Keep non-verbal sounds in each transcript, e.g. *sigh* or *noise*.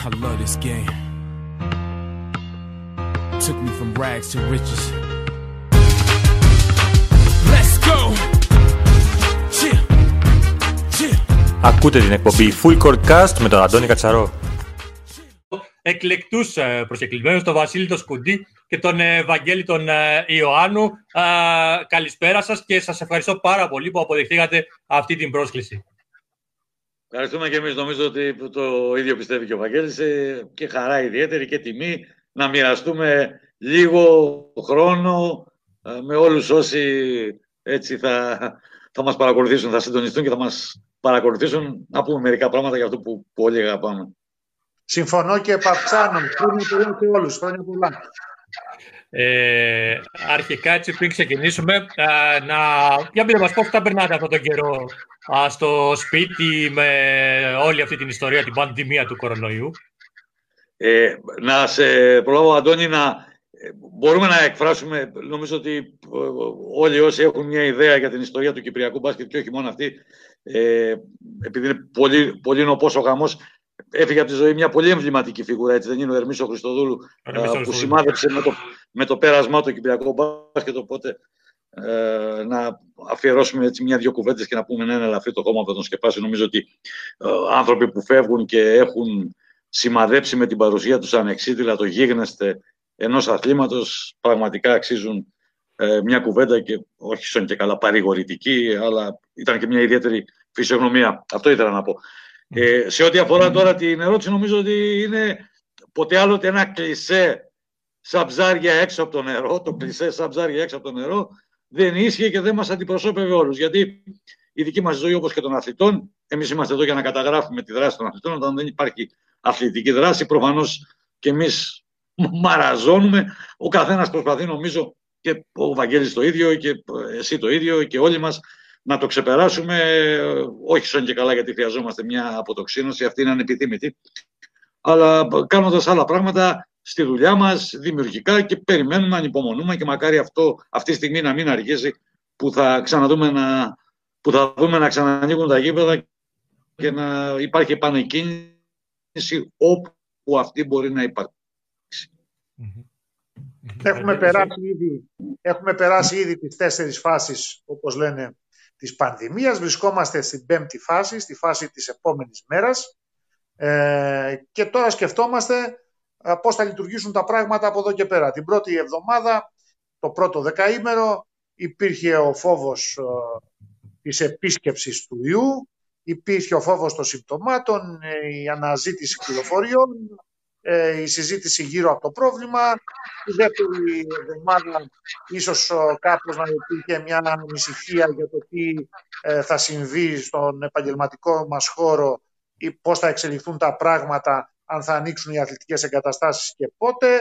I love this game. Took me from rags to riches. Let's go! Cheer! Cheer! Ακούτε την εκπομπή Full Court Cast με τον Αντώνη Κατσαρό. εκλεκτούς ε, προσκεκλημένους, τον Βασίλη τον Σκουντή και τον ε, Βαγγέλη τον ε, Ιωάννου. Ε, καλησπέρα σας και σας ευχαριστώ πάρα πολύ που αποδεχτήκατε αυτή την πρόσκληση. Ευχαριστούμε και εμείς. Νομίζω ότι το ίδιο πιστεύει και ο Βαγγέλης. Ε, και χαρά ιδιαίτερη και τιμή να μοιραστούμε λίγο χρόνο ε, με όλους όσοι έτσι θα, θα μας παρακολουθήσουν, θα συντονιστούν και θα μας παρακολουθήσουν να πούμε μερικά πράγματα για αυτό που, που όλοι αγαπάμε. Συμφωνώ και επαυξάνω. Χρόνια πολλά σε όλους. Χρόνια πολλά. Ε, αρχικά, έτσι, πριν ξεκινήσουμε, ε, να... για πείτε μας πώς τα περνάτε αυτόν τον καιρό α, στο σπίτι με όλη αυτή την ιστορία, την πανδημία του κορονοϊού. Ε, να σε προλάβω, Αντώνη, να ε, μπορούμε να εκφράσουμε, νομίζω ότι ε, όλοι όσοι έχουν μια ιδέα για την ιστορία του Κυπριακού μπάσκετ και όχι μόνο αυτή, ε, επειδή είναι πολύ, πολύ νοπός ο γαμός, έφυγε από τη ζωή μια πολύ εμβληματική φιγούρα, έτσι δεν είναι ο Ερμής ο Χριστοδούλου, Ερμής ο α, που Χριστοδούλου. σημάδεψε με το, με το πέρασμά του Κυπριακό μπάσκετ, οπότε ε, να αφιερώσουμε έτσι μια-δυο κουβέντες και να πούμε ναι, ένα ελαφρύ το κόμμα που θα τον σκεπάσει. Νομίζω ότι ε, άνθρωποι που φεύγουν και έχουν σημαδέψει με την παρουσία τους ανεξίτηλα το γίγνεσθε ενός αθλήματος πραγματικά αξίζουν ε, μια κουβέντα και όχι σαν και καλά παρηγορητική, αλλά ήταν και μια ιδιαίτερη φυσιογνωμία. Αυτό ήθελα να πω. Ε, σε ό,τι αφορά τώρα την ερώτηση, νομίζω ότι είναι ποτέ άλλοτε ένα κλισέ σαν ψάρια έξω από το νερό, το κλισέ σαν ψάρια έξω από το νερό, δεν ίσχυε και δεν μας αντιπροσώπευε όλους. Γιατί η δική μας ζωή, όπως και των αθλητών, εμείς είμαστε εδώ για να καταγράφουμε τη δράση των αθλητών, όταν δεν υπάρχει αθλητική δράση, προφανώς και εμείς μαραζώνουμε. Ο καθένας προσπαθεί, νομίζω, και ο Βαγγέλης το ίδιο και εσύ το ίδιο και όλοι μας, να το ξεπεράσουμε, ε, όχι σαν και καλά γιατί χρειαζόμαστε μια αποτοξίνωση, αυτή είναι ανεπιθύμητη, αλλά κάνοντας άλλα πράγματα στη δουλειά μας, δημιουργικά και περιμένουμε, ανυπομονούμε και μακάρι αυτό αυτή τη στιγμή να μην αργήσει που θα ξαναδούμε να, που θα δούμε να ξανανοίγουν τα γήπεδα και να υπάρχει επανεκκίνηση όπου αυτή μπορεί να υπάρχει. Έχουμε περάσει, ήδη, έχουμε περάσει ήδη τις τέσσερις φάσεις, όπως λένε, της πανδημίας. Βρισκόμαστε στην πέμπτη φάση, στη φάση της επόμενης μέρας. Ε, και τώρα σκεφτόμαστε ε, πώς θα λειτουργήσουν τα πράγματα από εδώ και πέρα. Την πρώτη εβδομάδα, το πρώτο δεκαήμερο, υπήρχε ο φόβος ε, της επίσκεψης του ιού, υπήρχε ο φόβος των συμπτωμάτων, ε, η αναζήτηση πληροφοριών, ε, η συζήτηση γύρω από το πρόβλημα. Τη δεύτερη εβδομάδα ίσως ε, κάπως να υπήρχε μια ανησυχία για το τι ε, θα συμβεί στον επαγγελματικό μας χώρο ή πώς θα εξελιχθούν τα πράγματα, αν θα ανοίξουν οι αθλητικές εγκαταστάσεις και πότε.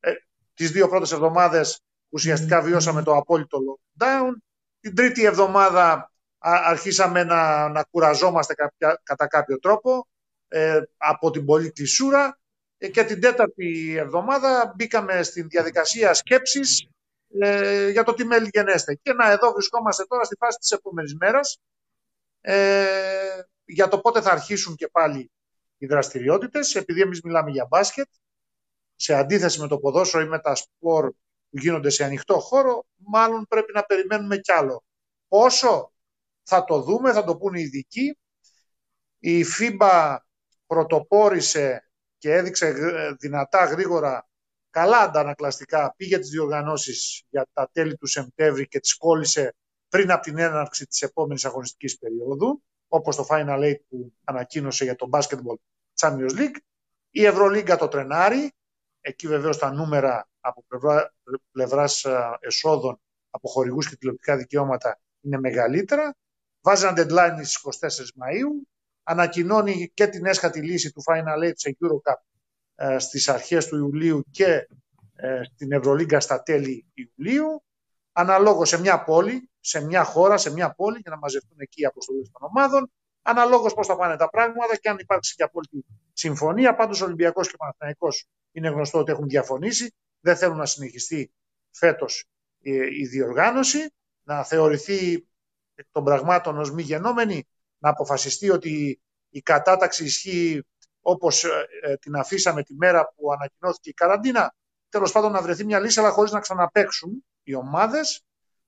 Ε, τις δύο πρώτες εβδομάδες ουσιαστικά βιώσαμε το απόλυτο lockdown. Την τρίτη εβδομάδα α- αρχίσαμε να, να κουραζόμαστε κάποια- κατά κάποιο τρόπο ε, από την πολλή κλεισούρα ε, και την τέταρτη εβδομάδα μπήκαμε στην διαδικασία σκέψης ε, για το τι μέλη γενέστε. Και να εδώ βρισκόμαστε τώρα στη φάση της επόμενης μέρας ε, για το πότε θα αρχίσουν και πάλι οι δραστηριότητες, επειδή εμείς μιλάμε για μπάσκετ, σε αντίθεση με το ποδόσφαιρο ή με τα σπορ που γίνονται σε ανοιχτό χώρο, μάλλον πρέπει να περιμένουμε κι άλλο. Πόσο θα το δούμε, θα το πούνε οι ειδικοί. Η FIBA πρωτοπόρησε και έδειξε ε, δυνατά, γρήγορα, καλά αντανακλαστικά, πήγε τις διοργανώσεις για τα τέλη του Σεπτέμβρη και τις κόλλησε πριν από την έναρξη της επόμενης αγωνιστικής περίοδου, όπως το Final Eight που ανακοίνωσε για το Basketball Champions League. Η Ευρωλίγκα το τρενάρει, εκεί βεβαίως τα νούμερα από πλευρά, πλευράς α, εσόδων από χορηγούς και τηλεοπτικά δικαιώματα είναι μεγαλύτερα. Βάζει ένα deadline στις 24 Μαΐου, ανακοινώνει και την έσχατη λύση του Final Eight σε Eurocup ε, στις αρχές του Ιουλίου και ε, στην Ευρωλίγκα στα τέλη Ιουλίου. Αναλόγως σε μια πόλη, σε μια χώρα, σε μια πόλη για να μαζευτούν εκεί οι αποστολές των ομάδων. Αναλόγως πώς θα πάνε τα πράγματα και αν υπάρξει και απόλυτη συμφωνία. Πάντως ο Ολυμπιακός και ο Παναθηναϊκός είναι γνωστό ότι έχουν διαφωνήσει. Δεν θέλουν να συνεχιστεί φέτος ε, η διοργάνωση, να θεωρηθεί εκ των πραγμάτων ως μη γενόμενη, να αποφασιστεί ότι η κατάταξη ισχύει όπως ε, ε, την αφήσαμε τη μέρα που ανακοινώθηκε η καραντίνα, τέλος πάντων να βρεθεί μια λύση, αλλά χωρίς να ξαναπαίξουν οι ομάδες.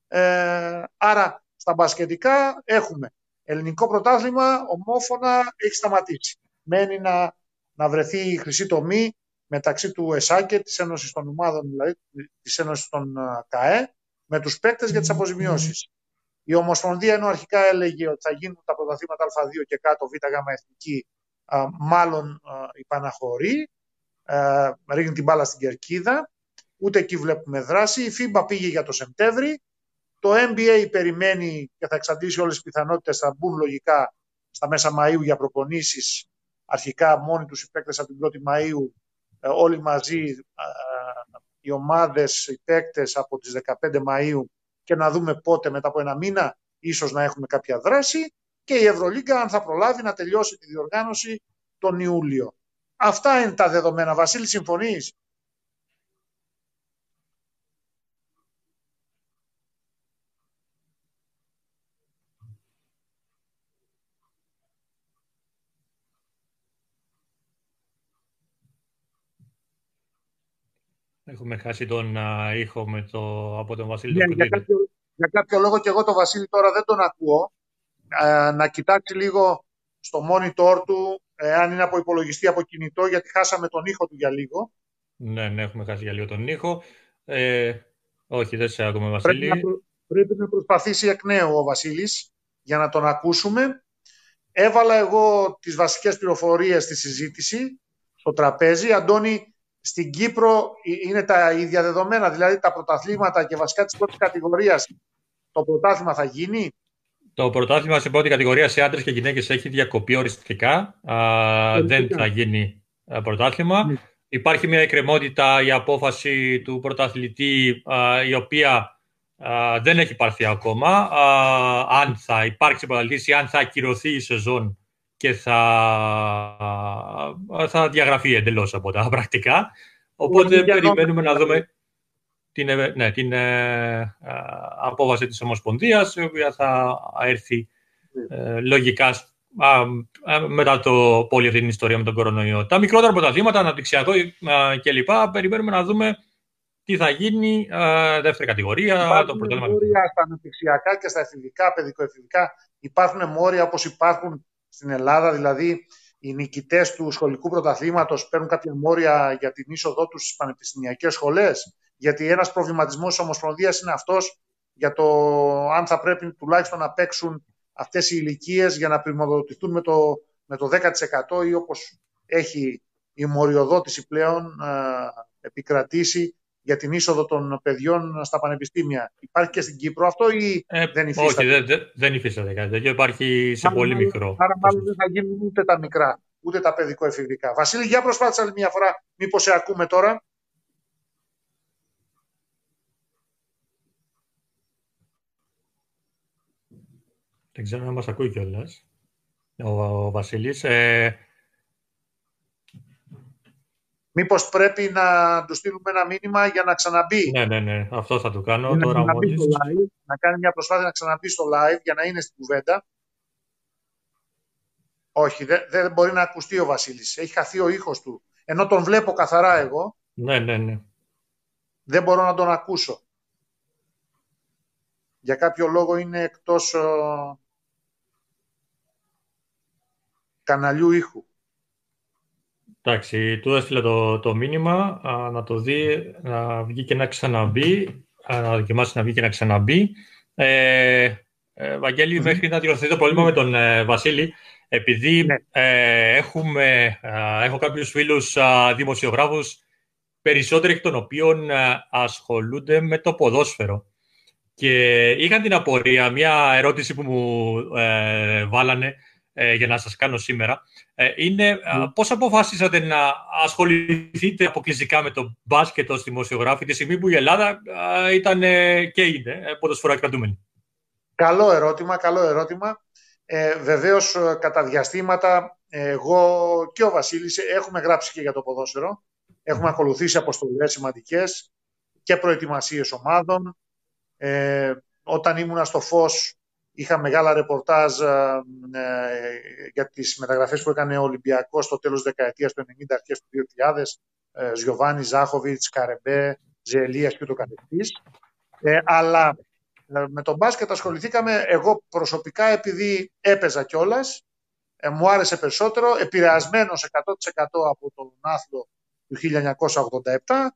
Ε, άρα, στα μπασκετικά έχουμε ελληνικό πρωτάθλημα, ομόφωνα έχει σταματήσει. Μένει να, να βρεθεί η χρυσή τομή μεταξύ του ΕΣΑΚΕ, της Ένωσης των Ομάδων, δηλαδή της Ένωσης των ΚΑΕ, με τους παίκτες για τις αποζημιώσεις. Η Ομοσπονδία ενώ αρχικά έλεγε ότι θα γίνουν τα πρωταθλήματα Α2 και κάτω Β, Γ, Εθνική, μάλλον υπαναχωρεί, ρίχνει την μπάλα στην κερκίδα, ούτε εκεί βλέπουμε δράση. Η FIBA πήγε για το Σεπτέμβρη, το NBA περιμένει και θα εξαντλήσει όλες τις πιθανότητες, θα μπουν λογικά στα μέσα Μαΐου για προπονήσεις, αρχικά μόνοι τους οι παίκτες από την 1η Μαΐου, ε, όλοι μαζί οι ομάδες, οι παίκτες από τις 15 Μαΐου και να δούμε πότε μετά από ένα μήνα ίσως να έχουμε κάποια δράση και η Ευρωλίγκα αν θα προλάβει να τελειώσει τη διοργάνωση τον Ιούλιο. Αυτά είναι τα δεδομένα. Βασίλη, συμφωνείς; Έχουμε χάσει τον ήχο με το, από τον Βασίλη ναι, για, κάποιο, για κάποιο λόγο και εγώ τον Βασίλη τώρα δεν τον ακούω. να κοιτάξει λίγο στο monitor του, αν είναι από υπολογιστή, από κινητό, γιατί χάσαμε τον ήχο του για λίγο. Ναι, ναι, έχουμε χάσει για λίγο τον ήχο. Ε, όχι, δεν σε ακούμε, Βασίλη. Πρέπει να, πρέπει να προσπαθήσει εκ νέου ο Βασίλης για να τον ακούσουμε. Έβαλα εγώ τις βασικές πληροφορίες στη συζήτηση στο τραπέζι. Αντώνη, στην Κύπρο είναι τα ίδια δεδομένα, δηλαδή τα πρωταθλήματα και βασικά της πρώτης κατηγορίας το πρωτάθλημα θα γίνει; Το πρωτάθλημα σε πρώτη κατηγορία σε άντρες και γυναίκες έχει διακοπεί οριστικά. δεν θα γίνει πρωτάθλημα. Ναι. Υπάρχει μια εκκρεμότητα η απόφαση του πρωταθλητή η οποία δεν έχει πάρθει ακόμα. αν θα υπάρξει πρωταθλητής ή αν θα ακυρωθεί η σεζόν και θα, θα διαγραφεί εντελώς από τα πρακτικά. Οπότε περιμένουμε να δούμε την, ε, ναι, την ε, απόβαση της Ομοσπονδίας, η οποία θα έρθει ε, λογικά μετά το πόλη αυτή την ιστορία με τον κορονοϊό. Τα μικρότερα πρωταθλήματα, αναπτυξιακό κλπ. Περιμένουμε να δούμε τι θα γίνει, δεύτερη κατηγορία. Υπάρχουν το μόρια στα αναπτυξιακά και στα εφηβικά, παιδικοεφηβικά. Υπάρχουν μόρια όπως υπάρχουν στην Ελλάδα, δηλαδή οι νικητές του σχολικού πρωταθλήματος παίρνουν κάποια μόρια για την είσοδό τους στις πανεπιστημιακές σχολές; Γιατί ένας προβληματισμός της Ομοσπονδίας είναι αυτός για το αν θα πρέπει τουλάχιστον να παίξουν αυτές οι ηλικίες για να πρημοδοτηθούν με το, με το 10% ή όπως έχει η μοριοδότηση πλέον ε, επικρατήσει για την είσοδο των παιδιών στα πανεπιστήμια. Υπάρχει και στην Κύπρο αυτό ή ε, δεν υφίσταται; Όχι, δεν, δεν υφίσταται κάτι τέτοιο. Υπάρχει σε άρα, πολύ μικρό. Άρα μάλλον δεν θα γίνουν ούτε τα μικρά, ούτε τα παιδικο-εφηβικά. Βασίλη, για προσπάθησε άλλη μια φορά. Μήπως σε ακούμε τώρα. Δεν ξέρω αν μας ακούει κιόλας ο, ο Βασίλης. Ε, Μήπως πρέπει να του στείλουμε ένα μήνυμα για να ξαναμπεί. Ναι, ναι, ναι. Αυτό θα το κάνω τώρα να, μόλις. Live, να κάνει μια προσπάθεια να ξαναμπεί στο live για να είναι στην κουβέντα. Όχι, δεν, δεν μπορεί να ακουστεί ο Βασίλης. Έχει χαθεί ο ήχος του. Ενώ τον βλέπω καθαρά εγώ. Ναι, ναι, ναι. Δεν μπορώ να τον ακούσω. Για κάποιο λόγο είναι εκτός ο... καναλιού ήχου. Εντάξει, του έστειλε το, το μήνυμα να το δει, να βγει και να ξαναμπεί, να δοκιμάσει να βγει και να ξαναμπεί. Ε, ε, Βαγγέλη, mm-hmm. μέχρι να διορθωθεί το πρόβλημα με τον ε, Βασίλη, επειδή ναι. ε, έχουμε, έχω κάποιους φίλους δημοσιογράφους, περισσότεροι εκ των οποίων ασχολούνται με το ποδόσφαιρο. Και είχαν την απορία, μια ερώτηση που μου βάλανε για να σας κάνω σήμερα, ε, είναι mm. πώς αποφάσισατε να ασχοληθείτε αποκλειστικά με το μπάσκετ ως δημοσιογράφη τη στιγμή που η Ελλάδα ήταν και είναι ε, ποδοσφορά κρατούμενη. Καλό ερώτημα, καλό ερώτημα. Ε, βεβαίως, κατά διαστήματα, εγώ και ο Βασίλης έχουμε γράψει και για το ποδόσφαιρο. Έχουμε ακολουθήσει αποστολές σημαντικές και προετοιμασίες ομάδων. Ε, όταν ήμουνα στο Φως, Είχα μεγάλα ρεπορτάζ ε, ε, για τις μεταγραφές που έκανε ο Ολυμπιακός στο τέλος της δεκαετίας του 90, αρχές του 2000, ε, Ζιωβάνι, Ζάχοβιτς, Καρεμπέ, Ζελίας και το καθεξής. Ε, αλλά ε, με τον μπάσκετ ασχοληθήκαμε εγώ προσωπικά επειδή έπαιζα κιόλας. Ε, μου άρεσε περισσότερο, επηρεασμένος 100% από τον άθλο του 1987.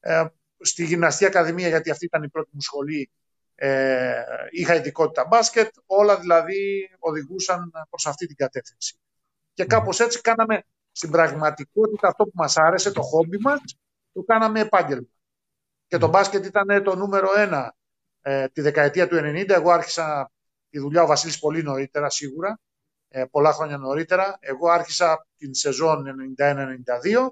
Ε, στη Γυμναστική Ακαδημία, γιατί αυτή ήταν η πρώτη μου σχολή, ε, είχα ειδικότητα μπάσκετ. Όλα δηλαδή οδηγούσαν προς αυτή την κατεύθυνση. Και κάπως έτσι κάναμε στην πραγματικότητα αυτό που μας άρεσε, το χόμπι μας, το κάναμε επάγγελμα. Και το μπάσκετ ήταν το νούμερο ένα ε, τη δεκαετία του 90. Εγώ άρχισα τη δουλειά ο Βασίλης πολύ νωρίτερα σίγουρα, ε, πολλά χρόνια νωρίτερα. Εγώ άρχισα την σεζόν 91-92,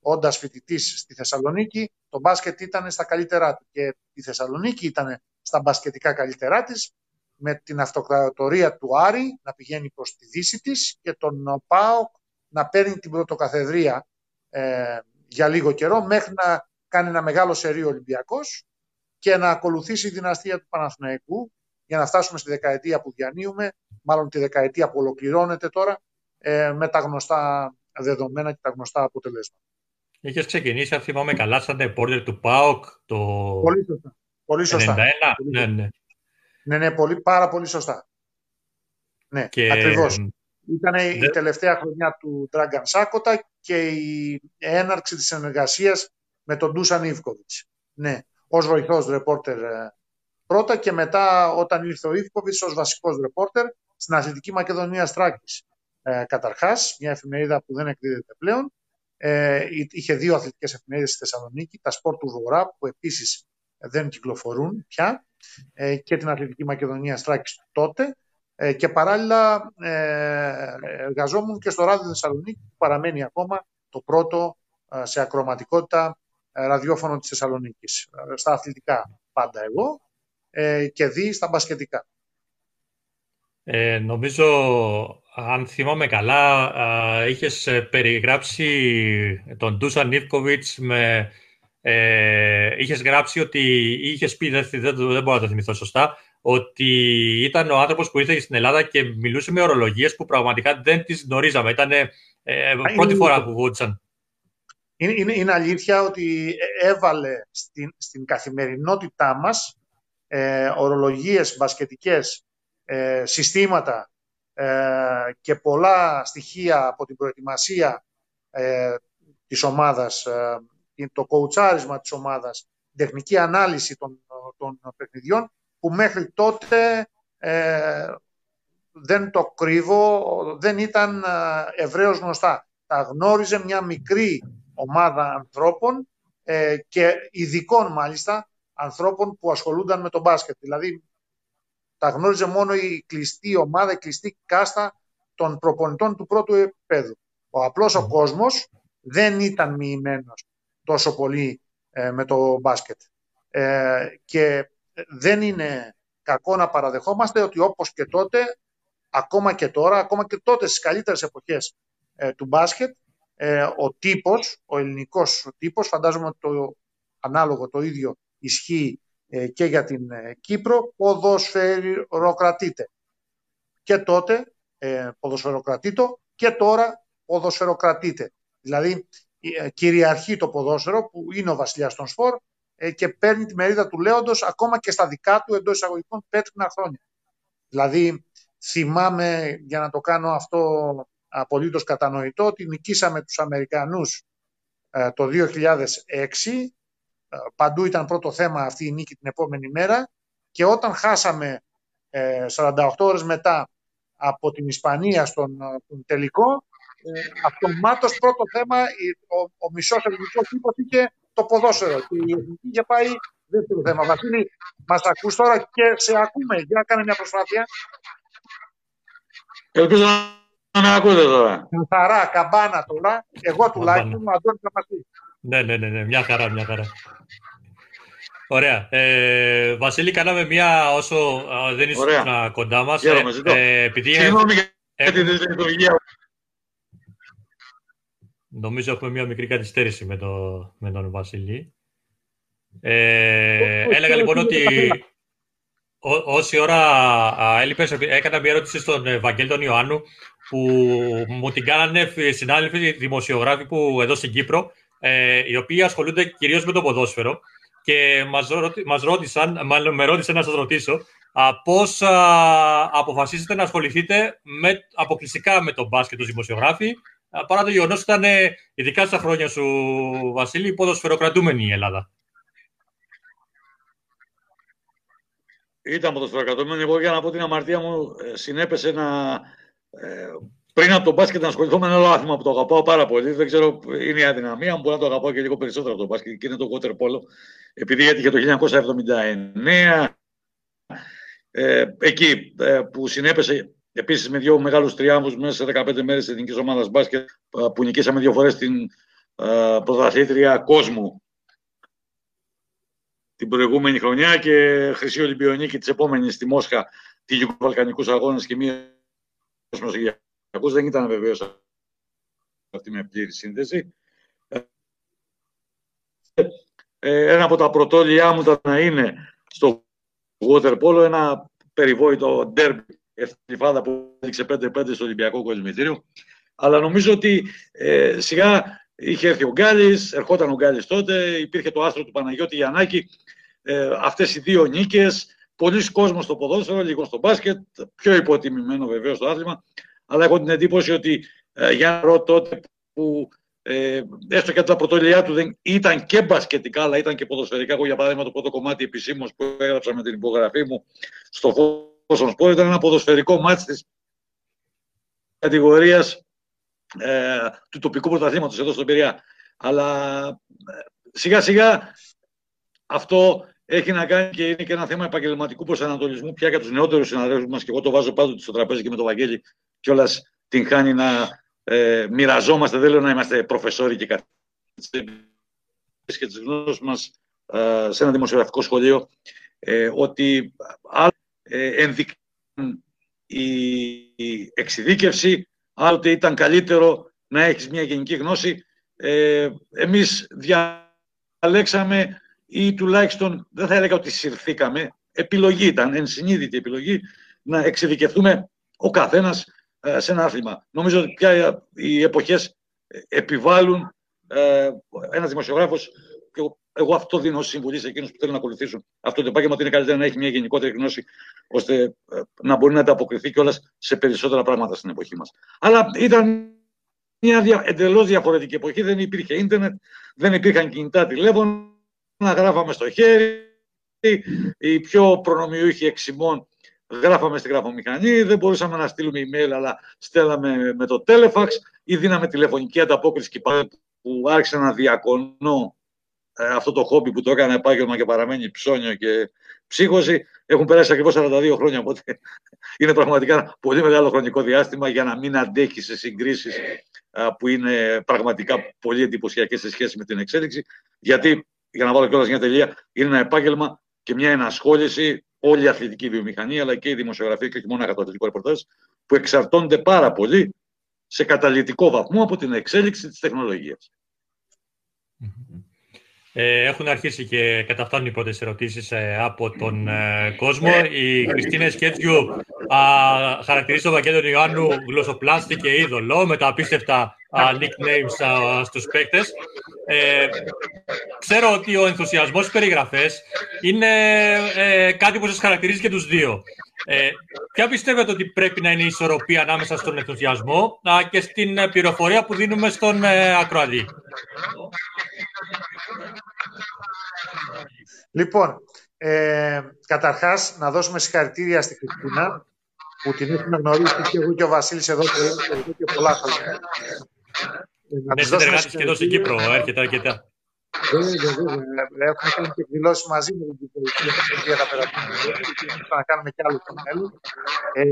όντας φοιτητής στη Θεσσαλονίκη. Το μπάσκετ ήταν στα καλύτερά του και η Θεσσαλονίκη ήταν στα μπασκετικά καλύτερά της, με την αυτοκρατορία του Άρη να πηγαίνει προς τη δύση της και τον ΠΑΟΚ να παίρνει την πρωτοκαθεδρία ε, για λίγο καιρό μέχρι να κάνει ένα μεγάλο σερίο Ολυμπιακός και να ακολουθήσει η δυναστεία του Παναθηναϊκού για να φτάσουμε στη δεκαετία που διανύουμε, μάλλον τη δεκαετία που ολοκληρώνεται τώρα, ε, με τα γνωστά δεδομένα και τα γνωστά αποτελέσματα. Είχε ξεκινήσει, αν θυμάμαι καλά, σαν reporter του ΠΑΟΚ το Πολύ σωστά. Πολύ σωστά. 91. Ναι, ναι. Ναι, ναι, πολύ, πάρα πολύ σωστά. Ναι, Και- ακριβώς. Ήταν η Δε- τελευταία χρονιά του Dragan Σάκοτα και η έναρξη της συνεργασίας με τον Ντούσαν Ιβκοβιτς. Ναι, ως βοηθός ρεπόρτερ ε, πρώτα και μετά όταν ήρθε ο Ιβκοβιτς ως βασικός ρεπόρτερ στην Αθλητική Μακεδονία Στράκης. Ε, καταρχάς, μια εφημερίδα που δεν εκδίδεται πλέον. Ε, εί- είχε δύο αθλητικές εφημερίδες στη Θεσσαλονίκη, τα Σπορ του Βορρά που επίσης δεν κυκλοφορούν πια ε, και την Αθλητική Μακεδονία Στράκης τότε ε, και παράλληλα ε, εργαζόμουν και στο Ράδιο Θεσσαλονίκη που παραμένει ακόμα το πρώτο ε, σε ακροματικότητα ε, ραδιόφωνο της Θεσσαλονίκης. Ε, Στα αθλητικά πάντα εγώ ε, και δει στα μπασκετικά. Ε, νομίζω, αν θυμάμαι καλά, α, είχες ε, περιγράψει τον Ντούσαν Νίβκοβιτς με... Ε, είχες γράψει ότι είχες πει, δεν, δεν, δεν μπορώ να το θυμηθώ σωστά, ότι ήταν ο άνθρωπος που ήρθε στην Ελλάδα και μιλούσε με ορολογίες που πραγματικά δεν τις γνωρίζαμε. Ήταν ε, πρώτη είναι φορά αλήθεια. που βούτησαν. Είναι, είναι, είναι αλήθεια ότι έβαλε στην, στην καθημερινότητά μας ε, ορολογίες μπασκετικές, ε, συστήματα ε, και πολλά στοιχεία από την προετοιμασία ε, της ομάδας, ε, το κοουτσάρισμα της ομάδας, την τεχνική ανάλυση των, των παιχνιδιών που μέχρι τότε ε, δεν το κρύβω, δεν ήταν ε, ευρέως γνωστά. Τα γνώριζε μια μικρή ομάδα ανθρώπων ε, και ειδικών μάλιστα ανθρώπων που ασχολούνταν με το μπάσκετ. Δηλαδή τα γνώριζε μόνο η κλειστή ομάδα, η κλειστή κάστα των προπονητών του πρώτου επίπεδου. Ο απλός ο κόσμος δεν ήταν μοιημένος τόσο πολύ ε, με το μπάσκετ. Ε, και δεν είναι κακό να παραδεχόμαστε ότι όπως και τότε, ακόμα και τώρα, ακόμα και τότε στις καλύτερες εποχές ε, του μπάσκετ, ε, ο τύπος, ο ελληνικός τύπος, φαντάζομαι ότι το ανάλογο το ίδιο ισχύει ε, και για την ε, Κύπρο, ποδοσφαιροκρατείται. Και τότε ε, ποδοσφαιροκρατήτο και τώρα ποδοσφαιροκρατείται. Δηλαδή ε, κυριαρχεί το ποδόσφαιρο που είναι ο βασιλιάς των σπορ ε, και παίρνει τη μερίδα του λέοντος ακόμα και στα δικά του εντός εισαγωγικών πέτρινα χρόνια. Δηλαδή θυμάμαι για να το κάνω αυτό απολύτως κατανοητό ότι νικήσαμε τους Αμερικανούς ε, το 2006 ε, παντού ήταν πρώτο θέμα αυτή η νίκη την επόμενη μέρα και όταν χάσαμε ε, 48 ώρες μετά από την Ισπανία στον, στον τελικό ε, αυτομάτως πρώτο θέμα ο, ο μισός ελληνικός τύπος είχε το ποδόσφαιρο και η εθνική είχε πάει δεύτερο θέμα. Βασίλη, μας ακούς τώρα και σε ακούμε. Για κάνε μια προσπάθεια. Ελπίζω να με ακούτε τώρα. Καθαρά, καμπάνα τώρα. Εγώ τουλάχιστον, ο Αντώνης θα μας πει. Ναι, ναι, ναι, ναι, μια χαρά, μια χαρά. Ωραία. Ε, Βασίλη, κάναμε μια όσο ε, δεν ήσουν Ωραία. κοντά μας. Χαίρομαι, ζητώ. ε, επειδή Συγγνώμη για έχουμε- την λειτουργία. Νομίζω έχουμε μια μικρή καθυστέρηση με, το, με τον Βασίλη. Ε, έλεγα λοιπόν ότι Ό, όση ώρα έλειπες, έκανα μια ερώτηση στον ε, Βαγγέλη τον Ιωάννου που μου την κάνανε συνάδελφοι δημοσιογράφοι που εδώ στην Κύπρο, ε, οι οποίοι ασχολούνται κυρίως με το ποδόσφαιρο και μας, μας ρώτησαν, μάλλον με ρώτησαν να σας ρωτήσω α, πώς α, αποφασίσετε να ασχοληθείτε με, αποκλειστικά με τον μπάσκετ ως δημοσιογράφοι παρά το γεγονός ότι ήταν ειδικά στα χρόνια σου, Βασίλη, ποδοσφαιροκρατούμενη η Ελλάδα. Ήταν ποδοσφαιροκρατούμενη. Εγώ για να πω την αμαρτία μου ε, συνέπεσε να... Ε, πριν από τον μπάσκετ να ασχοληθώ με ένα άλλο άθλημα που το αγαπάω πάρα πολύ. Δεν ξέρω, είναι η αδυναμία μου. Μπορεί να το αγαπάω και λίγο περισσότερο από τον μπάσκετ. Και είναι το water polo. Επειδή έτυχε το 1979. Ε, εκεί ε, που συνέπεσε επίσης με δύο μεγάλους τριάμβους μέσα σε 15 μέρες της εθνικής ομάδας μπάσκετ που νικήσαμε δύο φορές την ε, πρωταθλήτρια κόσμου την προηγούμενη χρονιά και χρυσή Ολυμπιονίκη της επόμενης στη Μόσχα τη Βαλκανικούς Αγώνες και μία Μεσογειακού. Δεν ήταν βεβαίως αυτή με πλήρη σύνδεση. Ε, ένα από τα πρωτόλια μου ήταν να είναι στο water polo, ένα περιβόητο derby ευθυφάδα που έδειξε 5-5 στο Ολυμπιακό Κοσμητήριο. Αλλά νομίζω ότι ε, σιγά είχε έρθει ο Γκάλης, ερχόταν ο Γκάλης τότε, υπήρχε το άστρο του Παναγιώτη Γιαννάκη. Ε, αυτές οι δύο νίκες, πολλοί κόσμος στο ποδόσφαιρο, λίγο στο μπάσκετ, πιο υποτιμημένο βεβαίως στο άθλημα. Αλλά έχω την εντύπωση ότι ε, για να τότε που ε, έστω και τα πρωτόλια του δεν ήταν και μπασκετικά, αλλά ήταν και ποδοσφαιρικά. Εγώ, για παράδειγμα, το πρώτο κομμάτι επισήμως που έγραψα με την υπογραφή μου στο στον σπορ ήταν ένα ποδοσφαιρικό μάτι της κατηγορίας ε, του τοπικού πρωταθλήματος εδώ στον Πειραιά. Αλλά ε, σιγά σιγά αυτό έχει να κάνει και είναι και ένα θέμα επαγγελματικού προσανατολισμού πια για τους νεότερους συναδέλφους μας. Και εγώ το βάζω πάντοτε στο τραπέζι και με τον Βαγγέλη κιόλας την χάνει να ε, μοιραζόμαστε. Δεν λέω να είμαστε προφεσόροι και καθηγητές και τις γνώσεις μας ε, σε ένα δημοσιογραφικό σχολείο. Ε, ότι ε, ενδεικτούν η εξειδίκευση, άλλοτε ήταν καλύτερο να έχεις μια γενική γνώση. Ε, εμείς διαλέξαμε ή τουλάχιστον δεν θα έλεγα ότι συρθήκαμε, επιλογή ήταν, ενσυνείδητη επιλογή, να εξειδικευτούμε ο καθένας ε, σε ένα άθλημα. Νομίζω ότι πια οι εποχές επιβάλλουν ε, ένας δημοσιογράφος και εγώ αυτό δίνω ως συμβουλή σε εκείνους που θέλουν να ακολουθήσουν αυτό το επάγγελμα ότι είναι καλύτερα να έχει μια γενικότερη γνώση ώστε ε, να μπορεί να ανταποκριθεί κιόλας σε περισσότερα πράγματα στην εποχή μας. Αλλά ήταν μια εντελώς διαφορετική εποχή. Δεν υπήρχε ίντερνετ, δεν υπήρχαν κινητά τηλέφωνα, γράφαμε στο χέρι. Οι πιο προνομιούχοι εξημών γράφαμε στην γραφομηχανή, δεν μπορούσαμε να στείλουμε email, αλλά στέλναμε με το telefax ή δίναμε τηλεφωνική ανταπόκριση και που άρχισε να διακονώ ε, αυτό το χόμπι που το έκανα επάγγελμα και παραμένει ψώνιο και ψύχωση. Έχουν περάσει ακριβώς 42 χρόνια, οπότε *laughs* είναι πραγματικά πολύ μεγάλο χρονικό διάστημα για να μην αντέχεις σε συγκρίσεις που είναι πραγματικά πολύ εντυπωσιακές σε σχέση με την εξέλιξη. Γιατί, για να βάλω κιόλας μια τελεία, είναι ένα επάγγελμα και μια ενασχόληση όλη η αθλητική βιομηχανία, αλλά και η δημοσιογραφία και όχι μόνο το αθλητικό ρεπορτάζ, που εξαρτώνται πάρα πολύ σε καταλητικό βαθμό από την εξέλιξη της τεχνολογίας. Ε, έχουν αρχίσει και καταφτάνουν οι πρώτες ερωτήσεις ε, από τον ε, κόσμο. Η Κριστίνα Σκέτζιου χαρακτηρίζει τον Βαγγέλιο Ιωάννου γλωσσοπλάστη και είδωλο με τα απίστευτα nicknames α, στους παίκτες. Ε, ξέρω ότι ο ενθουσιασμός στις περιγραφές είναι κάτι που σας χαρακτηρίζει και τους δύο. Ε, ποια πιστεύετε ότι πρέπει να είναι η ισορροπία ανάμεσα στον ενθουσιασμό και στην πληροφορία που δίνουμε στον ε, ακροατή; Λοιπόν, ε, καταρχάς να δώσουμε συγχαρητήρια στη Χριστίνα που την έχουμε γνωρίσει και εγώ και ο Βασίλης εδώ και, και πολλά χρόνια. Ναι, συνεργάτης και εδώ στην Κύπρο, έρχεται αρκετά. Έχουμε κάνει και εκδηλώσεις μαζί με την Κυπριακή τα περασμένα και να κάνουμε κι άλλο στο μέλλον. Ε,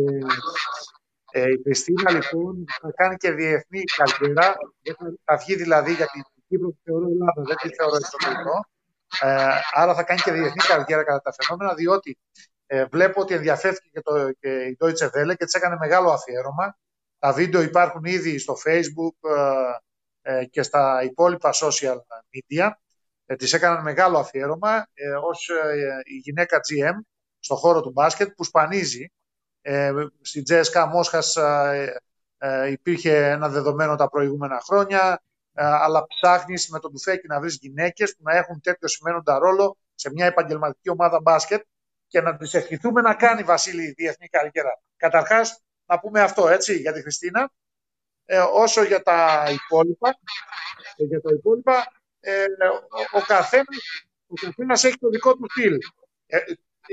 ε, η Χριστίνα λοιπόν θα κάνει και διεθνή καριέρα. Θα βγει δηλαδή για την Κύπρο που θεωρώ Ελλάδα, δεν τη θεωρώ εξωτερικό. Ε, άρα θα κάνει και διεθνή καριέρα κατά τα φαινόμενα, διότι ε, βλέπω ότι ενδιαφέρθηκε και, το, και η Deutsche Welle και της έκανε μεγάλο αφιέρωμα. Τα βίντεο υπάρχουν ήδη στο Facebook ε, και στα υπόλοιπα social media. Ε, της έκαναν μεγάλο αφιέρωμα ε, ως η γυναίκα GM στον χώρο του μπάσκετ που σπανίζει. Ε, στην JSK Μόσχας ε, ε, υπήρχε ένα δεδομένο τα προηγούμενα χρόνια, ε, αλλά ψάχνεις με τον τουφέκι να βρεις γυναίκες που να έχουν τέτοιο σημαίνοντα ρόλο σε μια επαγγελματική ομάδα μπάσκετ και να τις ευχηθούμε να κάνει Βασίλη διεθνή καριέρα. Καταρχάς, να πούμε αυτό έτσι για τη Χριστίνα. Ε, όσο για τα υπόλοιπα, ε, για τα υπόλοιπα ε, ο, ο, καθένας, ο καθένας έχει το δικό του στυλ. Ε,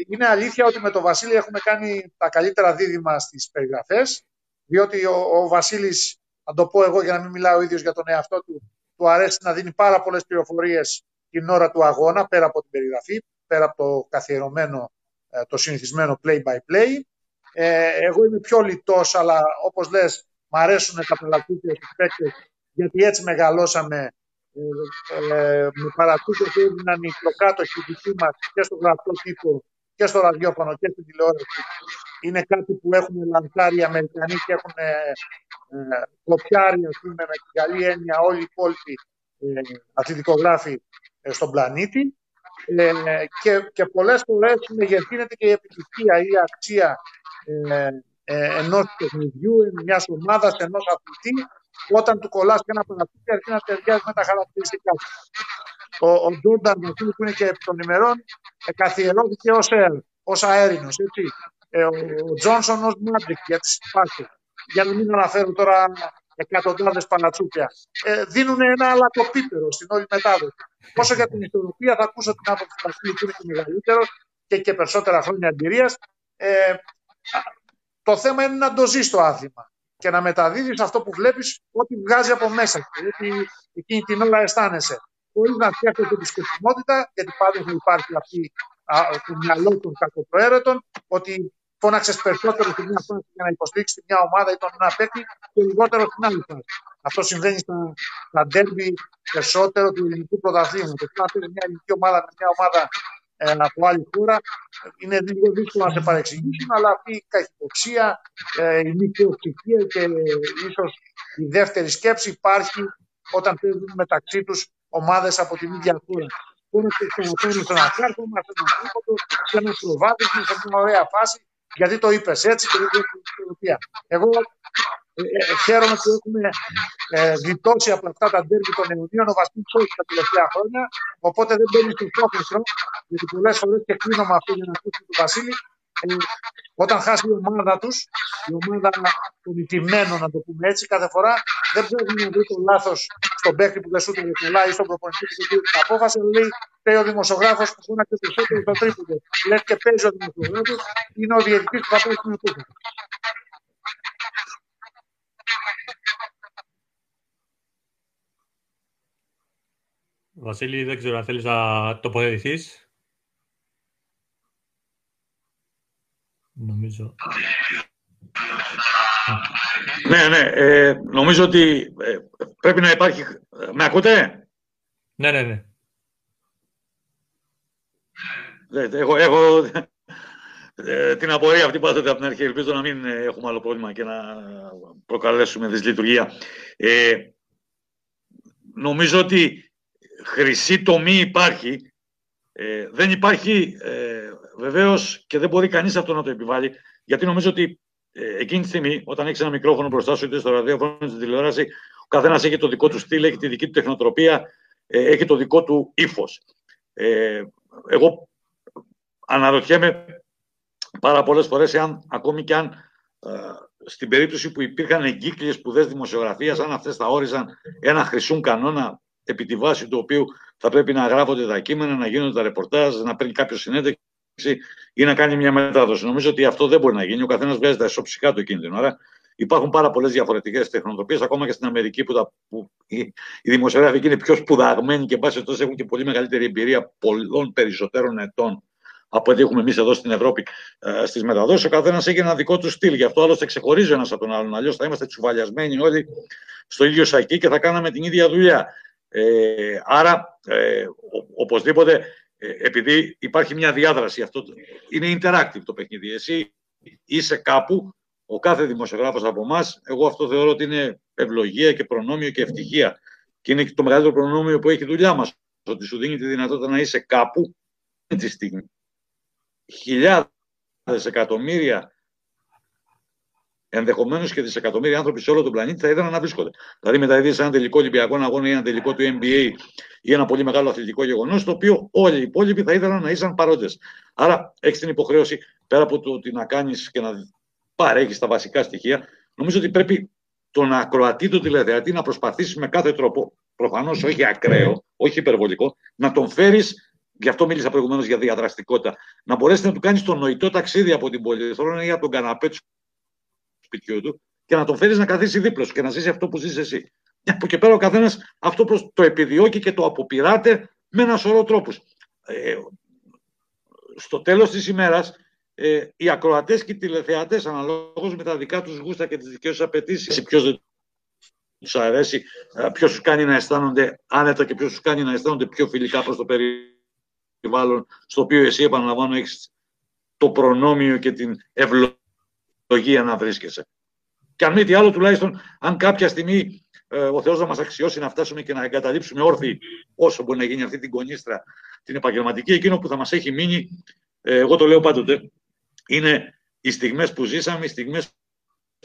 είναι αλήθεια ότι με τον Βασίλη έχουμε κάνει τα καλύτερα δίδυμα στις περιγραφές, διότι ο, ο Βασίλης, να το πω εγώ για να μην μιλάω ο ίδιος για τον εαυτό του, του αρέσει να δίνει πάρα πολλές πληροφορίες την ώρα του αγώνα, πέρα από την περιγραφή, πέρα από το καθιερωμένο, ε, το συνηθισμένο play-by-play. Ε, εγώ είμαι πιο λιτός, αλλά όπως λες, μ' αρέσουν τα παλατούκια στους παίκτες, γιατί έτσι μεγαλώσαμε ε, ε, με παρατούκια που έδιναν οι προκάτοχοι δικοί μας και στο γραφτό τύπο και στο ραδιόφωνο και στην τηλεόραση. Είναι κάτι που έχουν λανθάρει οι Αμερικανοί και έχουν ε, ε, κοπιάρει, πούμε, με την καλή έννοια όλοι οι υπόλοιποι ε, αθλητικογράφοι ε, στον πλανήτη. Ε, και, και πολλές φορές μεγεθύνεται και η επιτυχία ή η αξία ε, ε, ενός παιχνιδιού, μιας ομάδας, ενός αθλητή, όταν του κολλάς και ένα παραθήκη αρχίζει να ταιριάζει με τα χαρακτηριστικά του. Ο, ο Τζόρνταν που είναι και επί των ημερών ε, καθιερώθηκε ως, ε, ως αέρινος. Έτσι. Ε, ο, ο Τζόνσον ως Μάντρικ για τις συμπάθειες. Για να μην αναφέρω τώρα εκατοντάδες παλατσούκια. Ε, δίνουν ένα αλατοπίπερο στην όλη μετάδοση. Όσο για την ιστορία, θα ακούσω την άποψη του Βασίλη που είναι και μεγαλύτερος και, και περισσότερα χρόνια εμπειρίας. Ε, το θέμα είναι να το ζεις το άθλημα και να μεταδίδεις αυτό που βλέπεις, ό,τι βγάζει από μέσα σου, ό,τι εκείνη την ώρα αισθάνεσαι. Χωρίς να φτιάχνετε τη σκοπιμότητα, γιατί πάντα θα υπάρχει αυτή το μυαλό των κακοπροαίρετων, ότι φώναξες περισσότερο στην μια φάση για να υποστηρίξεις μια ομάδα ή τον ένα παίκτη και λιγότερο στην άλλη φάση. Αυτό συμβαίνει στα, στα ντέρμπι περισσότερο του ελληνικού πρωταθλήματος. Όταν παίζεις μια ελληνική ομάδα με μια ομάδα ε, από άλλη χώρα, είναι λίγο δύσκολο να σε παρεξηγήσουν, αλλά αυτή η καχυποψία, ε, η μικροψυχία και ίσω η δεύτερη σκέψη υπάρχει όταν παίζουν μεταξύ του ομάδε από την ίδια χώρα. Μπορεί να ξαναφέρουν σε ένα κάρτομα, σε ένα τρίποτο, σε ένα προβάδισμα, σε μια ωραία φάση γιατί το είπες έτσι και δεν το την ισορροπία. Εγώ ε, ε, χαίρομαι που έχουμε ε, γλιτώσει από αυτά τα ντέρμπι των Ιουνίων ο Βασίλης όχι τα τελευταία χρόνια. Οπότε δεν μπαίνει στο πρόθεσμο, γιατί πολλές φορές και κλείνω με αυτό για να ακούσω τον Βασίλη. Ε, όταν χάσει η ομάδα τους, η ομάδα των ηττημένων, να το πούμε έτσι, κάθε φορά δεν πρέπει να βρει το λάθος στον παίκτη που δεν σου το ή στον προπονητή που δεν την απόφαση. Λέει, λέει ο δημοσιογράφος που φώναξε περισσότερο στο τρίποντο. Λες και παίζει ο δημοσιογράφος, είναι ο διαιτητής που θα παίζει την απόφαση. Βασίλη, δεν ξέρω αν θέλεις να τοποθετηθείς. Νομίζω. Ναι, ναι. Ε, νομίζω ότι ε, πρέπει να υπάρχει... Με ακούτε; Ναι, ναι, ναι. Έχω, έχω ε, την απορία αυτή που από την αρχή. Ελπίζω να μην έχουμε άλλο πρόβλημα και να προκαλέσουμε δυσλειτουργία. Ε, νομίζω ότι χρυσή τομή υπάρχει. Ε, δεν υπάρχει ε, βεβαίως και δεν μπορεί κανείς αυτό να το επιβάλλει, γιατί νομίζω ότι ε, εκείνη τη στιγμή, όταν έχεις ένα μικρόφωνο μπροστά σου, είτε στο ραδιόφωνο, είτε στη τηλεόραση, ο καθένας έχει το δικό του στυλ, έχει τη δική του τεχνοτροπία, ε, έχει το δικό του ύφος. Ε, εγώ αναρωτιέμαι πάρα πολλές φορές εάν ακόμη και αν ε, στην περίπτωση που υπήρχαν εγκύκλειες σπουδές δημοσιογραφίας, αν αυτές θα όριζαν ένα χρυσούν κανόνα επί τη βάση του οποίου θα πρέπει να γράφονται τα κείμενα, να γίνονται τα ρεπορτάζ, να παίρνει κάποιος συνέντευξη ή να κάνει μια μετάδοση. Νομίζω ότι αυτό δεν μπορεί να γίνει. Ο καθένας βγάζει τα ισοψυχά του εκείνη την ώρα. Υπάρχουν πάρα πολλές διαφορετικές τεχνοτροπίε, ακόμα και στην Αμερική που, τα, που οι, οι δημοσιογράφοι είναι πιο σπουδαγμένοι και πάση τόσο έχουν και πολύ μεγαλύτερη εμπειρία πολλών περισσότερων ετών από ό,τι έχουμε εμείς εδώ στην Ευρώπη ε, στις μεταδόσεις. Ο καθένας έχει ένα δικό του στυλ. Γι' αυτό άλλωστε ξεχωρίζει ένας από τον άλλον. Αλλιώς θα είμαστε τσουβαλιασμένοι όλοι στο ίδιο σακί και θα κάναμε την ίδια δουλειά. Ε, άρα, ε, οπωσδήποτε, ε, επειδή υπάρχει μια διάδραση, αυτό είναι interactive το παιχνίδι. Εσύ είσαι κάπου, ο κάθε δημοσιογράφος από εμάς, εγώ αυτό θεωρώ ότι είναι ευλογία και προνόμιο και ευτυχία. Και είναι και το μεγαλύτερο προνόμιο που έχει η δουλειά μας, ότι σου δίνει τη δυνατότητα να είσαι κάπου τη στιγμή. Χιλιάδες εκατομμύρια ενδεχομένως και δισεκατομμύρια άνθρωποι σε όλο τον πλανήτη θα ήθελαν να βρίσκονται. Δηλαδή, μεταδίδει ένα τελικό Ολυμπιακό αγώνα ή ένα τελικό του NBA ή ένα πολύ μεγάλο αθλητικό γεγονός, το οποίο όλοι οι υπόλοιποι θα ήθελαν να ήσαν παρόντες. Άρα, έχεις την υποχρέωση πέρα από το ότι να κάνεις και να παρέχεις τα βασικά στοιχεία, νομίζω ότι πρέπει τον ακροατή, τον τηλεθεατή να προσπαθήσεις με κάθε τρόπο, προφανώς όχι ακραίο, όχι υπερβολικό, να τον φέρεις Γι' αυτό μίλησα προηγουμένως για διαδραστικότητα. Να μπορέσεις να του κάνεις το νοητό ταξίδι από την πολυθρόνα ή από τον καναπέ τους σπιτιού του και να τον φέρεις να καθίσει δίπλα σου και να ζήσει αυτό που ζεις εσύ. Από εκεί πέρα ο καθένας αυτό προς το επιδιώκει και το αποπειράται με ένα σωρό τρόπους. Ε, στο τέλος της ημέρας, ε, οι ακροατές και οι τηλεθεατές, αναλόγως με τα δικά τους γούστα και τις δικές τους απαιτήσεις, ποιος δεν τους αρέσει, ε, ποιος τους κάνει να αισθάνονται άνετα και ποιος τους κάνει να αισθάνονται πιο φιλικά προς το περιβάλλον, στο οποίο εσύ, επαναλαμβάνω, έχεις το προνόμιο και την ευλογία ευλογία να βρίσκεσαι. Και αν μη τι άλλο, τουλάχιστον αν κάποια στιγμή ε, ο Θεός να μας αξιώσει να φτάσουμε και να εγκαταλείψουμε όρθιοι όσο μπορεί να γίνει αυτή την κονίστρα την επαγγελματική, εκείνο που θα μας έχει μείνει, ε, εγώ το λέω πάντοτε, είναι οι στιγμές που ζήσαμε, οι στιγμές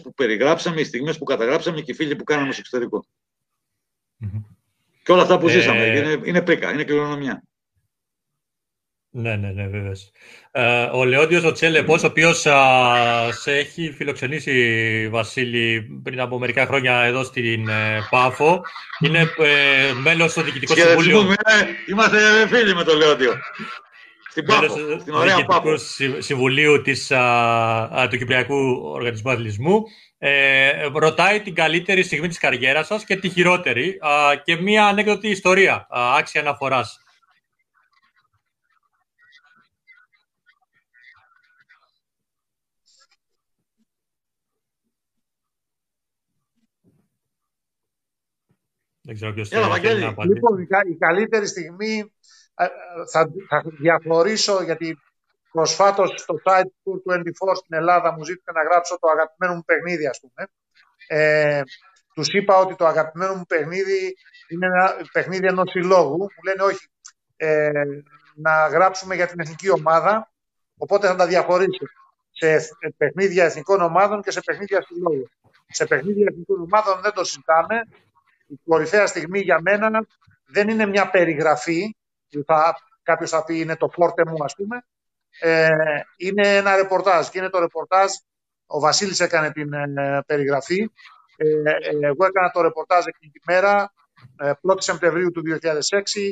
που περιγράψαμε, οι στιγμές που καταγράψαμε και οι φίλοι που κάναμε στο εξωτερικό. Mm-hmm. Και όλα αυτά που ε... ζήσαμε. Είναι, είναι πρίκα, είναι κληρονομιά. Ναι, ναι, ναι, βέβαια. Ε, ο Λεόντιος ο Τσέλεπος, ο οποίος σε έχει φιλοξενήσει, Βασίλη, πριν από μερικά χρόνια εδώ στην ε, Πάφο, είναι ε, μέλος στο Διοικητικό Συμβούλιο. Είμαστε φίλοι με τον Λεόντιο. Στην Πάφο, στην ωραία Πάφο. Συμβουλίου της, α, του Κυπριακού Οργανισμού Αθλητισμού. Ε, ρωτάει την καλύτερη στιγμή της καριέρας σας και τη χειρότερη και μία ανέκδοτη ιστορία, άξια αναφοράς. Δεν ξέρω ποιος θέλει να Λοιπόν, η καλύτερη στιγμή ε, θα, θα διαφορήσω γιατί προσφάτως στο site του 24 στην Ελλάδα μου ζήτησε να γράψω το αγαπημένο μου παιχνίδι, ας πούμε. Ε, τους είπα ότι το αγαπημένο μου παιχνίδι είναι ένα παιχνίδι ενός συλλόγου. Μου λένε όχι, ε, να γράψουμε για την εθνική ομάδα, οπότε θα τα διαχωρίσω σε παιχνίδια εθνικών ομάδων και σε παιχνίδια συλλόγου. Σε παιχνίδια εθνικών ομάδων δεν το συζητάμε, η κορυφαία στιγμή για μένα δεν είναι μια περιγραφή, που θα, κάποιος θα πει είναι το φόρτε μου ας πούμε, ε, είναι ένα ρεπορτάζ και είναι το ρεπορτάζ, ο Βασίλης έκανε την ε, περιγραφή, ε, ε, εγώ έκανα το ρεπορτάζ εκείνη τη μέρα, 1η Σεπτεμβρίου του 2006,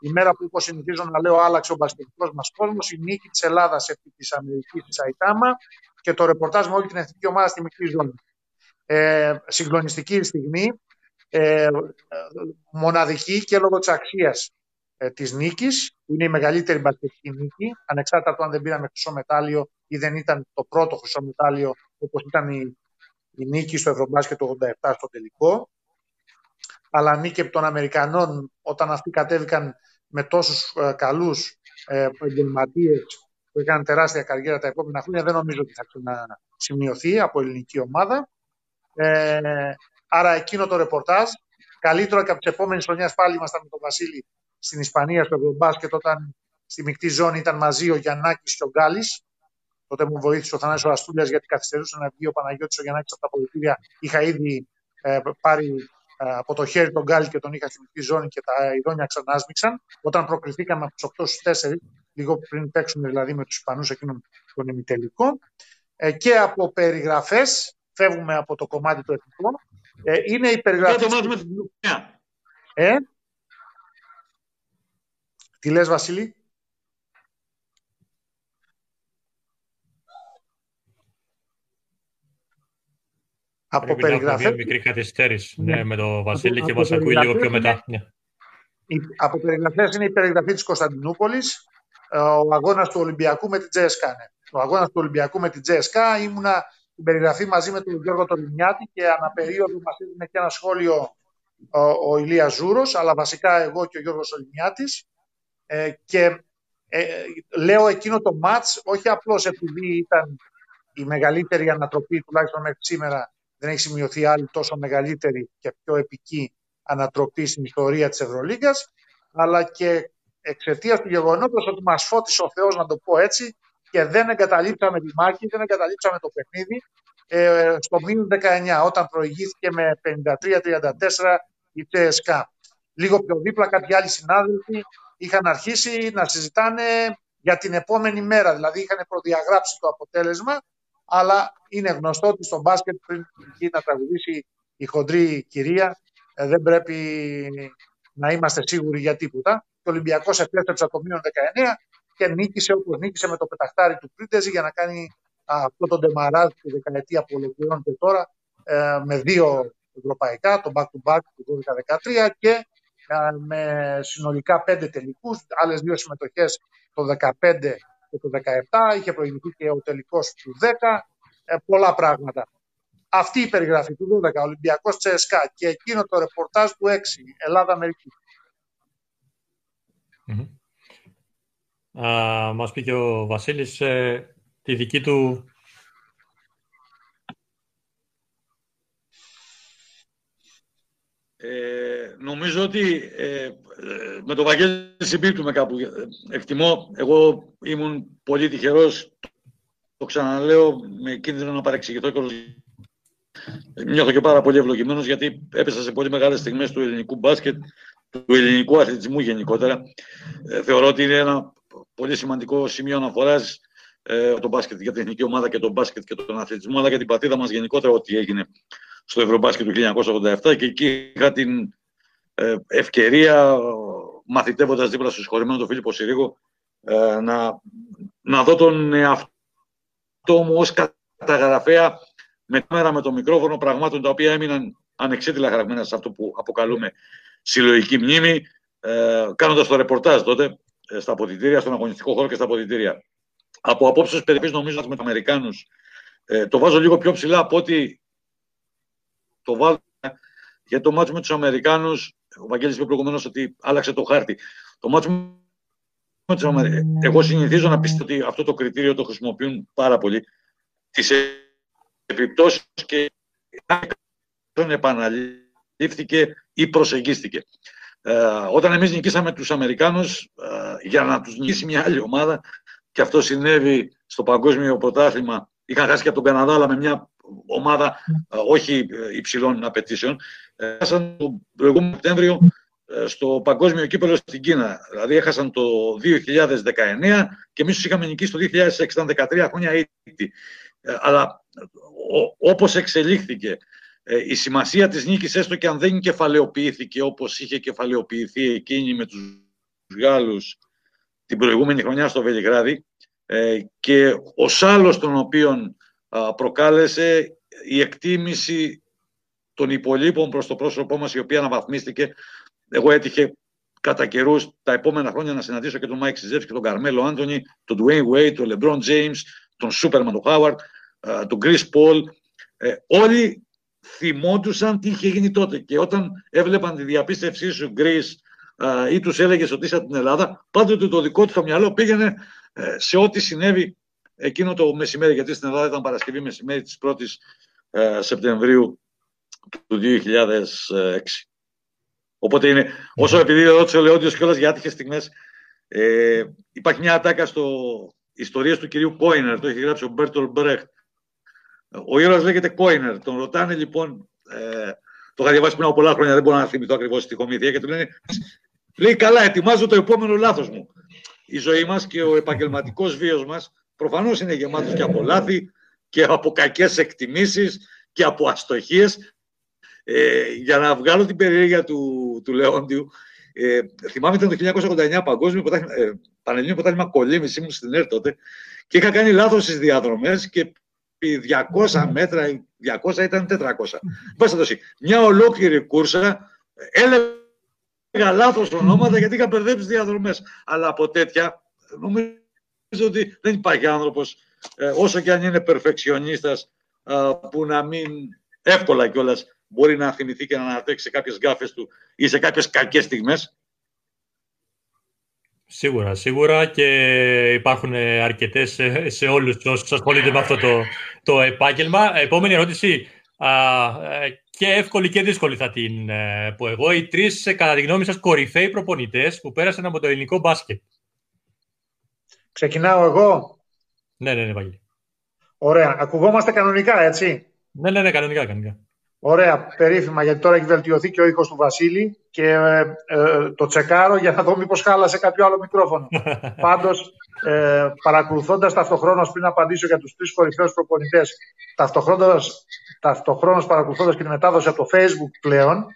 η μέρα που όπως συνηθίζω να λέω άλλαξε ο μπασκετικός μας κόσμος, η νίκη της Ελλάδας επί της Αμερικής της Αϊτάμα και το ρεπορτάζ με όλη την εθνική ομάδα στη μικρή ζώνη. Ε, συγκλονιστική στιγμή ε, μοναδική και λόγω της αξίας ε, της νίκης, που είναι η μεγαλύτερη μπασκετική νίκη, ανεξάρτητα από αν δεν πήραμε χρυσό μετάλλιο ή δεν ήταν το πρώτο χρυσό μετάλλιο, όπως ήταν η, η νίκη στο Ευρωμπάσκετ το 87 στο τελικό. Αλλά νίκη από των Αμερικανών, όταν αυτοί κατέβηκαν με τόσους ε, καλούς ε, επαγγελματίες που έκαναν τεράστια καριέρα τα επόμενα χρόνια, δεν νομίζω ότι θα ξανασημειωθεί από ελληνική ομάδα. Ε, Άρα εκείνο το ρεπορτάζ, καλύτερο και από τις επόμενες χρονιές πάλι ήμασταν με τον Βασίλη στην Ισπανία, στο Ευρωμπάσκετ, όταν στη μεικτή ζώνη ήταν μαζί ο Γιαννάκης και ο Γκάλης. Τότε μου βοήθησε ο Θανάσης Αστούλιας γιατί καθυστερούσε να βγει ο Παναγιώτης ο Γιαννάκης από τα πολιτήρια. Είχα ήδη ε, πάρει ε, από το χέρι τον Γκάλη και τον είχα στη μεικτή ζώνη και τα ειδόνια ξανάσμιξαν. Όταν προκριθήκαμε από του 8 στου 4, λίγο πριν παίξουμε δηλαδή με τους Ισπανούς εκείνον τον ημιτελικό. Ε, και από περιγραφές, φεύγουμε από το κομμάτι του εθνικού, ε, είναι η περιγραφή... Ε; Τι λες, Βασίλη; Από περιγραφές... μικρή καθυστέρηση ναι. ναι. με τον Βασίλη και μας ακούει λίγο πιο μετά. Ναι. Από περιγραφές είναι η περιγραφή της Κωνσταντινούπολης, ε, ο αγώνας του Ολυμπιακού με την Τζέσκα. Ναι. Ο αγώνας του Ολυμπιακού με την Τζέσκα ήμουνα την περιγραφή μαζί με τον Γιώργο Τολινιάτη και αναπερίοδο μας έδινε και ένα σχόλιο ο, ο Ηλίας Ζούρος, αλλά βασικά εγώ και ο Γιώργος Τολινιάτης. Ε, και ε, λέω εκείνο το μάτς, όχι απλώς επειδή ήταν η μεγαλύτερη ανατροπή, τουλάχιστον μέχρι σήμερα, δεν έχει σημειωθεί άλλη τόσο μεγαλύτερη και πιο επική ανατροπή στην ιστορία της Ευρωλίγκας, αλλά και εξαιτίας του γεγονότος ότι μας φώτισε ο Θεός, να το πω έτσι, και δεν εγκαταλείψαμε τη μάχη, δεν εγκαταλείψαμε το παιχνίδι ε, στο μείον 19 όταν προηγήθηκε με 53-34 η ΤΕΣΚΑ. Λίγο πιο δίπλα κάποιοι άλλοι συνάδελφοι είχαν αρχίσει να συζητάνε για την επόμενη μέρα, δηλαδή είχαν προδιαγράψει το αποτέλεσμα, αλλά είναι γνωστό ότι στο μπάσκετ πριν να τραγουδήσει η χοντρή κυρία ε, δεν πρέπει να είμαστε σίγουροι για τίποτα. Το Ολυμπιακός επέστρεψε από το μείον 19 και νίκησε όπως νίκησε με το πεταχτάρι του Πρίτεζη για να κάνει αυτό το ντεμαράζ τη δεκαετία που ολοκληρώνεται τώρα ε, με δύο ευρωπαϊκά, το back-to-back του 2013 και ε, με συνολικά πέντε τελικούς, άλλες δύο συμμετοχές το 2015 και το 2017, είχε προηγηθεί και ο τελικός του 10, ε, πολλά πράγματα. Αυτή η περιγραφή του 12, Ολυμπιακός Τσέσκα και εκείνο το ρεπορτάζ του 6, Ελλάδα-Αμερική. Mm-hmm. Μας πει και ο Βασίλης ε, τη δική του Ε, νομίζω ότι ε, με το Βαγγέλη συμπίπτουμε κάπου. Εκτιμώ, εγώ ήμουν πολύ τυχερός, το ξαναλέω, με κίνδυνο να παρεξηγηθώ και Νιώθω και πάρα πολύ ευλογημένος γιατί έπεσα σε πολύ μεγάλες στιγμές του ελληνικού μπάσκετ, του ελληνικού αθλητισμού γενικότερα. Ε, θεωρώ ότι είναι ένα πολύ σημαντικό σημείο αναφοράς ε, το μπάσκετ για την εθνική ομάδα και τον μπάσκετ και τον αθλητισμό, αλλά για την πατρίδα μας γενικότερα ό,τι έγινε στο Ευρωμπάσκετ του 1987 και εκεί είχα την ε, ευκαιρία, μαθητεύοντας δίπλα στο συγχωρημένο τον Φίλιππο Συρίγο, ε, να, να δω τον εαυτό μου ως καταγραφέα με κάμερα, με το μικρόφωνο, πραγμάτων τα οποία έμειναν ανεξίτηλα χαραγμένα σε αυτό που αποκαλούμε συλλογική μνήμη, ε, κάνοντας το ρεπορτάζ τότε. ε, στα αποδητήρια, στον αγωνιστικό χώρο και στα αποδητήρια. Από απόψε περιπτώσει, νομίζω με τους Αμερικάνους, ε, το βάζω λίγο πιο ψηλά από ότι το βάλω για το μάτσο με τους Αμερικάνους. Ο Βαγγέλης είπε προηγουμένως ότι άλλαξε το χάρτη. Το μάτσο με τους Αμερικάνου. Εγώ συνηθίζω να πιστεύω ότι αυτό το κριτήριο το χρησιμοποιούν πάρα πολύ. Τις επιπτώσεις και επαναλήφθηκε ή προσεγγίστηκε. Ε, όταν εμείς νικήσαμε τους Αμερικάνους, ε, για να τους νικήσει μια άλλη ομάδα, και αυτό συνέβη στο παγκόσμιο πρωτάθλημα, είχαν χάσει και από τον Καναδά, αλλά με μια ομάδα ε, όχι ε, υψηλών απαιτήσεων. Έχασαν τον προηγούμενο Σεπτέμβριο ε, στο παγκόσμιο κύπελο στην Κίνα. Δηλαδή έχασαν το 2019 και εμείς τους είχαμε νικήσει το 2013 χρόνια ήδη. Αλλά όπως εξελίχθηκε η σημασία της νίκης έστω και αν δεν κεφαλαιοποιήθηκε όπως είχε κεφαλαιοποιηθεί εκείνη με τους Γάλλους την προηγούμενη χρονιά στο Βελιγράδι και ο σάλος των οποίων προκάλεσε η εκτίμηση των υπολοίπων προς το πρόσωπό μας, η οποία αναβαθμίστηκε. Εγώ έτυχε κατά καιρούς τα επόμενα χρόνια να συναντήσω και τον Μάικ Σιζέφσκι και τον Καρμέλο Άντονι, τον Dwayne Wade, τον LeBron James, τον Σούπερμαν τον Χάουαρντ, τον Chris Paul. Ε, όλοι θυμόντουσαν τι είχε γίνει τότε. Και όταν έβλεπαν τη διαπίστευσή σου, Chris, ή τους έλεγες ότι είσαι από την Ελλάδα, πάντοτε το δικό του το μυαλό πήγαινε ε, σε ό,τι συνέβη εκείνο το μεσημέρι, γιατί στην Ελλάδα ήταν Παρασκευή μεσημέρι της 1ης ε, Σεπτεμβρίου του 2006. Οπότε είναι, όσο επειδή ρώτησε ο Λεόντιος κιόλας για άτυχες στιγμές, ε, υπάρχει μια ατάκα στο ιστορίες του κυρίου Κόινερ, το έχει γράψει ο Μπέρτολ Μπρέχτ. Ο ήρωας λέγεται Κόινερ. Τον ρωτάνε λοιπόν, ε, το είχα διαβάσει πριν από πολλά χρόνια, δεν μπορώ να θυμηθώ ακριβώς τη κομιδία και του λένε, λέει καλά, ετοιμάζω το επόμενο λάθος μου. Η ζωή μας και ο επαγγελματικός βίος μας προφανώς είναι γεμάτος και από λάθη και από κακές εκτιμήσεις και από αστοχίες. Ε, για να βγάλω την περιέργεια του, του Λεόντιου, ε, θυμάμαι ήταν το 1989 παγκόσμιο πρωτάθλημα, ε, πανελλήνιο πρωτάθλημα κολλήμης, ήμουν στην ΕΡΤ τότε και είχα κάνει λάθος στις διαδρομές και 200 μέτρα, 200 ήταν 400. Πες μια ολόκληρη κούρσα έλεγα λάθος ονόματα γιατί είχα μπερδέψει διαδρομές. Αλλά από τέτοια νομίζω ότι δεν υπάρχει άνθρωπος, ε, όσο και αν είναι περφεξιονίστας, ε, που να μην εύκολα κιόλας μπορεί να θυμηθεί και να ανατέξει σε κάποιες γκάφες του ή σε κάποιες κακές στιγμές. Σίγουρα, σίγουρα και υπάρχουν αρκετές σε όλους όσους ασχολούνται με αυτό το, το επάγγελμα. Επόμενη ερώτηση, ε, και εύκολη και δύσκολη θα την πω εγώ. Οι τρεις, κατά τη γνώμη σας, κορυφαίοι προπονητές που πέρασαν από το ελληνικό μπάσκετ. Ξεκινάω εγώ; Ναι, ναι, ναι, Βαγγέλη. Ωραία. Ακουγόμαστε κανονικά, έτσι; Ναι, ναι, ναι, κανονικά, κανονικά. Ωραία, περίφημα, γιατί τώρα έχει βελτιωθεί και ο ήχος του Βασίλη και ε, ε, το τσεκάρω για να δω μήπως χάλασε κάποιο άλλο μικρόφωνο. *laughs* Πάντως, ε, παρακολουθώντας ταυτοχρόνως, πριν απαντήσω για τους τρεις κορυφαίους προπονητές, ταυτοχρόνως, ταυτοχρόνως παρακολουθώντας και τη μετάδοση από το Facebook πλέον,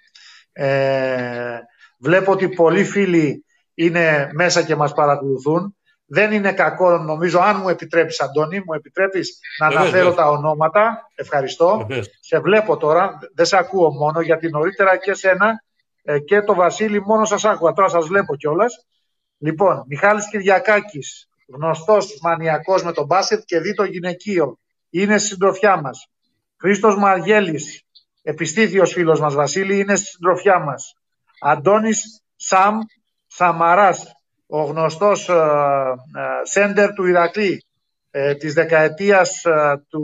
ε, βλέπω ότι πολλοί φίλοι είναι μέσα και μας παρακολουθούν. Δεν είναι κακό, νομίζω, αν μου επιτρέπεις, Αντώνη, μου επιτρέπεις να Βεβαίως, αναφέρω βεβαίως. τα ονόματα. Ευχαριστώ. Βεβαίως. Σε βλέπω τώρα, δεν σε ακούω μόνο, γιατί νωρίτερα και σένα ε, και το Βασίλη μόνο σας άκουγα. Τώρα σας βλέπω κιόλας. Λοιπόν, Μιχάλης Κυριακάκης, γνωστός μανιακός με τον μπάσκετ και δει το γυναικείο. Είναι στη συντροφιά μας. Χρήστος Μαργέλης, επιστήθιος φίλος μας Βασίλη, είναι στη συντροφιά μας. Αντώνης Σαμ Σαμαράς, ο γνωστός ε, ε, σέντερ του Ηρακλή ε, της δεκαετίας ε, του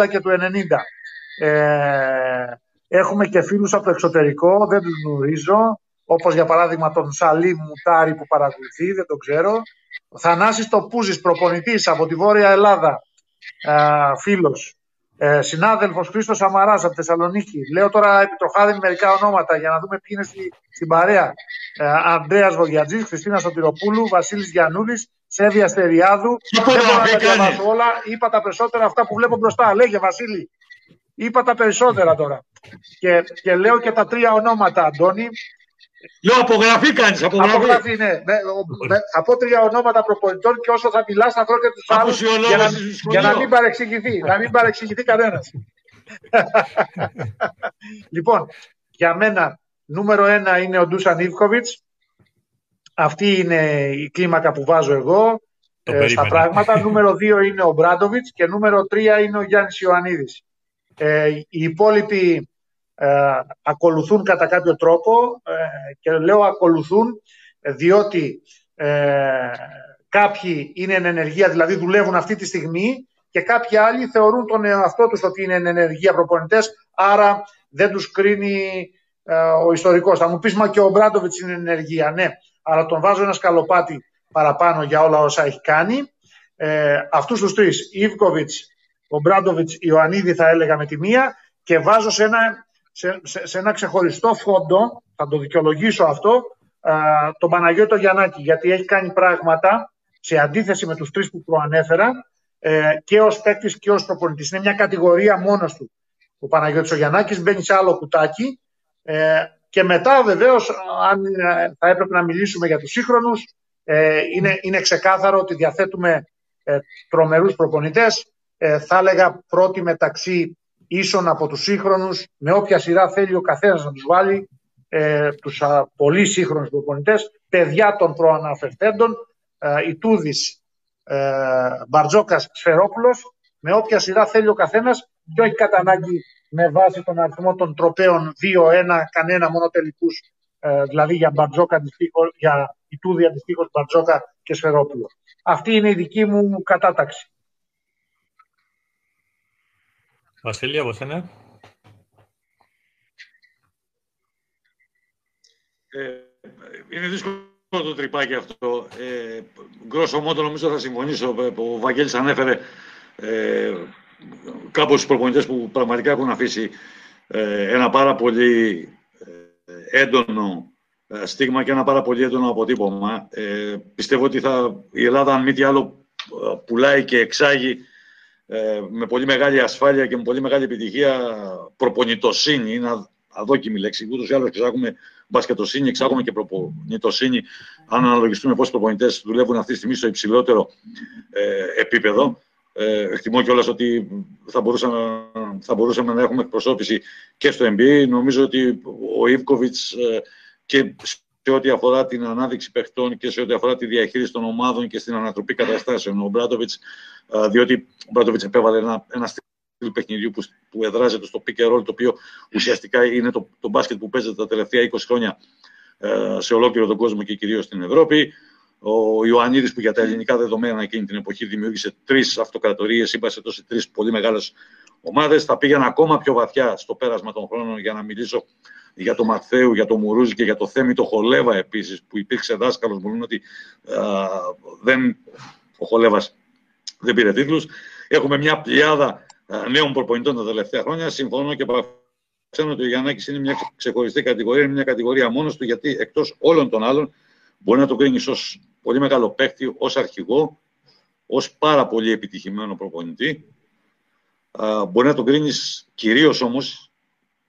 80 και του 90. Ε, έχουμε και φίλους από το εξωτερικό, δεν τους γνωρίζω, όπως για παράδειγμα τον Σαλίμ Μουτάρη που παρακολουθεί, δεν τον ξέρω. Ο Θανάσης Τοπούζης, προπονητής από τη Βόρεια Ελλάδα, ε, φίλος. Ε, συνάδελφος Χρήστος Σαμαράς από Θεσσαλονίκη. Λέω τώρα επιτροχάδι μερικά ονόματα για να δούμε ποιοι είναι στη, στην παρέα. Ε, Ανδρέας Βογιατζής, Χριστίνα Σωτηροπούλου, Βασίλης Γιαννούλης, Σέβια Στεριάδου. Από Δεν εδώ, μπορώ να τα έκανε. διαβάσω όλα. Είπα τα περισσότερα αυτά που βλέπω μπροστά. Λέγε Βασίλη. Είπα τα περισσότερα τώρα. Και, και λέω και τα τρία ονόματα, Αντώνη. Λέω απογραφή κάνεις, απογραφή. Απογραφή, ναι. Με, ο- με, θα πω τρία ονόματα προπονητών και όσο θα μιλάς θα βρω και τους άλλους Απουσιολόγος για να, στη σχολείο. για να μην παρεξηγηθεί. να μην παρεξηγηθεί κανένας. *laughs* λοιπόν, για μένα νούμερο ένα είναι ο Ντούσαν Ιβκοβιτς. Αυτή είναι η κλίμακα που βάζω εγώ Το ε, στα περίμενα. πράγματα. *laughs* νούμερο δύο είναι ο Μπράντοβιτς και νούμερο τρία είναι ο Γιάννης Ιωαννίδης. Ε, οι υπόλοιποι ε, ακολουθούν κατά κάποιο τρόπο ε, και λέω ακολουθούν ε, διότι ε, κάποιοι είναι εν ενεργεία, δηλαδή δουλεύουν αυτή τη στιγμή και κάποιοι άλλοι θεωρούν τον εαυτό τους ότι είναι εν ενεργεία προπονητές, άρα δεν τους κρίνει ε, ο ιστορικός. Θα μου πεις, μα και ο Μπράντοβιτς είναι εν ενεργεία. Ναι, αλλά τον βάζω ένα σκαλοπάτι παραπάνω για όλα όσα έχει κάνει. Ε, αυτούς τους τρεις, Ιβκοβιτς, ο Μπράντοβιτς, Ιωαννίδη θα έλεγα με τη μία και βάζω σε ένα, σε, σε, σε ένα ξεχωριστό φόντο, θα το δικαιολογήσω αυτό, α, τον Παναγιώτο Γιαννάκη, γιατί έχει κάνει πράγματα σε αντίθεση με τους τρεις που προανέφερα ε, και ως παίκτης και ως προπονητής. Είναι μια κατηγορία μόνος του. Ο Παναγιώτης ο Γιαννάκης μπαίνει σε άλλο κουτάκι ε, και μετά βεβαίως αν ε, θα έπρεπε να μιλήσουμε για τους σύγχρονους ε, είναι, είναι ξεκάθαρο ότι διαθέτουμε ε, τρομερούς προπονητές ε, θα έλεγα πρώτη μεταξύ ίσων από τους σύγχρονους με όποια σειρά θέλει ο καθένας να τους βάλει ε, τους α, πολύ σύγχρονους προπονητές παιδιά των προαναφερθέντων ε, Ιτούδης, ε, Μπαρτζόκας, Σφερόπουλος με όποια σειρά θέλει ο καθένας και όχι κατά ανάγκη με βάση τον αριθμό των τροπέων 2-1 κανένα μόνο τελικούς ε, δηλαδή για Μπαρτζόκα αντιστοίχως, για Ιτούδη αντιστοίχως Μπαρτζόκα και Σφερόπουλο. Αυτή είναι η δική μου κατάταξη. Βασίλη, από σένα. Ε, είναι δύσκολο το τρυπάκι αυτό. Ε, γκρόσο μότο νομίζω θα συμφωνήσω. Ε, Ο Βαγγέλης ανέφερε ε, κάποιους προπονητές που πραγματικά έχουν αφήσει ε, ένα πάρα πολύ ε, έντονο ε, στίγμα και ένα πάρα πολύ έντονο αποτύπωμα. Ε, πιστεύω ότι θα, η Ελλάδα, αν μη τι άλλο, ε, πουλάει και εξάγει ε, με πολύ μεγάλη ασφάλεια και με πολύ μεγάλη επιτυχία προπονητοσύνη. Είναι α- αδόκιμη λέξη. Ούτως ή άλλως εξάγουμε μπασκετοσύνη, εξάγουμε και προπονητοσύνη. Αν αναλογιστούμε πόσοι προπονητές δουλεύουν αυτή τη στιγμή στο υψηλότερο ε, επίπεδο, ε, εκτιμώ κιόλας ότι θα μπορούσαμε, θα μπορούσαμε να έχουμε εκπροσώπηση και στο NBA. Νομίζω ότι ο Ιβκοβιτς ε, και σε ό,τι αφορά την ανάδειξη παιχτών και σε ό,τι αφορά τη διαχείριση των ομάδων και στην ανατροπή καταστάσεων. Ο Μπράτοβιτς, ε, διότι ο Μπράτοβιτς επέβαλε ένα, ένα στυλ παιχνιδιού που, που εδράζεται στο pick and roll, το οποίο ουσιαστικά είναι το, το μπάσκετ που παίζεται τα τελευταία 20 χρόνια ε, σε ολόκληρο τον κόσμο και κυρίως στην Ευρώπη. Ο Ιωαννίδης που για τα ελληνικά δεδομένα εκείνη την εποχή δημιούργησε τρεις αυτοκρατορίες, είπα σε τόσες τρεις πολύ μεγάλες ομάδες. Θα πήγαινα ακόμα πιο βαθιά στο πέρασμα των χρόνων για να μιλήσω για το Μαθαίου, για το Μουρούζι και για το Θέμη το Χολέβα επίσης που υπήρξε δάσκαλος μου λένε ότι α, δεν, ο Χολέβας δεν πήρε τίτλους. Έχουμε μια πλειάδα ε, νέων προπονητών τα τελευταία χρόνια. Συμφωνώ και παραξένω ότι ο Γιαννάκης είναι μια ξεχωριστή κατηγορία, είναι μια κατηγορία μόνος του, γιατί εκτός όλων των άλλων μπορεί να το κρίνεις ως πολύ μεγάλο παίκτη, ως αρχηγό, ως πάρα πολύ επιτυχημένο προπονητή. Μπορεί να τον κρίνεις κυρίως όμως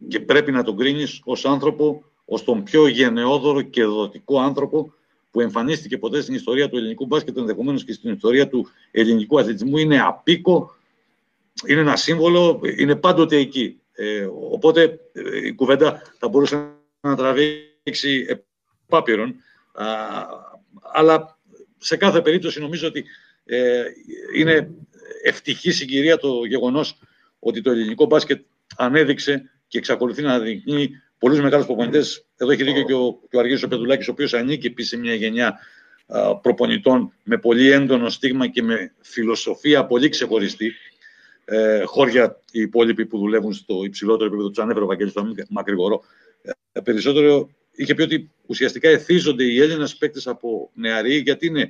και πρέπει να τον κρίνεις ως άνθρωπο, ως τον πιο γενναιόδωρο και δοτικό άνθρωπο που εμφανίστηκε ποτέ στην ιστορία του ελληνικού μπάσκετ, ενδεχομένως και στην ιστορία του ελληνικού αθλητισμού. Είναι απίκο, είναι ένα σύμβολο, είναι πάντοτε εκεί. Ε, οπότε ε, η κουβέντα θα μπορούσε να τραβήξει επάπειρον. αλλά σε κάθε περίπτωση νομίζω ότι ε, είναι ευτυχή συγκυρία το γεγονός ότι το ελληνικό μπάσκετ ανέδειξε και εξακολουθεί να δείχνει πολλούς μεγάλους προπονητές. Εδώ έχει δίκιο και ο, και ο Αργύρης ο Πεδουλάκης, ο οποίος ανήκει επίσης σε μια γενιά προπονητών με πολύ έντονο στίγμα και με φιλοσοφία πολύ ξεχωριστή. Ε, χώρια οι υπόλοιποι που δουλεύουν στο υψηλότερο επίπεδο, τους ανέφερε ο Βαγγέλης, το μακρηγορό. Ε, περισσότερο είχε πει ότι ουσιαστικά εθίζονται οι Έλληνες παίκτες από νεαροί, γιατί είναι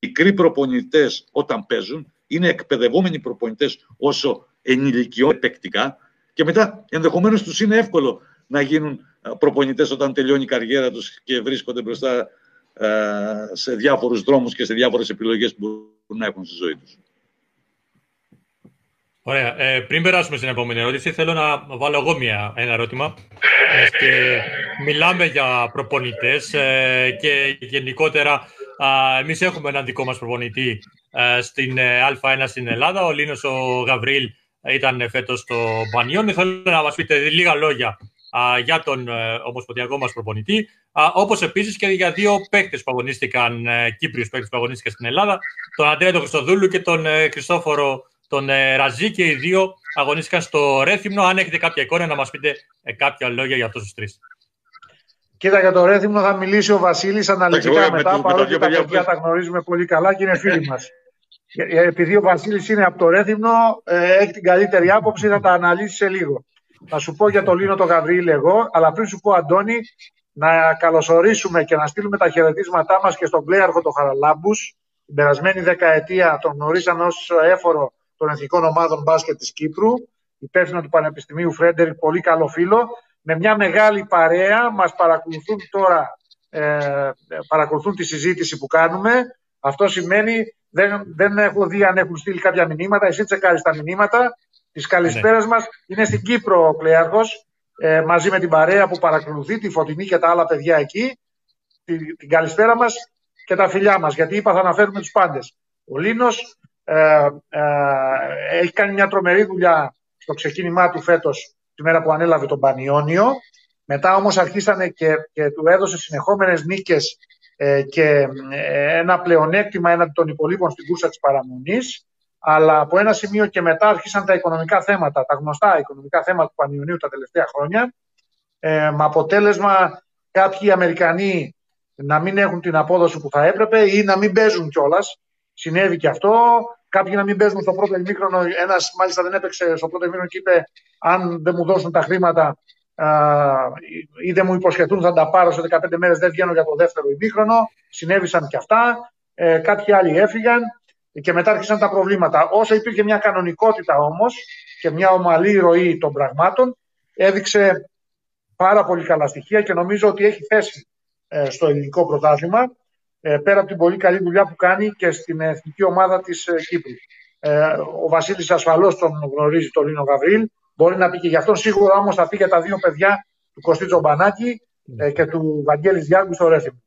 μικροί προπονητές όταν παίζουν, είναι εκπαιδευόμενοι προπονητές όσο ενηλικιώνουν επεκτικά και μετά ενδεχομένως τους είναι εύκολο να γίνουν προπονητές όταν τελειώνει η καριέρα τους και βρίσκονται μπροστά σε διάφορους δρόμους και σε διάφορες επιλογές που μπορούν να έχουν στη ζωή τους. Ωραία. Ε, πριν περάσουμε στην επόμενη ερώτηση, θέλω να βάλω εγώ μια, ένα ερώτημα. *laughs* Και μιλάμε για προπονητές ε, και γενικότερα εμείς έχουμε έναν δικό μας προπονητή ε, στην ε, Α1 στην Ελλάδα. Ο Λίνος ο Γαβρίλ ήταν φέτος στο Μπανιόν. Θέλω να μας πείτε λίγα λόγια για τον ομοσπονδιακό μας προπονητή, όπως επίσης και για δύο παίκτες που αγωνίστηκαν, Κύπριους παίκτες που αγωνίστηκαν στην Ελλάδα, τον Αντρέα τον Χριστοδούλου και τον Χριστόφορο τον Ραζί και οι δύο αγωνίστηκαν στο Ρέθυμνο. Αν έχετε κάποια εικόνα να μας πείτε κάποια λόγια για αυτούς τους τρεις. Κοίτα, για το Ρέθυμνο θα μιλήσει ο Βασίλης αναλυτικά μετά, παρότι τα παιδιά τα γνωρίζουμε πολύ καλά και είναι φίλοι μας. Επειδή ο Βασίλης είναι από το Ρέθυμνο, ε, έχει την καλύτερη άποψη, θα τα αναλύσει σε λίγο. Θα σου πω για το Λίνο τον Γαβρίλ εγώ, αλλά πριν σου πω, Αντώνη, να καλωσορίσουμε και να στείλουμε τα χαιρετίσματά μας και στον πλέαρχο τον Χαραλάμπους. Την περασμένη δεκαετία τον γνωρίσαν ως έφορο των εθνικών ομάδων μπάσκετ της Κύπρου, υπεύθυνο του Πανεπιστημίου Φρέντερ, πολύ καλό φίλο με μια μεγάλη παρέα μας παρακολουθούν τώρα, ε, παρακολουθούν τη συζήτηση που κάνουμε. Αυτό σημαίνει, δεν, δεν έχω δει αν έχουν στείλει κάποια μηνύματα, εσύ τσεκάρεις τα μηνύματα. Της καλησπέρας ναι. μας είναι στην Κύπρο ο Κλέαρχος, ε, μαζί με την παρέα που παρακολουθεί, τη Φωτεινή και τα άλλα παιδιά εκεί. Την, την καλησπέρα μας και τα φιλιά μας, γιατί είπα θα αναφέρουμε τους πάντες. Ο Λίνος ε, ε, έχει κάνει μια τρομερή δουλειά στο ξεκίνημά του φέτος τη μέρα που ανέλαβε τον Πανιόνιο. Μετά όμως αρχίσανε και, και του έδωσε συνεχόμενες νίκες ε, και ε, ένα πλεονέκτημα έναντι των υπολείπων στην κούρσα της παραμονής. Αλλά από ένα σημείο και μετά άρχισαν τα οικονομικά θέματα, τα γνωστά οικονομικά θέματα του Πανιωνίου τα τελευταία χρόνια, ε, με αποτέλεσμα κάποιοι Αμερικανοί να μην έχουν την απόδοση που θα έπρεπε ή να μην παίζουν κιόλας. Συνέβη και αυτό. Κάποιοι να μην παίζουν στο πρώτο ημίχρονο. Ένας μάλιστα δεν έπαιξε στο πρώτο ημίχρονο και είπε: Αν δεν μου δώσουν τα χρήματα ή δεν μου υποσχεθούν θα τα πάρω σε 15 μέρες, δεν βγαίνω για το δεύτερο ημίχρονο. Συνέβησαν και αυτά. Ε, κάποιοι άλλοι έφυγαν και μετά άρχισαν τα προβλήματα. Όσο υπήρχε μια κανονικότητα όμως και μια ομαλή ροή των πραγμάτων, έδειξε πάρα πολύ καλά στοιχεία και νομίζω ότι έχει θέση ε, στο ελληνικό πρωτάθλημα. Ε, πέρα από την πολύ καλή δουλειά που κάνει και στην εθνική ομάδα της ε, Κύπρου. Ε, ο Βασίλης ασφαλώς τον γνωρίζει τον Λίνο Γαβρίλ, μπορεί να πει και γι' αυτό, σίγουρα όμως θα πει για τα δύο παιδιά του Κωστή Τζομπανάκη και του Βαγγέλης Διάγκου στο Ρέθιμο.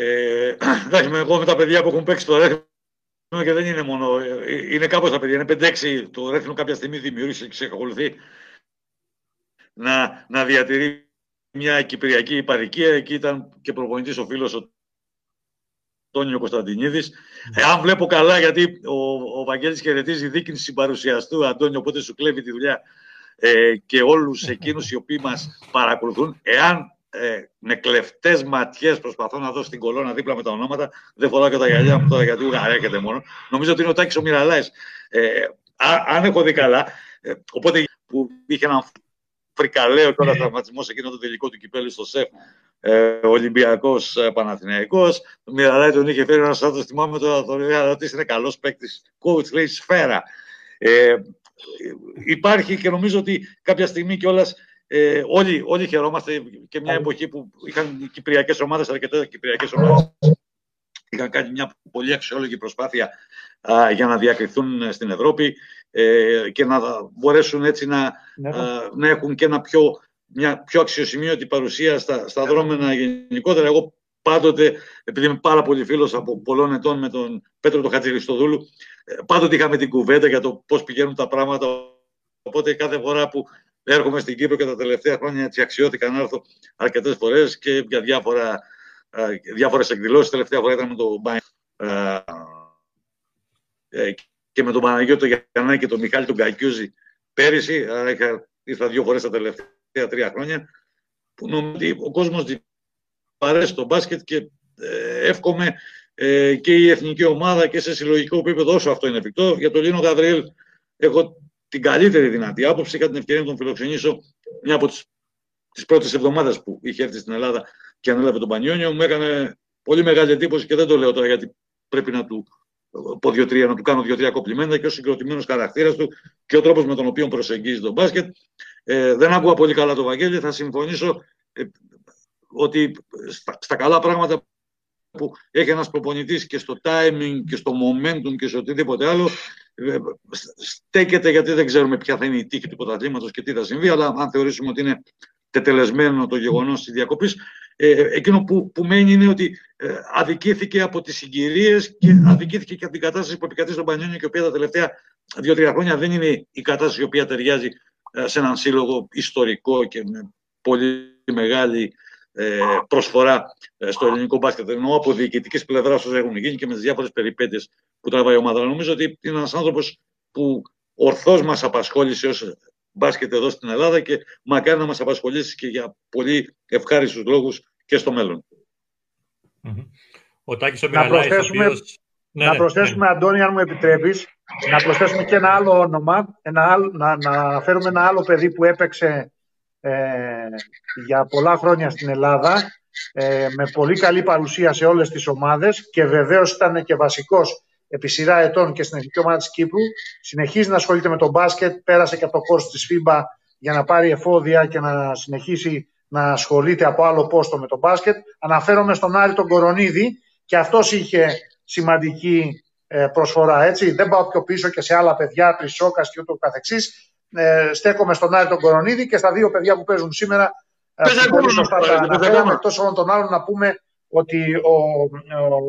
Ε, *clears throat* εντάξει, εγώ με τα παιδιά που έχουν παίξει το Ρέθινο και δεν είναι μόνο. Είναι κάπως τα παιδιά. Είναι 5-6. Το Ρέθινο κάποια στιγμή δημιούργησε και ξεκολουθεί να, να διατηρεί μια κυπριακή υπαρικία. Εκεί ήταν και προπονητής ο φίλος ο Τόνιο Κωνσταντινίδης. Εάν βλέπω καλά, γιατί ο, ο Βαγγέλης χαιρετίζει δίκη συμπαρουσιαστού, Αντώνιο, οπότε σου κλέβει τη δουλειά ε, και όλους *laughs* εκείνους οι οποίοι μας παρακολουθούν. Εάν ε, με κλεφτές ματιές προσπαθώ να δώσω την κολόνα δίπλα με τα ονόματα. Δεν φοράω και τα γυαλιά μου τώρα γιατί Ουγγαρία έρχεται μόνο. Νομίζω ότι είναι ο Τάκης ο Μυραλάης. Ε, αν έχω δει καλά. Ε, οπότε που είχε έναν φρικαλαίο τώρα τραυματισμός σε εκείνο το τελικό του κυπέλου στο ΣΕΦ. Ε, Ολυμπιακός ε, Παναθηναϊκός. Ο Μυραλάη τον είχε φέρει ένας άνθρωπος. Θυμάμαι τώρα τον είχα ρωτήσει είναι καλός παίκτης. Coach λέει σφαίρα. Ε, υπάρχει και νομίζω ότι κάποια στιγμή κιόλας ε, όλοι, όλοι χαιρόμαστε και μια εποχή που είχαν οι κυπριακές ομάδες, αρκετές κυπριακές ομάδες, είχαν κάνει μια πολύ αξιόλογη προσπάθεια α, για να διακριθούν στην Ευρώπη ε, και να μπορέσουν έτσι να, ναι. α, να έχουν και ένα πιο, μια πιο αξιοσημείωτη παρουσία στα, στα δρόμενα γενικότερα. Εγώ πάντοτε, επειδή είμαι πάρα πολύ φίλος από πολλών ετών με τον Πέτρο τον Χατζηριστοδούλου, ε, πάντοτε είχαμε την κουβέντα για το πώς πηγαίνουν τα πράγματα. Οπότε κάθε φορά που έρχομαι στην Κύπρο και τα τελευταία χρόνια έτσι αξιώθηκα να έρθω αρκετές φορές και για διάφορα, διάφορες εκδηλώσεις. Τελευταία φορά ήταν με τον ε, και με τον Παναγιώτο Γιαννάκη και τον Μιχάλη τον Κακιούζη πέρυσι. Είχα, ήρθα δύο φορές τα τελευταία τρία χρόνια που νομίζω ότι ο κόσμος παρέσει το μπάσκετ και ε, εύχομαι ε, και η εθνική ομάδα και σε συλλογικό επίπεδο όσο αυτό είναι εφικτό. Για τον Λίνο Γαβριέλ έχω την καλύτερη δυνατή άποψη. Είχα την ευκαιρία να τον φιλοξενήσω μια από τις τις πρώτες εβδομάδες που είχε έρθει στην Ελλάδα και ανέλαβε τον Πανιόνιο. Μου έκανε πολύ μεγάλη εντύπωση και δεν το λέω τώρα γιατί πρέπει να του πω δύο-τρία, να του κάνω δύο-τρία κοπλιμέντα και ο συγκροτημένος χαρακτήρας του και ο τρόπος με τον οποίο προσεγγίζει τον μπάσκετ. Ε, δεν άκουγα πολύ καλά το Βαγγέλη. Θα συμφωνήσω ε, ότι στα, στα καλά πράγματα που έχει ένας προπονητής και στο timing και στο momentum και σε οτιδήποτε άλλο ε, στέκεται γιατί δεν ξέρουμε ποια θα είναι η τύχη του πρωταθλήματος και τι θα συμβεί αλλά αν θεωρήσουμε ότι είναι τετελεσμένο το γεγονός της διακοπής ε, εκείνο που, που μένει είναι ότι ε, αδικήθηκε από τις συγκυρίες και αδικήθηκε και από την κατάσταση που επικρατεί στον Πανιόνιο και η οποία τα τελευταία δύο-τρία χρόνια δεν είναι η κατάσταση η οποία ταιριάζει σε έναν σύλλογο ιστορικό και με πολύ μεγάλη ε, προσφορά ε, στο ελληνικό μπάσκετ. Εννοώ από διοικητικής πλευράς όσο έχουν γίνει και με τις διάφορες περιπέτειες που τραβάει η ομάδα. Νομίζω ότι είναι ένας άνθρωπος που ορθώς μας απασχόλησε ως μπάσκετ εδώ στην Ελλάδα και μακάρι να μας απασχολήσει και για πολύ ευχάριστους λόγους και στο μέλλον. Ο Τάκης ο να προσθέσουμε, οποίος... ναι, να ναι, προσθέσουμε ναι. Αντώνη, αν μου επιτρέπεις, να προσθέσουμε και ένα άλλο όνομα, ένα να, να φέρουμε ένα άλλο παιδί που έπαιξε ε, για πολλά χρόνια στην Ελλάδα ε, με πολύ καλή παρουσία σε όλες τις ομάδες και βεβαίως ήταν και βασικός επί σειρά ετών και στην εθνική ομάδα της Κύπρου. Συνεχίζει να ασχολείται με το μπάσκετ, πέρασε και από το κόρς της FIBA για να πάρει εφόδια και να συνεχίσει να ασχολείται από άλλο πόστο με το μπάσκετ. Αναφέρομαι στον Άρη τον Κορονίδη και αυτός είχε σημαντική ε, προσφορά. Έτσι. Δεν πάω πιο πίσω και σε άλλα παιδιά, Τρισόκας και ούτω καθεξής ε, στέκομαι στον Άρη τον Κορονίδη και στα δύο παιδιά που παίζουν σήμερα. Ε, πολύ σωστά τα αναφέραμε. Εκτός όλων των άλλων, να πούμε ότι ο,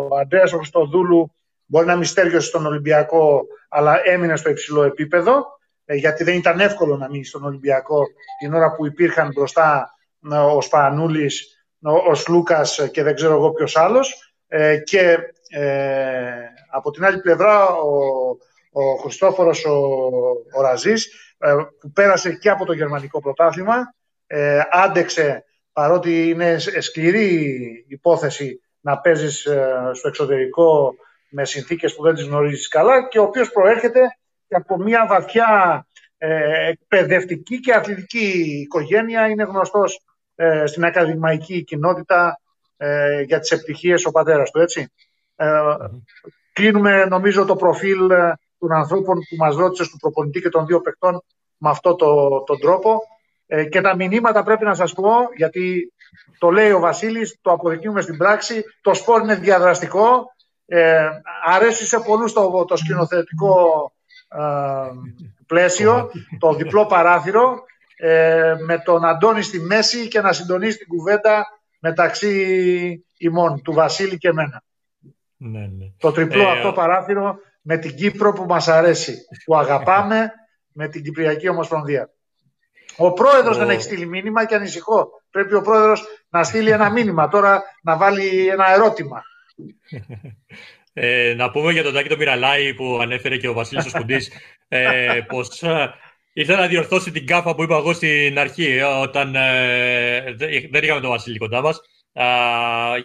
ο Αντρέας Χριστοδούλου μπορεί να μυστέριωσε στον Ολυμπιακό, αλλά έμεινε στο υψηλό επίπεδο. Ε, γιατί δεν ήταν εύκολο να μείνει στον Ολυμπιακό την ώρα που υπήρχαν μπροστά ε, ο Σπανούλης, ο, ο Σλούκας και δεν ξέρω εγώ ποιος άλλος. Ε, και ε, από την άλλη πλευρά ο, ο Χριστόφορος ο, ο Ραζής ε, που πέρασε και από το γερμανικό πρωτάθλημα. Ε, άντεξε, παρότι είναι σκληρή υπόθεση να παίζεις ε, στο εξωτερικό με συνθήκες που δεν τις γνωρίζεις καλά και ο οποίος προέρχεται από μια βαθιά ε, εκπαιδευτική και αθλητική οικογένεια. Είναι γνωστός ε, στην ακαδημαϊκή κοινότητα ε, για τις επιτυχίες ο πατέρας του, έτσι. Κλείνουμε νομίζω το προφίλ των ανθρώπων που μας ρώτησες του προπονητή και των δύο παιχτών με αυτόν το, τον τρόπο. Ε, και τα μηνύματα πρέπει να σας πω, γιατί το λέει ο Βασίλης, το αποδεικνύουμε στην πράξη, το σπορ είναι διαδραστικό, ε, αρέσει σε πολλούς το, το σκηνοθετικό ε, πλαίσιο, το διπλό παράθυρο, ε, με τον Αντώνη στη μέση και να συντονίσει την κουβέντα μεταξύ ημών, του Βασίλη και εμένα. Ναι, ναι. Το τριπλό ε, αυτό παράθυρο με την Κύπρο που μας αρέσει, που αγαπάμε, με την Κυπριακή Ομοσπονδία. Ο πρόεδρος δεν έχει στείλει μήνυμα και ανησυχώ. Πρέπει ο πρόεδρος να στείλει ένα μήνυμα, τώρα να βάλει ένα ερώτημα. Ε, να πούμε για τον Τάκη τον Μυραλάη που ανέφερε και ο Βασίλης ο Σκουντής ε, πως Ήθελα να διορθώσει την κάφα που είπα εγώ στην αρχή, ε, όταν ε, δεν είχαμε τον Βασίλη κοντά μας.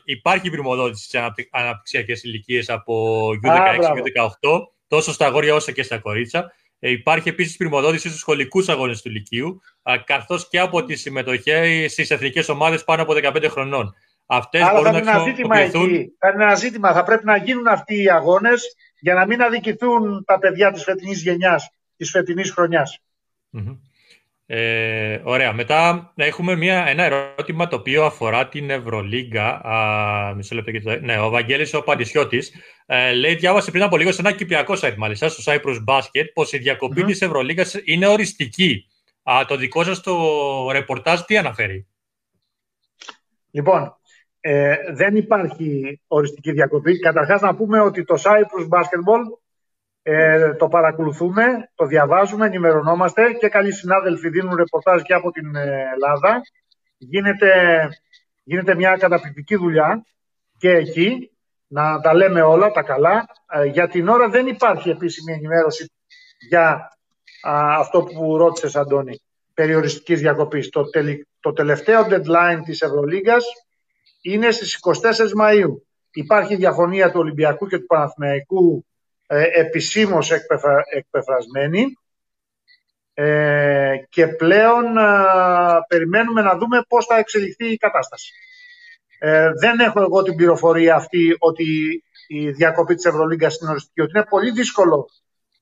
Υπάρχει πρημοδότηση σε αναπτυξιακές ηλικίες από U16 και U18, τόσο στα αγόρια όσο και στα κορίτσα. Ε, υπάρχει επίσης πρημοδότηση στους σχολικούς αγώνες του Λυκείου, καθώς και από τη συμμετοχή στις εθνικές ομάδες πάνω από 15 χρονών. Αυτές μπορούν να χρησιμοποιηθούν. Θα είναι ένα ζήτημα. Θα πρέπει να γίνουν αυτοί οι αγώνες για να μην αδικηθούν τα παιδιά της φετινής γενιάς, της φετινής χρονιάς. Ε, ωραία. Μετά έχουμε μια, ένα ερώτημα το οποίο αφορά την Ευρωλίγκα. Α, μισό λεπτό και το... Ναι, ο Βαγγέλης ο Παντισιώτης ε, λέει, διάβασε πριν από λίγο σε ένα κυπριακό site μάλιστα, στο Cyprus Basket, πως η διακοπή mm-hmm. της Ευρωλίγκας είναι οριστική. Α, το δικό σας το ρεπορτάζ τι αναφέρει; Λοιπόν, ε, δεν υπάρχει οριστική διακοπή. Καταρχάς να πούμε ότι το Cyprus Basketball ε, το παρακολουθούμε, το διαβάζουμε, ενημερωνόμαστε και καλοί συνάδελφοι δίνουν ρεπορτάζ και από την ε, Ελλάδα. Γίνεται, γίνεται μια καταπληκτική δουλειά και εκεί να τα λέμε όλα τα καλά. Ε, για την ώρα δεν υπάρχει επίσημη ενημέρωση για αυτό που ρώτησες Αντώνη, περιοριστικής διακοπής. Το, το τελευταίο deadline της Ευρωλίγκας είναι στις 24 Μαΐου. Υπάρχει διαφωνία του Ολυμπιακού και του Παναθηναϊκού ε, επισήμως εκπεφρασμένη ε, και πλέον ε, περιμένουμε να δούμε πώς θα εξελιχθεί η κατάσταση. Ε, δεν έχω εγώ την πληροφορία αυτή ότι η διακοπή της Ευρωλίγκας είναι οριστική, ότι είναι πολύ δύσκολο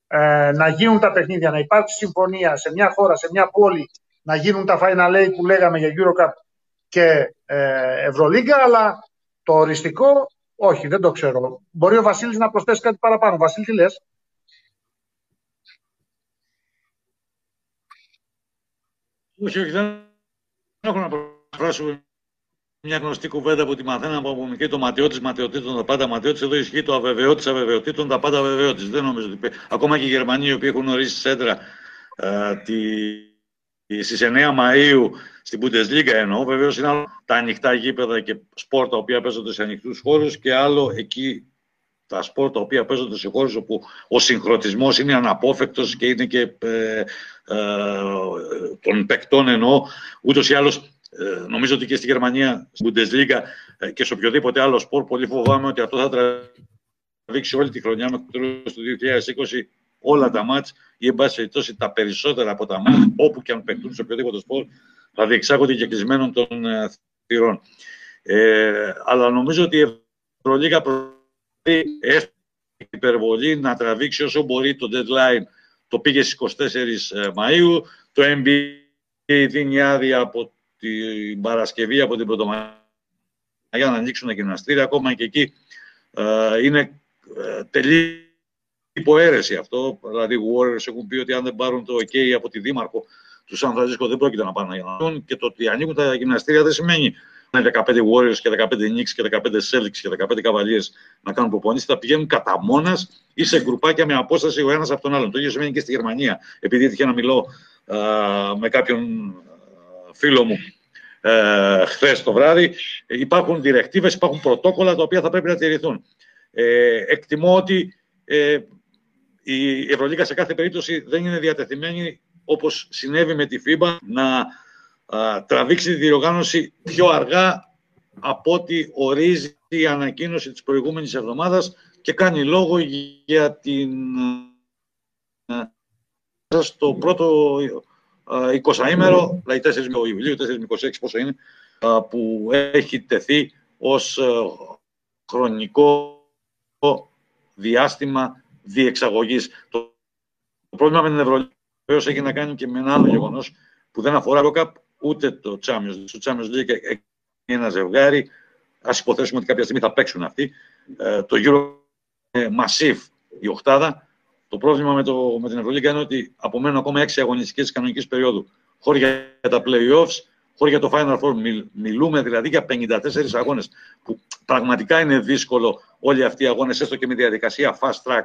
ε, να γίνουν τα παιχνίδια, να υπάρξει συμφωνία σε μια χώρα, σε μια πόλη, να γίνουν τα Final Eight που λέγαμε για Eurocup και ε, Ευρωλίγκα, αλλά το οριστικό όχι, δεν το ξέρω. Μπορεί ο Βασίλης να προσθέσει κάτι παραπάνω. Βασίλη, τι λες; Όχι, όχι, δεν έχω να προσθέσω μια γνωστή κουβέντα που τη μαθαίναμε από μικρή το ματιώτη ματιωτήτων, τα πάντα ματιώτη. Εδώ ισχύει το αβεβαιώτη αβεβαιωτήτων, τα πάντα αβεβαιώτη. Δεν νομίζω ότι. Ακόμα και οι Γερμανοί, οι οποίοι έχουν ορίσει σέντρα ε, τη, Στις 9 Μαου στην Bundesliga εννοώ, βεβαίως είναι άλλο τα ανοιχτά γήπεδα και σπορ τα οποία παίζονται σε ανοιχτούς χώρους και άλλο εκεί τα σπορ τα οποία παίζονται σε χώρους όπου ο συγχρονισμός είναι αναπόφευκτος και είναι και ε, ε, των παικτών εννοώ. Ούτως ή άλλως, ε, νομίζω ότι και στη Γερμανία, στην Bundesliga ε, και σε οποιοδήποτε άλλο σπορ, πολύ φοβάμαι ότι αυτό θα τραβήξει όλη τη χρονιά μέχρι το τέλος του 2020 όλα τα μάτς ή εν πάση περιπτώσει τα περισσότερα από τα μάτς όπου και αν παιχτούν σε οποιοδήποτε σπορ θα διεξάγονται και κλεισμένων των ε, θυρών. Ε, αλλά νομίζω ότι η Ευρωλίγα προσπαθεί υπερβολή να τραβήξει όσο μπορεί το deadline. Το πήγε στις 24 ε, Μαΐου, το NBA δίνει άδεια από την Παρασκευή, από την Πρωτομαγιά για να ανοίξουν τα γυμναστήρια. Ακόμα και εκεί ε, είναι ε, υποαίρεση αυτό. Δηλαδή, οι Warriors έχουν πει ότι αν δεν πάρουν το OK από τη Δήμαρχο του Σαν Φρανσίσκο δεν πρόκειται να πάνε να γίνουν. Και το ότι ανοίγουν τα γυμναστήρια δεν σημαίνει να είναι 15 Warriors και 15 Knicks και 15 Celtics και 15 Cavaliers να κάνουν προπονήσεις. Θα πηγαίνουν κατά μόνας ή σε γκρουπάκια με απόσταση ο ένας από τον άλλον. Το ίδιο σημαίνει και στη Γερμανία. Επειδή έτυχε να μιλώ α, με κάποιον φίλο μου ε, χθες το βράδυ, υπάρχουν διρεκτίβες, υπάρχουν πρωτόκολλα τα οποία θα πρέπει να τηρηθούν. Ε, εκτιμώ ότι ε, η Ευρωλίγα σε κάθε περίπτωση δεν είναι διατεθειμένη, όπως συνέβη με τη FIBA, να τραβήξει τη διοργάνωση πιο αργά από ό,τι ορίζει η ανακοίνωση της προηγούμενης εβδομάδας και κάνει λόγο για την στο πρώτο 20ήμερο, δηλαδή 4 Ιουλίου, 4 26 πόσο είναι, που έχει τεθεί ως χρονικό διάστημα διεξαγωγής. Το πρόβλημα με την Ευρωλίγα βεβαίω έχει να κάνει και με ένα άλλο γεγονός που δεν αφορά το ΚΑΠ ούτε το Champions League. Στο Champions League έχει ένα ζευγάρι. Α υποθέσουμε ότι κάποια στιγμή θα παίξουν αυτοί. Ε, το Euro είναι massive η οχτάδα. Το πρόβλημα με, το, με την Ευρωλίγα είναι ότι απομένουν ακόμα έξι αγωνιστικές της κανονικής περίοδου. Χώρια για τα playoffs, χώρια για το Final Four. Μιλούμε δηλαδή για 54 αγώνες. Που πραγματικά είναι δύσκολο όλοι αυτοί οι αγώνες, έστω και με διαδικασία fast track,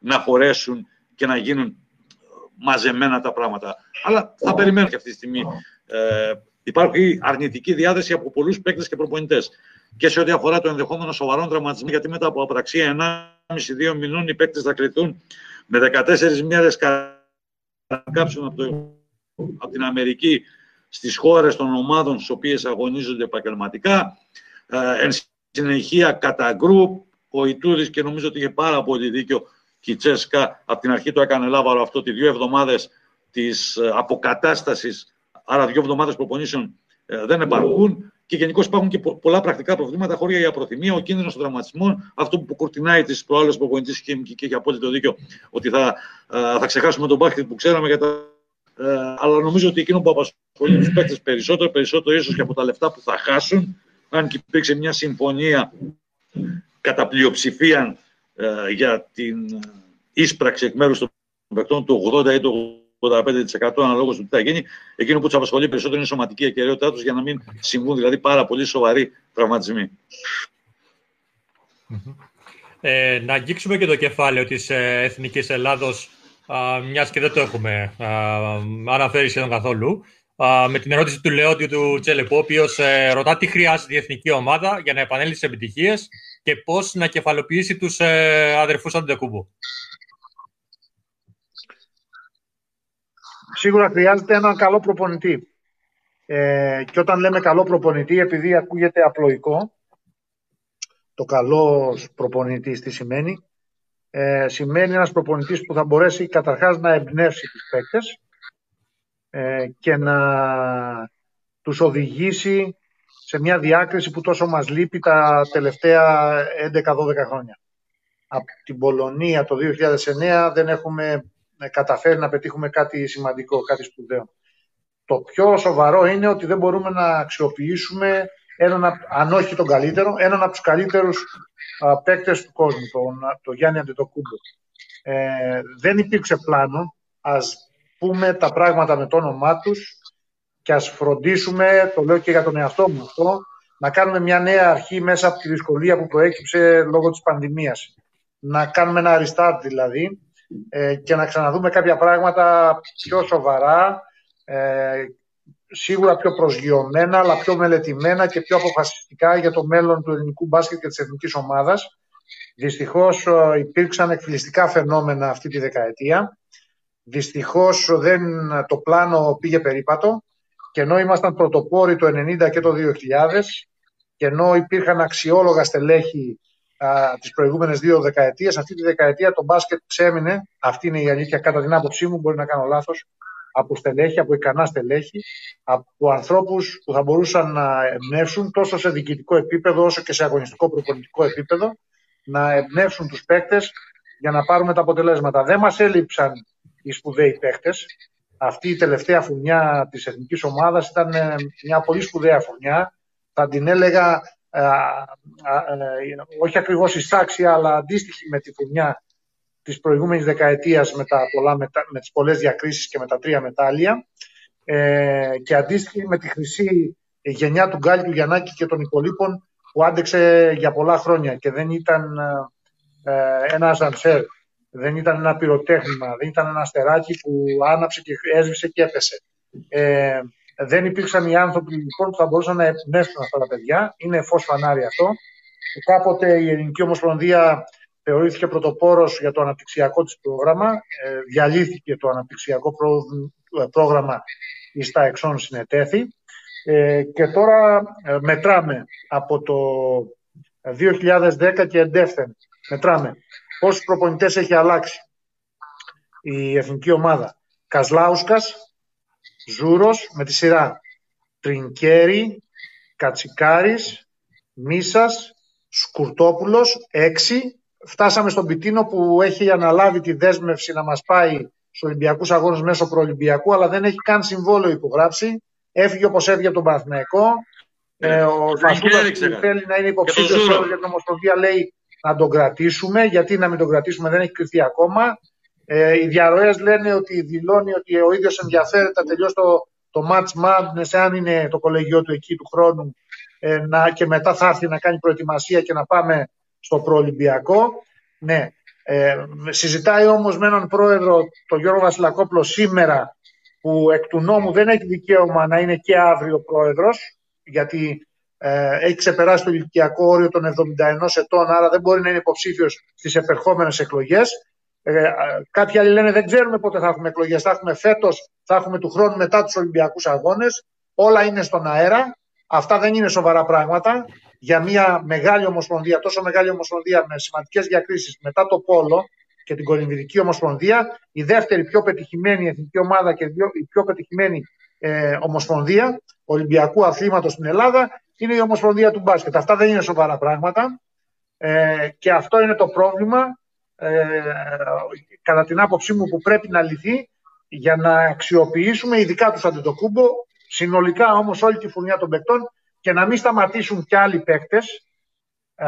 να χωρέσουν και να γίνουν μαζεμένα τα πράγματα. Αλλά θα περιμένω και αυτή τη στιγμή. Ε, υπάρχει αρνητική διάθεση από πολλούς παίκτες και προπονητές. Και σε ό,τι αφορά το ενδεχόμενο σοβαρών τραυματισμών, γιατί μετά από απραξία 1,5-2 μηνών οι παίκτες θα κρυθούν με 14 μέρε ανακάψουν από, το, από την Αμερική στις χώρες των ομάδων στις οποίες αγωνίζονται επαγγελματικά. Ε, εν συνεχεία κατά γκρουπ, ο Ιτούδης και νομίζω ότι είχε πάρα πολύ δίκιο και η Τσέσκα από την αρχή το έκανε λάβαρο αυτό, ότι δύο εβδομάδες της ε, αποκατάστασης, άρα δύο εβδομάδες προπονήσεων ε, δεν επαρκούν και γενικώς υπάρχουν και πολλά πρακτικά προβλήματα, χώρια για προθυμία, ο κίνδυνος των τραυματισμών, αυτό που κουρτινάει τις προάλλες προπονητή και, και έχει απόλυτο δίκιο ότι θα, θα ξεχάσουμε τον μπάσκετ που ξέραμε για τα. Ε, αλλά νομίζω ότι εκείνο που απασχολεί τους παίκτες περισσότερο, περισσότερο ίσως και από τα λεφτά που θα χάσουν, αν και υπήρξε μια συμφωνία κατά πλειοψηφία ε, για την ίσπραξη εκ μέρους των παικτών του 80 ή του 85% αναλόγως του τι θα γίνει. Εκείνο που τους απασχολεί περισσότερο είναι η σωματική ακαιρεότητά τους για να μην συμβούν δηλαδή πάρα πολύ σοβαροί τραυματισμοί. Ε, να αγγίξουμε και το κεφάλαιο της ε, Εθνικής Ελλάδος, μιας και δεν το έχουμε α, αναφέρει σχεδόν καθόλου. Α, με την ερώτηση του Λεόντιου του Τσέλεπου, ο οποίος ε, ρωτά τι χρειάζεται η εθνική ομάδα για να επανέλθει στι επιτυχίες και πώς να κεφαλοποιήσει τους ε, αδερφούς Αντεκούμπο. σίγουρα χρειάζεται έναν καλό προπονητή. Ε, και όταν λέμε καλό προπονητή, επειδή ακούγεται απλοϊκό, το καλός προπονητής τι σημαίνει, ε, σημαίνει ένας προπονητής που θα μπορέσει καταρχάς να εμπνεύσει τους παίκτες ε, και να τους οδηγήσει σε μια διάκριση που τόσο μας λείπει τα τελευταία 11-12 χρόνια. Από την Πολωνία το 2009 δεν έχουμε καταφέρει να πετύχουμε κάτι σημαντικό, κάτι σπουδαίο. Το πιο σοβαρό είναι ότι δεν μπορούμε να αξιοποιήσουμε έναν, αν όχι τον καλύτερο, έναν από τους καλύτερους παίκτες του κόσμου, τον, τον Γιάννη Αντιτοκούμπο. Ε, δεν υπήρξε πλάνο, ας πούμε τα πράγματα με το όνομά τους και ας φροντίσουμε, το λέω και για τον εαυτό μου αυτό, να κάνουμε μια νέα αρχή μέσα από τη δυσκολία που προέκυψε λόγω της πανδημίας. Να κάνουμε ένα restart δηλαδή, ε, και να ξαναδούμε κάποια πράγματα πιο σοβαρά, ε, σίγουρα πιο προσγειωμένα, αλλά πιο μελετημένα και πιο αποφασιστικά για το μέλλον του ελληνικού μπάσκετ και της εθνικής ομάδας. Δυστυχώς ε, υπήρξαν εκφυλιστικά φαινόμενα αυτή τη δεκαετία. Δυστυχώς δεν, το πλάνο πήγε περίπατο και ενώ ήμασταν πρωτοπόροι το 1990 και το 2000 και ενώ υπήρχαν αξιόλογα στελέχη τις προηγούμενες δύο δεκαετίες. Αυτή τη δεκαετία το μπάσκετ ξέμεινε, αυτή είναι η αλήθεια κατά την άποψή μου, μπορεί να κάνω λάθος, από στελέχη, από ικανά στελέχη, από ανθρώπους που θα μπορούσαν να εμπνεύσουν τόσο σε διοικητικό επίπεδο όσο και σε αγωνιστικό προπονητικό επίπεδο, να εμπνεύσουν τους παίκτες για να πάρουμε τα αποτελέσματα. Δεν μας έλειψαν οι σπουδαίοι παίκτες. Αυτή η τελευταία φουνιά της εθνικής ομάδας ήταν ε, μια πολύ σπουδαία φουνιά. Θα την έλεγα ε, όχι ακριβώς εισάξια, αλλά αντίστοιχη με τη φουρνιά της προηγούμενης δεκαετίας με, τα πολλά, με, με τις πολλές διακρίσεις και με τα τρία μετάλλια ε, και αντίστοιχη με τη χρυσή γενιά του Γκάλη, του Γιαννάκη και των υπολείπων που άντεξε για πολλά χρόνια και δεν ήταν ε, ένας ασανσέρ, δεν ήταν ένα πυροτέχνημα, δεν ήταν ένα αστεράκι που άναψε και έσβησε και έπεσε. Ε, δεν υπήρξαν οι άνθρωποι λοιπόν που θα μπορούσαν να εμπνεύσουν αυτά τα παιδιά. Είναι φως φανάρι αυτό. Κάποτε η Ελληνική Ομοσπονδία θεωρήθηκε πρωτοπόρος για το αναπτυξιακό της πρόγραμμα. Ε, διαλύθηκε το αναπτυξιακό ε, πρόγραμμα στα εξών συνετέθη. Ε, και τώρα μετράμε από το 2010 και εντεύθεν. Μετράμε πόσους προπονητές έχει αλλάξει η εθνική ομάδα. Κασλάουσκας, Ζούρος με τη σειρά Τρινκέρι, Κατσικάρης, Μίσας, Σκουρτόπουλος, έξι. Φτάσαμε στον Πιτίνο που έχει αναλάβει τη δέσμευση να μας πάει στους Ολυμπιακούς Αγώνες μέσω προολυμπιακού, αλλά δεν έχει καν συμβόλαιο υπογράψει. Έφυγε όπως έφυγε από τον Παναθηναϊκό. Ε, ο Φασούλας που θέλει να είναι υποψήφιος για την Ομοσπονδία λέει να τον κρατήσουμε. Γιατί να μην τον κρατήσουμε δεν έχει κρυφτεί ακόμα. Ε, οι διαρροές λένε ότι δηλώνει ότι ο ίδιος ενδιαφέρεται να τελειώσει το, το match madness, αν είναι το κολεγιό του εκεί του χρόνου, ε, να, και μετά θα έρθει να κάνει προετοιμασία και να πάμε στο προολυμπιακό. Ναι. Ε, συζητάει όμως με έναν πρόεδρο, τον Γιώργο Βασιλακόπλο, σήμερα, που εκ του νόμου δεν έχει δικαίωμα να είναι και αύριο πρόεδρος, γιατί ε, έχει ξεπεράσει το ηλικιακό όριο των 71 ετών, άρα δεν μπορεί να είναι υποψήφιος στις επερχόμενες εκλογές Ε, κάποιοι άλλοι λένε δεν ξέρουμε πότε θα έχουμε εκλογές. Θα έχουμε φέτος, θα έχουμε του χρόνου μετά τους Ολυμπιακούς Αγώνες. Όλα είναι στον αέρα. Αυτά δεν είναι σοβαρά πράγματα. Για μια μεγάλη ομοσπονδία, τόσο μεγάλη ομοσπονδία με σημαντικές διακρίσεις μετά το Πόλο και την Κολυμβητική Ομοσπονδία, η δεύτερη πιο πετυχημένη εθνική ομάδα και η πιο πετυχημένη ε, ομοσπονδία Ολυμπιακού αθλήματος στην Ελλάδα είναι η Ομοσπονδία του Μπάσκετ. Αυτά δεν είναι σοβαρά πράγματα. Ε, και αυτό είναι το πρόβλημα ε, κατά την άποψή μου που πρέπει να λυθεί για να αξιοποιήσουμε ειδικά τους Αντετοκούμπο, συνολικά όμως όλη τη φουρνιά των παικτών και να μην σταματήσουν κι άλλοι παίκτες ε,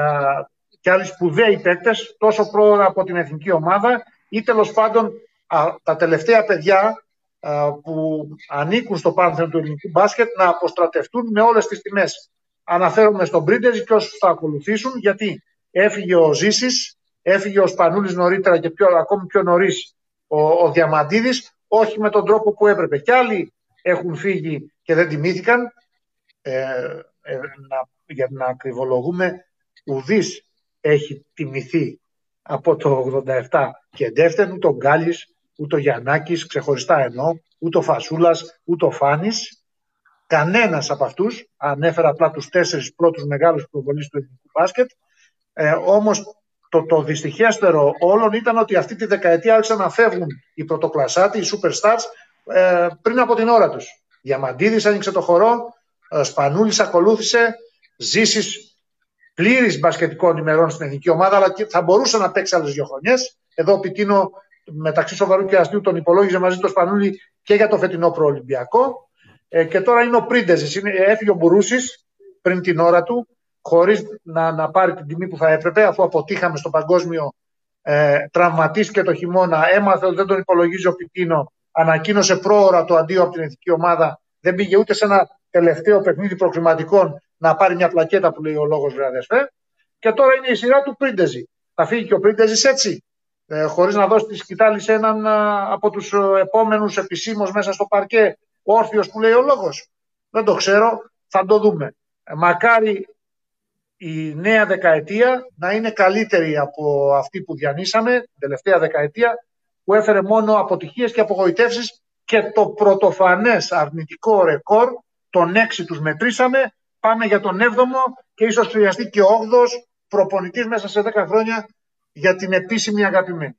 και άλλοι σπουδαίοι παίκτες τόσο πρόωρα από την εθνική ομάδα ή τέλος πάντων τα τελευταία παιδιά που ανήκουν στο πάνθεν του ελληνικού μπάσκετ να αποστρατευτούν με όλες τις τιμές. Αναφέρομαι στον Πρίντεζ και όσους θα ακολουθήσουν γιατί έφυγε ο Ζήσης, έφυγε ο Σπανούλης νωρίτερα και πιο, ακόμη πιο νωρίς ο, ο Διαμαντίδης, όχι με τον τρόπο που έπρεπε. Κι άλλοι έχουν φύγει και δεν τιμήθηκαν. Ε, ε, να, για να ακριβολογούμε, ουδής έχει τιμηθεί από το 87 και δεύτερον, ούτε ο Γκάλης, ούτε ο Γιαννάκης, ξεχωριστά εννοώ, ούτε ο Φασούλας, ούτε ο Φάνης. Κανένας από αυτούς, ανέφερα απλά τους τέσσερις πρώτους μεγάλους προβολείς του ελληνικού μπάσκετ, ε, όμως το, το δυστυχέστερο όλων ήταν ότι αυτή τη δεκαετία άρχισαν να φεύγουν οι πρωτοκλασσάτοι, οι superstars, ε, πριν από την ώρα τους. Διαμαντίδης άνοιξε το χορό, ε, Σπανούλης ακολούθησε, Ζήσης πλήρης μπασκετικών ημερών στην εθνική ομάδα, αλλά θα μπορούσε να παίξει άλλες δύο χρονιές. Εδώ ο Πιτίνο μεταξύ σοβαρού και αστείου τον υπολόγιζε μαζί το Σπανούλη και για το φετινό προολυμπιακό. Ε, και τώρα είναι ο Πρίντεζης, έφυγε ο Μπουρούσης πριν την ώρα του, χωρίς να, να πάρει την τιμή που θα έπρεπε, αφού αποτύχαμε στο παγκόσμιο ε, τραυματίστηκε το χειμώνα, έμαθε ότι δεν τον υπολογίζει ο Πιτίνο, ανακοίνωσε πρόωρα το αντίο από την εθνική ομάδα, δεν πήγε ούτε σε ένα τελευταίο παιχνίδι προκριματικών να πάρει μια πλακέτα που λέει ο λόγος Βραδεσφέ. Και τώρα είναι η σειρά του Πρίντεζη. Θα φύγει και ο Πρίντεζης έτσι, ε, χωρίς να δώσει τη σκητάλη σε έναν από τους επόμενους επισήμως μέσα στο παρκέ, όρθιος που λέει ο λόγος. Δεν το ξέρω, θα το δούμε. Ε, μακάρι η νέα δεκαετία να είναι καλύτερη από αυτή που διανύσαμε, την τελευταία δεκαετία, που έφερε μόνο αποτυχίες και απογοητεύσεις και το πρωτοφανές αρνητικό ρεκόρ, τον έξι τους μετρήσαμε, πάμε για τον έβδομο και ίσως χρειαστεί και ο όγδος προπονητής μέσα σε δέκα χρόνια για την επίσημη αγαπημένη.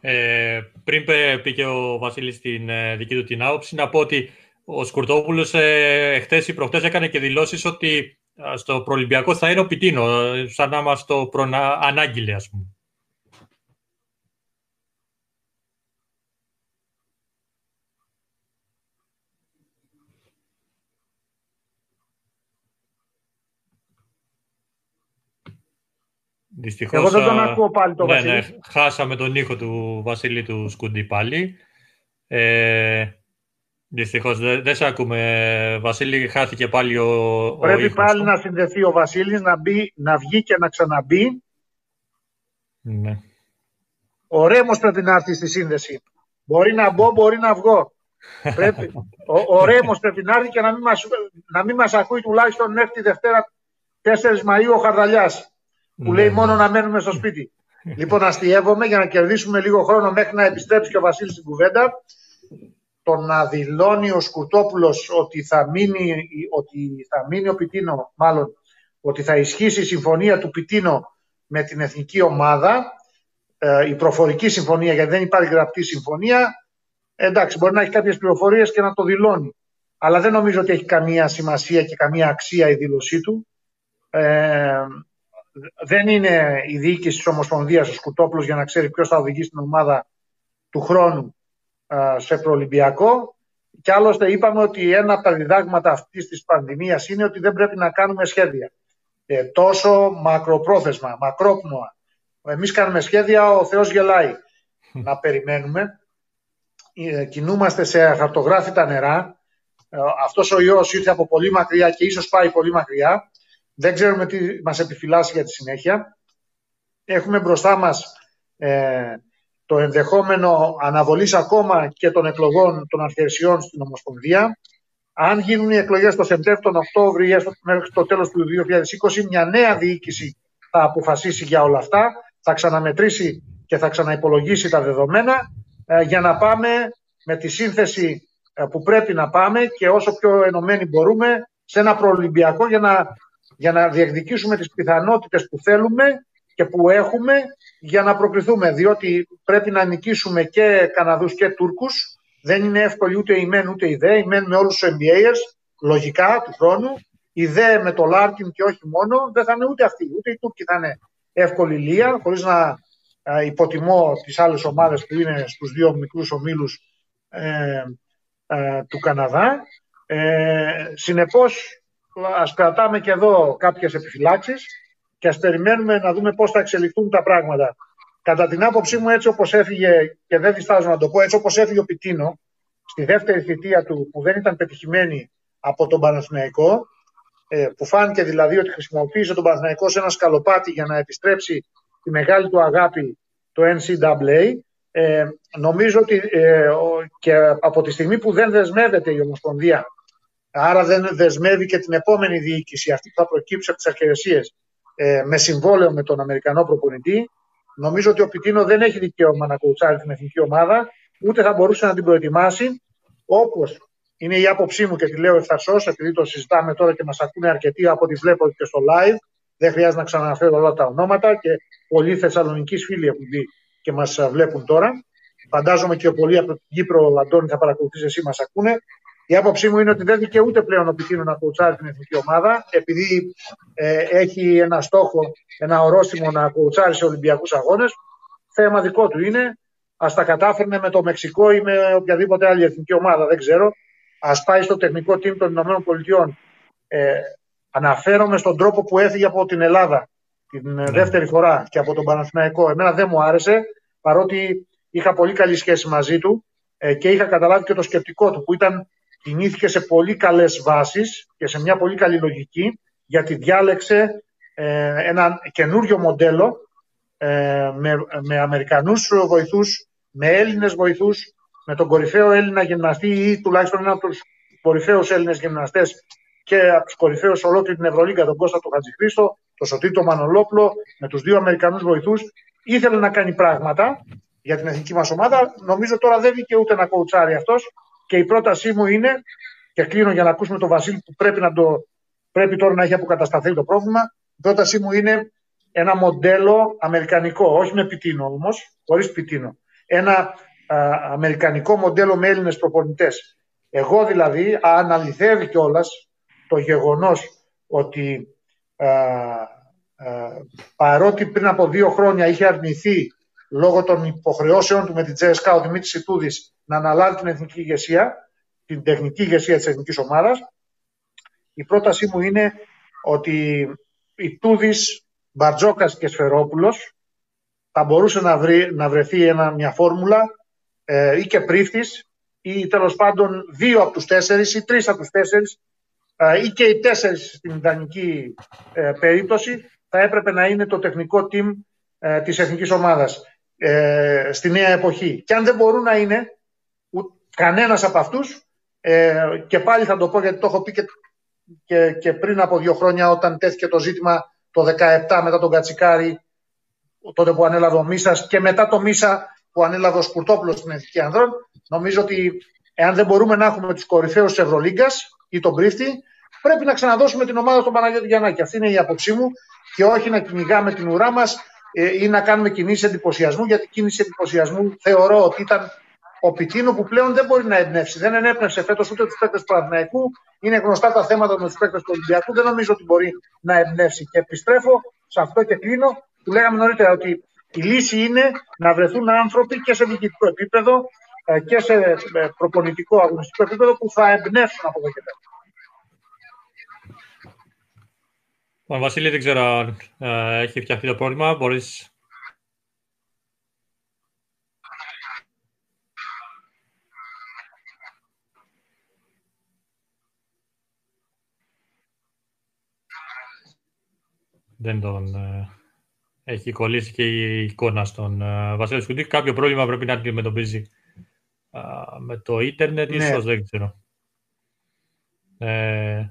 Ε, πριν πει και ο Βασίλης την ε, δική του την άποψη, να πω ότι ο Σκουρτόπουλος ε, χθε ή προχτές έκανε και δηλώσεις ότι στο προολυμπιακό θα είναι ο Πιτίνο, ε, σαν να μας το ανάγγειλε, ας πούμε. Δυστυχώς, Εγώ δεν τον ακούω πάλι το ναι, Βασίλη. Ναι, χάσαμε τον ήχο του Βασίλη του Σκουντή πάλι. Ε, Δυστυχώς δεν δε σε ακούμε, Βασίλη. Χάθηκε πάλι ο. Πρέπει ο πάλι να συνδεθεί ο Βασίλης, να, να βγει και να ξαναμπεί. Ναι. Ο Ρέμος πρέπει να έρθει στη σύνδεση. Μπορεί να μπω, μπορεί να βγω. πρέπει, ο, ο Ρέμος πρέπει να έρθει και να μην, μας, να μην μας ακούει τουλάχιστον μέχρι τη Δευτέρα 4 Μαΐου ο Χαρδαλιάς που λέει ναι, μόνο ναι. να μένουμε στο σπίτι. *laughs* λοιπόν, αστείευομαι για να κερδίσουμε λίγο χρόνο μέχρι να επιστρέψει και ο Βασίλης στην κουβέντα το να δηλώνει ο Σκουρτόπουλος ότι θα μείνει, ότι θα μείνει ο Πιτίνο, μάλλον ότι θα ισχύσει η συμφωνία του Πιτίνο με την εθνική ομάδα, ε, η προφορική συμφωνία, γιατί δεν υπάρχει γραπτή συμφωνία, εντάξει, μπορεί να έχει κάποιες πληροφορίες και να το δηλώνει. Αλλά δεν νομίζω ότι έχει καμία σημασία και καμία αξία η δήλωσή του. Ε, δεν είναι η διοίκηση της Ομοσπονδίας ο Σκουρτόπουλος για να ξέρει ποιος θα οδηγήσει την ομάδα του χρόνου σε προολυμπιακό. Και άλλωστε είπαμε ότι ένα από τα διδάγματα αυτής της πανδημίας είναι ότι δεν πρέπει να κάνουμε σχέδια. Ε, τόσο μακροπρόθεσμα, μακρόπνοα. Εμείς κάνουμε σχέδια, ο Θεός γελάει. να περιμένουμε. Ε, κινούμαστε σε χαρτογράφητα νερά. Ε, αυτός ο ιός ήρθε από πολύ μακριά και ίσως πάει πολύ μακριά. Δεν ξέρουμε τι μας επιφυλάσσει για τη συνέχεια. Έχουμε μπροστά μας ε, το ενδεχόμενο αναβολής ακόμα και των εκλογών των αρχαιρισιών στην Ομοσπονδία. Αν γίνουν οι εκλογές το Σεπτέμβριο, τον Οκτώβριο ή μέχρι το τέλος του 2020, μια νέα διοίκηση θα αποφασίσει για όλα αυτά. θα ξαναμετρήσει και θα ξαναυπολογίσει τα δεδομένα ε, για να πάμε με τη σύνθεση ε, που πρέπει να πάμε και όσο πιο ενωμένοι μπορούμε σε ένα προολυμπιακό για να, για να διεκδικήσουμε τις πιθανότητες που θέλουμε και που έχουμε για να προκριθούμε. Διότι πρέπει να νικήσουμε και Καναδούς και Τούρκους. Δεν είναι εύκολη ούτε η ΜΕΝ ούτε η ΔΕ. Η ΜΕΝ με όλους τους NBAers, λογικά του χρόνου. Η ΔΕ με το Λάρκιν και όχι μόνο. Δεν θα είναι ούτε αυτοί. Ούτε οι Τούρκοι θα είναι εύκολη λία, χωρίς να υποτιμώ τις άλλες ομάδες που είναι στους δύο μικρούς ομίλους ε, ε, του Καναδά. Ε, συνεπώς, ας κρατάμε και εδώ κάποιες επιφυλάξεις και ας περιμένουμε να δούμε πώς θα εξελιχθούν τα πράγματα. Κατά την άποψή μου, έτσι όπως έφυγε, και δεν διστάζω να το πω, έτσι όπως έφυγε ο Πιτίνο, στη δεύτερη θητεία του, που δεν ήταν πετυχημένη από τον Παναθηναϊκό, ε, που φάνηκε δηλαδή ότι χρησιμοποίησε τον Παναθηναϊκό σε ένα σκαλοπάτι για να επιστρέψει τη μεγάλη του αγάπη το NCAA. Ε, νομίζω ότι ε, και από τη στιγμή που δεν δεσμεύεται η Ομοσπονδία, άρα δεν δεσμεύει και την επόμενη διοίκηση, αυτή που θα προκύψει από τις αρχαιρεσίες, ε, με συμβόλαιο με τον Αμερικανό προπονητή, νομίζω ότι ο Πιτίνο δεν έχει δικαίωμα να κουτσάρει την εθνική ομάδα, ούτε θα μπορούσε να την προετοιμάσει, όπως είναι η άποψή μου και τη λέω ευθαρσώς, επειδή το συζητάμε τώρα και μας ακούνε αρκετοί από ό,τι βλέπω και στο live. Δεν χρειάζεται να ξαναφέρω όλα τα ονόματα και πολλοί Θεσσαλονικοί φίλοι έχουν δει και μας βλέπουν τώρα. Φαντάζομαι και πολλοί από την Κύπρο, Αντώνη, θα παρακολουθήσει εσύ, μας ακούνε. Η άποψή μου είναι ότι δεν δικαιούται πλέον ο Πιτίνο να κοουτσάρει την εθνική ομάδα, επειδή ε, έχει ένα στόχο, ένα ορόσημο να κοουτσάρει σε Ολυμπιακούς Αγώνες. Θέμα δικό του είναι. Α τα κατάφερνε με το Μεξικό ή με οποιαδήποτε άλλη εθνική ομάδα, δεν ξέρω. Α πάει στο τεχνικό team των ΗΠΑ. Ε, αναφέρομαι στον τρόπο που έφυγε από την Ελλάδα την ναι. δεύτερη φορά και από τον Παναθηναϊκό. Εμένα δεν μου άρεσε, παρότι είχα πολύ καλή σχέση μαζί του ε, και είχα καταλάβει και το σκεπτικό του, που ήταν κινήθηκε σε πολύ καλές βάσεις και σε μια πολύ καλή λογική, γιατί διάλεξε ε, ένα καινούριο μοντέλο ε, με, με Αμερικανούς βοηθούς, με Έλληνες βοηθούς, με τον κορυφαίο Έλληνα γυμναστή ή τουλάχιστον ένα από τους κορυφαίους Έλληνες γυμναστές και από τους κορυφαίους ολόκληρη την Ευρωλίγκα, τον Κώστα του Χατζηχρήστο, τον Σωτήτο Μανολόπλο, με τους δύο Αμερικανούς βοηθούς. Ήθελε να κάνει πράγματα για την εθνική μας ομάδα. Νομίζω τώρα δεν δικαιούται να κοουτσάρει αυτός. Και η πρότασή μου είναι, και κλείνω για να ακούσουμε τον Βασίλη που πρέπει, να το, πρέπει τώρα να έχει αποκατασταθεί το πρόβλημα. Η πρότασή μου είναι ένα μοντέλο αμερικανικό, όχι με πιτίνο όμως, χωρίς πιτίνο. Ένα α, αμερικανικό μοντέλο με Έλληνες προπονητές. Εγώ δηλαδή, αν αληθεύει κιόλας, το γεγονός ότι α, παρότι πριν από δύο χρόνια είχε αρνηθεί λόγω των υποχρεώσεων του με την Τζέσκα ο Δημήτρης Ιτούδης να αναλάβει την εθνική ηγεσία, την τεχνική ηγεσία της εθνικής ομάδας, η πρότασή μου είναι ότι η Τούδης, Μπαρτζόκας και Σφερόπουλος θα μπορούσε να, βρει, να βρεθεί ένα, μια φόρμουλα ε, ή και πρίφτης ή τέλος πάντων δύο από τους τέσσερις ή τρεις από τους τέσσερις ή και οι τέσσερις στην ιδανική ε, περίπτωση. Θα έπρεπε να είναι το τεχνικό team ε, της εθνικής ομάδας ε, στη νέα εποχή. Και αν δεν μπορούν να είναι κανένας από αυτούς και πάλι θα το πω γιατί το έχω πει και, και, πριν από δύο χρόνια όταν τέθηκε το ζήτημα το 17 μετά τον Κατσικάρη τότε που ανέλαβε ο Μίσας και μετά το Μίσα που ανέλαβε ο Σκουρτόπουλος στην Εθνική Ανδρών νομίζω ότι εάν δεν μπορούμε να έχουμε τους κορυφαίους της Ευρωλίγκας ή τον πρίφτη, πρέπει να ξαναδώσουμε την ομάδα στον Παναγιώτη Γιαννάκη. Αυτή είναι η άποψή μου και όχι να κυνηγάμε την ουρά μας ε, ή να κάνουμε κινήσεις εντυπωσιασμού, γιατί κίνηση εντυπωσιασμού θεωρώ ότι ήταν ο Πιτίνο που πλέον δεν μπορεί να εμπνεύσει. Δεν ενέπνευσε φέτος ούτε τους παίκτες του Παναθηναϊκού. Είναι γνωστά τα θέματα με τους παίκτες του Ολυμπιακού. Δεν νομίζω ότι μπορεί να εμπνεύσει. Και επιστρέφω σε αυτό και κλείνω που λέγαμε νωρίτερα ότι η λύση είναι να βρεθούν άνθρωποι και σε διοικητικό επίπεδο ε, και σε ε, προπονητικό αγωνιστικό επίπεδο που θα εμπνεύσουν από εδώ και πέρα. Ο Βασίλη δεν ξέρω αν ε, έχει φτιαχτεί το πρόβλημα. Μπορείς... Δεν τον... Ε, έχει κολλήσει και η εικόνα στον ε, Βασίλη Σκουντή. Κάποιο πρόβλημα πρέπει να αντιμετωπίζει ε, με το ίντερνετ, ναι. ίσως δεν ξέρω. Ε,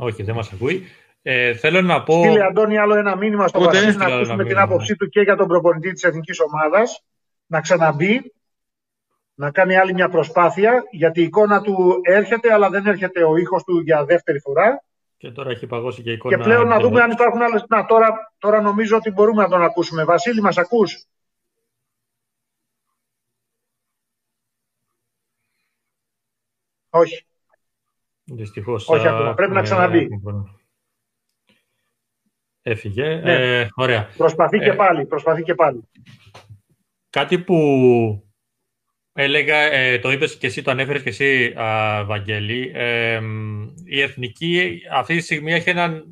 όχι, δεν μας ακούει. Ε, θέλω να πω. Στείλε Αντώνη άλλο ένα μήνυμα στο Πότε; Βασίλη Στείλε να άλλο ακούσουμε ένα την μήνυμα. άποψή του και για τον προπονητή της εθνικής ομάδας. Να ξαναμπεί, να κάνει άλλη μια προσπάθεια, γιατί η εικόνα του έρχεται, αλλά δεν έρχεται ο ήχος του για δεύτερη φορά. Και τώρα έχει παγώσει και η εικόνα. Και πλέον να και δούμε εδώ. αν υπάρχουν άλλες... Να, τώρα, τώρα νομίζω ότι μπορούμε να τον ακούσουμε. Βασίλη, μας ακούς; Όχι. Δυστυχώς. Όχι α, ακόμα. Πρέπει να έχουμε- ξαναμπεί. έχουμε πρόβλημα. Έφυγε. Ναι. Ε, ωραία. Προσπαθεί και Ε. πάλι. Προσπαθεί και πάλι. Κάτι που έλεγα, ε, το είπες και εσύ, το ανέφερες και εσύ, α, Βαγγέλη, ε, μ, η Εθνική αυτή τη στιγμή έχει έναν,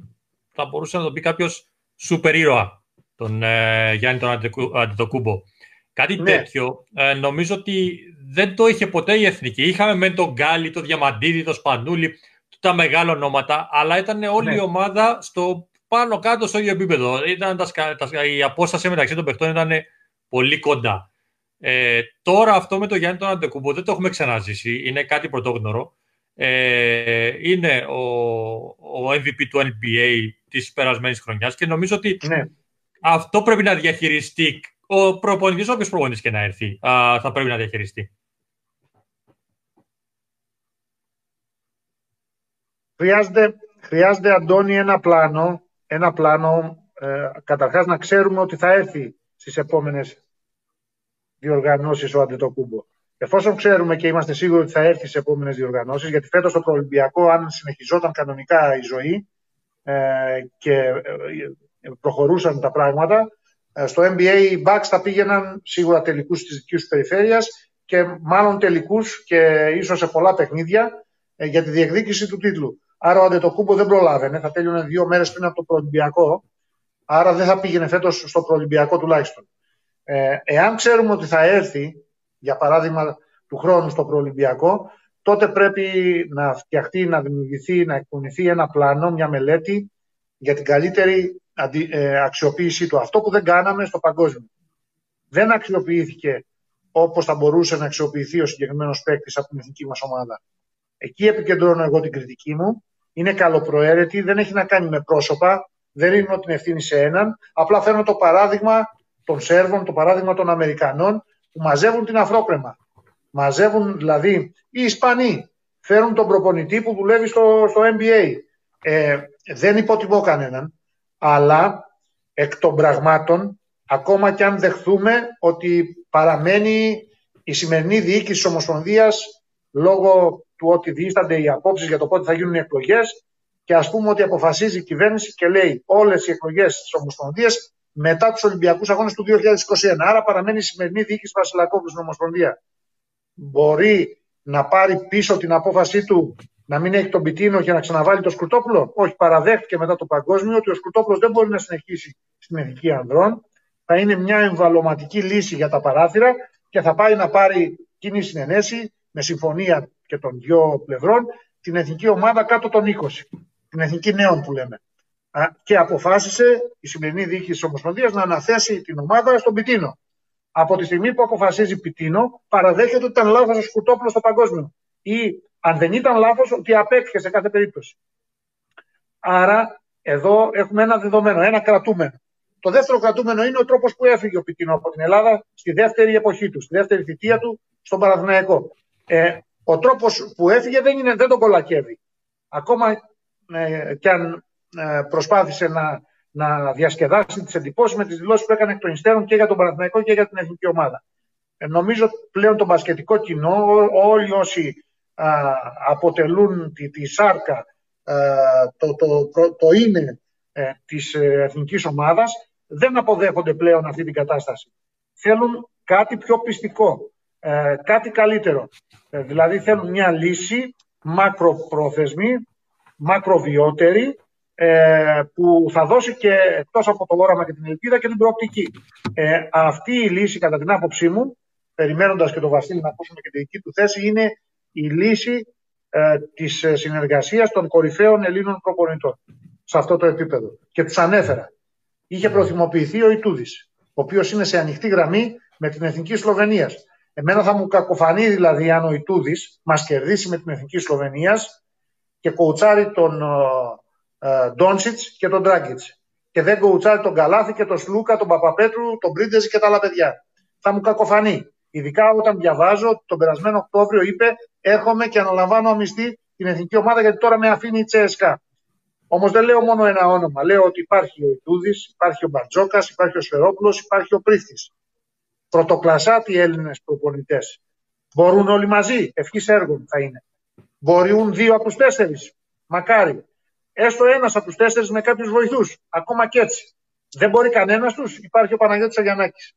θα μπορούσε να το πει κάποιος, σούπερ ήρωα, τον ε, Γιάννη τον Αντιτοκου- Αντιτοκούμπο. Κάτι Ναι. τέτοιο, ε, νομίζω ότι δεν το είχε ποτέ η Εθνική. Είχαμε με τον Γκάλι, τον Διαμαντίδη, τον Σπανούλη, τα μεγάλα ονόματα, αλλά ήταν όλη Ναι. η ομάδα στο πάνω κάτω στο ίδιο επίπεδο. Ήταν τα, σκα- τα σκα- η απόσταση μεταξύ των παιχτών ήταν πολύ κοντά. Ε, τώρα αυτό με τον Γιάννη τον Αντεκούμπο δεν το έχουμε ξαναζήσει. Είναι κάτι πρωτόγνωρο. Ε, είναι ο, ο MVP του NBA της περασμένης χρονιάς και νομίζω ότι Ναι. αυτό πρέπει να διαχειριστεί ο προπονητής, όποιος προπονητής και να έρθει, α, θα πρέπει να διαχειριστεί. Χρειάζεται, χρειάζεται Αντώνη ένα πλάνο, ένα πλάνο ε, καταρχάς να ξέρουμε ότι θα έρθει στις επόμενες διοργανώσεις ο Αντετοκούμπο. Εφόσον ξέρουμε και είμαστε σίγουροι ότι θα έρθει στις επόμενες διοργανώσεις, γιατί φέτος το προολυμπιακό, αν συνεχιζόταν κανονικά η ζωή ε, και ε, προχωρούσαν τα πράγματα, ε, στο NBA οι Bucks θα πήγαιναν σίγουρα τελικούς της δικής τους περιφέρειας και μάλλον τελικούς και ίσως σε πολλά παιχνίδια ε, για τη διεκδίκηση του τίτλου. Άρα ο Αντετοκούμπο δεν προλάβαινε, θα τέλειωνε δύο μέρες πριν από το προολυμπιακό, άρα δεν θα πήγαινε φέτος στο προολυμπιακό τουλάχιστον. Ε, εάν ξέρουμε ότι θα έρθει, για παράδειγμα του χρόνου στο προολυμπιακό, τότε πρέπει να φτιαχτεί, να δημιουργηθεί, να εκπονηθεί ένα πλάνο, μια μελέτη για την καλύτερη αντι- ε, αξιοποίησή του. Αυτό που δεν κάναμε στο παγκόσμιο. Δεν αξιοποιήθηκε όπως θα μπορούσε να αξιοποιηθεί ο συγκεκριμένος παίκτης από την εθνική μας ομάδα. Εκεί επικεντρώνω εγώ την κριτική μου. Είναι καλοπροαίρετη, δεν έχει να κάνει με πρόσωπα, δεν ρίχνω την ευθύνη σε έναν. Απλά φέρνω το παράδειγμα των Σέρβων, το παράδειγμα των Αμερικανών που μαζεύουν την αφρόκρεμα. Μαζεύουν δηλαδή οι Ισπανοί, φέρουν τον προπονητή που δουλεύει στο, στο NBA. Ε, δεν υποτιμώ κανέναν, αλλά εκ των πραγμάτων, ακόμα και αν δεχθούμε ότι παραμένει η σημερινή διοίκηση της Ομοσπονδίας λόγω του ότι διήστανται οι απόψεις για το πότε θα γίνουν οι εκλογές και ας πούμε ότι αποφασίζει η κυβέρνηση και λέει όλες οι εκλογές της Ομοσπονδίας μετά τους Ολυμπιακούς Αγώνες του 2021. Άρα παραμένει η σημερινή διοίκηση Βασιλακόπουλου στην Ομοσπονδία. Μπορεί να πάρει πίσω την απόφασή του να μην έχει τον Πιτίνο και να ξαναβάλει το Σκουρτόπουλο. Όχι, παραδέχτηκε μετά το παγκόσμιο ότι ο Σκουρτόπουλος δεν μπορεί να συνεχίσει στην εθνική ανδρών. Θα είναι μια εμβαλωματική λύση για τα παράθυρα και θα πάει να πάρει κοινή συνενέση με συμφωνία και των δύο πλευρών την εθνική ομάδα κάτω των 20. Την εθνική νέων που λέμε. Α, Και αποφάσισε η σημερινή διοίκηση της Ομοσπονδίας να αναθέσει την ομάδα στον Πιτίνο. Από τη στιγμή που αποφασίζει Πιτίνο, παραδέχεται ότι ήταν λάθος ο Σκουρτόπουλος στο παγκόσμιο. Ή αν δεν ήταν λάθος, ότι απέτυχε σε κάθε περίπτωση. Άρα, εδώ έχουμε ένα δεδομένο, ένα κρατούμενο. Το δεύτερο κρατούμενο είναι ο τρόπος που έφυγε ο Πιτίνο από την Ελλάδα στη δεύτερη εποχή του, στη δεύτερη θητεία του στον Παναθηναϊκό. Ε, ο τρόπος που έφυγε δεν, είναι, δεν τον κολακεύει. Ακόμα ε, και αν ε, προσπάθησε να, να διασκεδάσει τις εντυπώσεις με τις δηλώσεις που έκανε εκ των υστέρων και για τον Παναθηναϊκό και για την εθνική ομάδα. Ε, νομίζω πλέον το μπασκετικό κοινό, ό- όλοι όσοι α, αποτελούν τη, τη σάρκα, α, το, το, το, το είναι ε, της ε, εθνικής ομάδας, δεν αποδέχονται πλέον αυτή την κατάσταση. Θέλουν κάτι πιο πιστικό, ε, κάτι καλύτερο. Ε, δηλαδή θέλουν μια λύση μακροπρόθεσμη, μακροβιότερη, ε, που θα δώσει και εκτός από το όραμα και την ελπίδα και την προοπτική. Ε, αυτή η λύση, κατά την άποψή μου, περιμένοντας και τον Βασίλη να ακούσουμε και τη δική του θέση, είναι η λύση ε, της ε, συνεργασίας των κορυφαίων Ελλήνων προπονητών σε αυτό το επίπεδο. Και τους ανέφερα. Είχε προθυμοποιηθεί ο Ιτούδης, ο οποίος είναι σε ανοιχτή γραμμή με την Εθνική Σλοβενίας. Εμένα θα μου κακοφανεί δηλαδή αν ο Ιτούδης μας κερδίσει με την Εθνική Σλοβενίας και κοουτσάρει τον, ε, Ντόνσιτς και τον Ντράγκητ. Και δεν κοουτσάρει τον Καλάθι και τον Σλούκα, τον Παπαπέτρου, τον Πρίντεζη και τα άλλα παιδιά. Θα μου κακοφανεί. Ειδικά όταν διαβάζω ότι τον περασμένο Οκτώβριο είπε Έρχομαι και αναλαμβάνω αμυστή την εθνική ομάδα γιατί τώρα με αφήνει η Τσέσκα. Όμως δεν λέω μόνο ένα όνομα. Λέω ότι υπάρχει ο Ιτούδης, υπάρχει ο Μπαρτζόκας, υπάρχει ο Σφερόπουλος, υπάρχει ο Πρίφτη. Πρωτοκλασσάτοι Έλληνες προπονητές. Μπορούν όλοι μαζί. Ευχής έργων θα είναι. Μπορούν δύο από τους τέσσερις. Μακάρι. Έστω ένας από τους τέσσερις με κάποιους βοηθούς. Ακόμα και έτσι. Δεν μπορεί κανένας τους. Υπάρχει ο Παναγιώτης Αγιανάκης.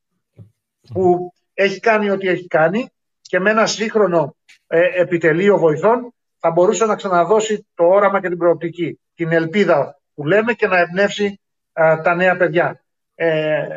Που έχει κάνει ό,τι έχει κάνει και με ένα σύγχρονο ε, επιτελείο βοηθών θα μπορούσε να ξαναδώσει το όραμα και την προοπτική. Την ελπίδα που λέμε και να εμπνεύσει τα νέα παιδιά. Ε,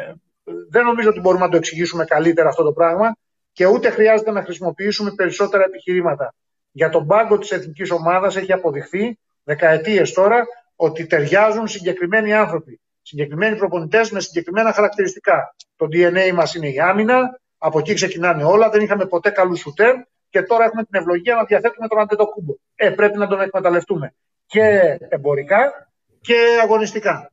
δεν νομίζω ότι μπορούμε να το εξηγήσουμε καλύτερα αυτό το πράγμα και ούτε χρειάζεται να χρησιμοποιήσουμε περισσότερα επιχειρήματα. Για τον πάγκο της εθνικής ομάδας έχει αποδειχθεί δεκαετίες τώρα ότι ταιριάζουν συγκεκριμένοι άνθρωποι. Συγκεκριμένοι προπονητές με συγκεκριμένα χαρακτηριστικά. Το DNA μας είναι η άμυνα, από εκεί ξεκινάνε όλα. Δεν είχαμε ποτέ καλούς σουτέρ και τώρα έχουμε την ευλογία να διαθέτουμε τον Αντετοκούμπο. Ε, πρέπει να τον εκμεταλλευτούμε και εμπορικά και αγωνιστικά.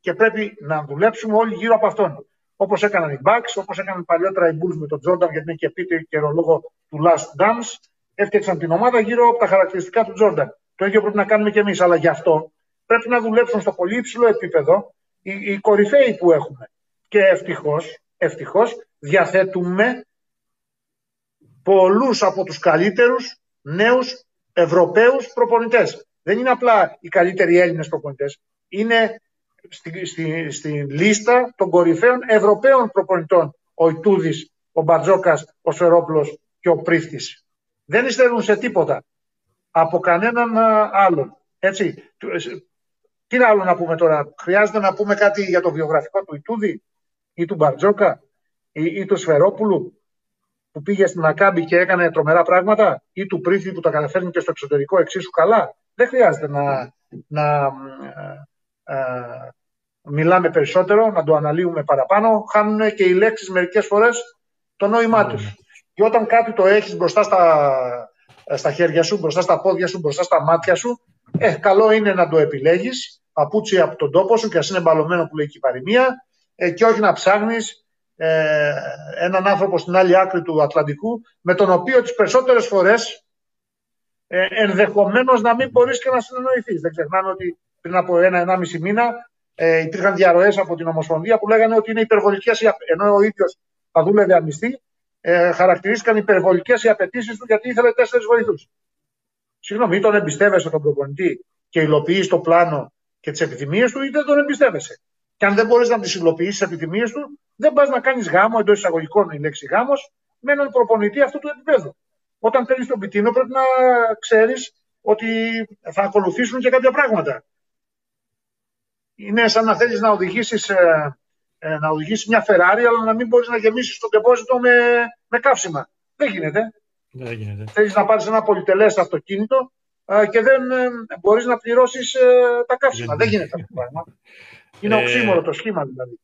Και πρέπει να δουλέψουμε όλοι γύρω από αυτόν. Όπως έκαναν οι Bucks, όπως έκαναν παλιότερα οι Bulls με τον Jordan, γιατί είναι και πείτε και ρολόγο του Last Dance, έφτιαξαν την ομάδα γύρω από τα χαρακτηριστικά του Jordan. Το ίδιο πρέπει να κάνουμε και εμείς. Αλλά γι' αυτό πρέπει να δουλέψουν στο πολύ υψηλό επίπεδο οι, οι κορυφαίοι που έχουμε. Και ευτυχώς, ευτυχώς, διαθέτουμε πολλούς από τους καλύτερους νέους Ευρωπαίους προπονητές. Δεν είναι απλά οι καλύτεροι Έλληνες προπονητές. Είναι στη, στη, στη λίστα των κορυφαίων Ευρωπαίων προπονητών ο Ιτούδης, ο Μπατζόκας, ο Σφερόπουλος και ο Πρίφτης. Δεν υστερούν σε τίποτα από κανέναν άλλον. Έτσι. Τι άλλο να πούμε τώρα; Χρειάζεται να πούμε κάτι για το βιογραφικό του Ιτούδη ή του Μπαρτζόκα ή, ή του Σφερόπουλου που πήγε στην Ακάμπη και έκανε τρομερά πράγματα ή του Πρίφη που τα καταφέρνει και στο εξωτερικό εξίσου καλά. Δεν χρειάζεται να, να ε, ε, μιλάμε περισσότερο, να το αναλύουμε παραπάνω. Χάνουν και οι λέξεις μερικές φορές το νόημά τους. Και όταν κάτι το έχεις μπροστά στα, στα χέρια σου, μπροστά στα πόδια σου, μπροστά στα μάτια σου, ε, καλό είναι να το επιλέγεις, παπούτσι από τον τόπο σου και ας είναι μπαλωμένο που λέει και η παροιμία, ε, και όχι να ψάχνεις ε, έναν άνθρωπο στην άλλη άκρη του Ατλαντικού, με τον οποίο τις περισσότερες φορές ε, ενδεχομένως να μην μπορείς και να συνεννοηθείς. Δεν ξεχνάμε ότι πριν από ένα-ενάμιση μήνα ε, υπήρχαν διαρροές από την Ομοσπονδία που λέγανε ότι είναι υπερβολικές, ενώ ο ίδιος θα δούλευε αμυστή, ε, χαρακτηρίστηκαν υπερβολικές οι απαιτήσεις του γιατί ήθελε τέσσερις βοηθούς. Συγγνώμη, ή τον εμπιστεύεσαι τον προπονητή και υλοποιείς το πλάνο και τις επιθυμίες του, ή δεν τον εμπιστεύεσαι. Και αν δεν μπορείς να τις υλοποιήσεις τις επιθυμίες του, δεν πας να κάνεις γάμο, εντός εισαγωγικών η λέξη γάμος, με έναν προπονητή αυτού του επίπεδου. Όταν θέλει τον πιτίνο, πρέπει να ξέρεις ότι θα ακολουθήσουν και κάποια πράγματα. Είναι σαν να θέλεις να οδηγήσεις ε, ε, να οδηγήσεις μια Ferrari, αλλά να μην μπορείς να γεμίσεις το τεπόζιτο με, με καύσιμα. Δεν γίνεται. Δεν γίνεται. Θέλεις να πάρεις ένα πολυτελέ αυτοκίνητο ε, και δεν ε, μπορείς να πληρώσεις ε, τα καύσιμα. Δεν γίνεται αυτό το πράγμα. *laughs* Είναι Ε, οξύμορο το σχήμα δηλαδή.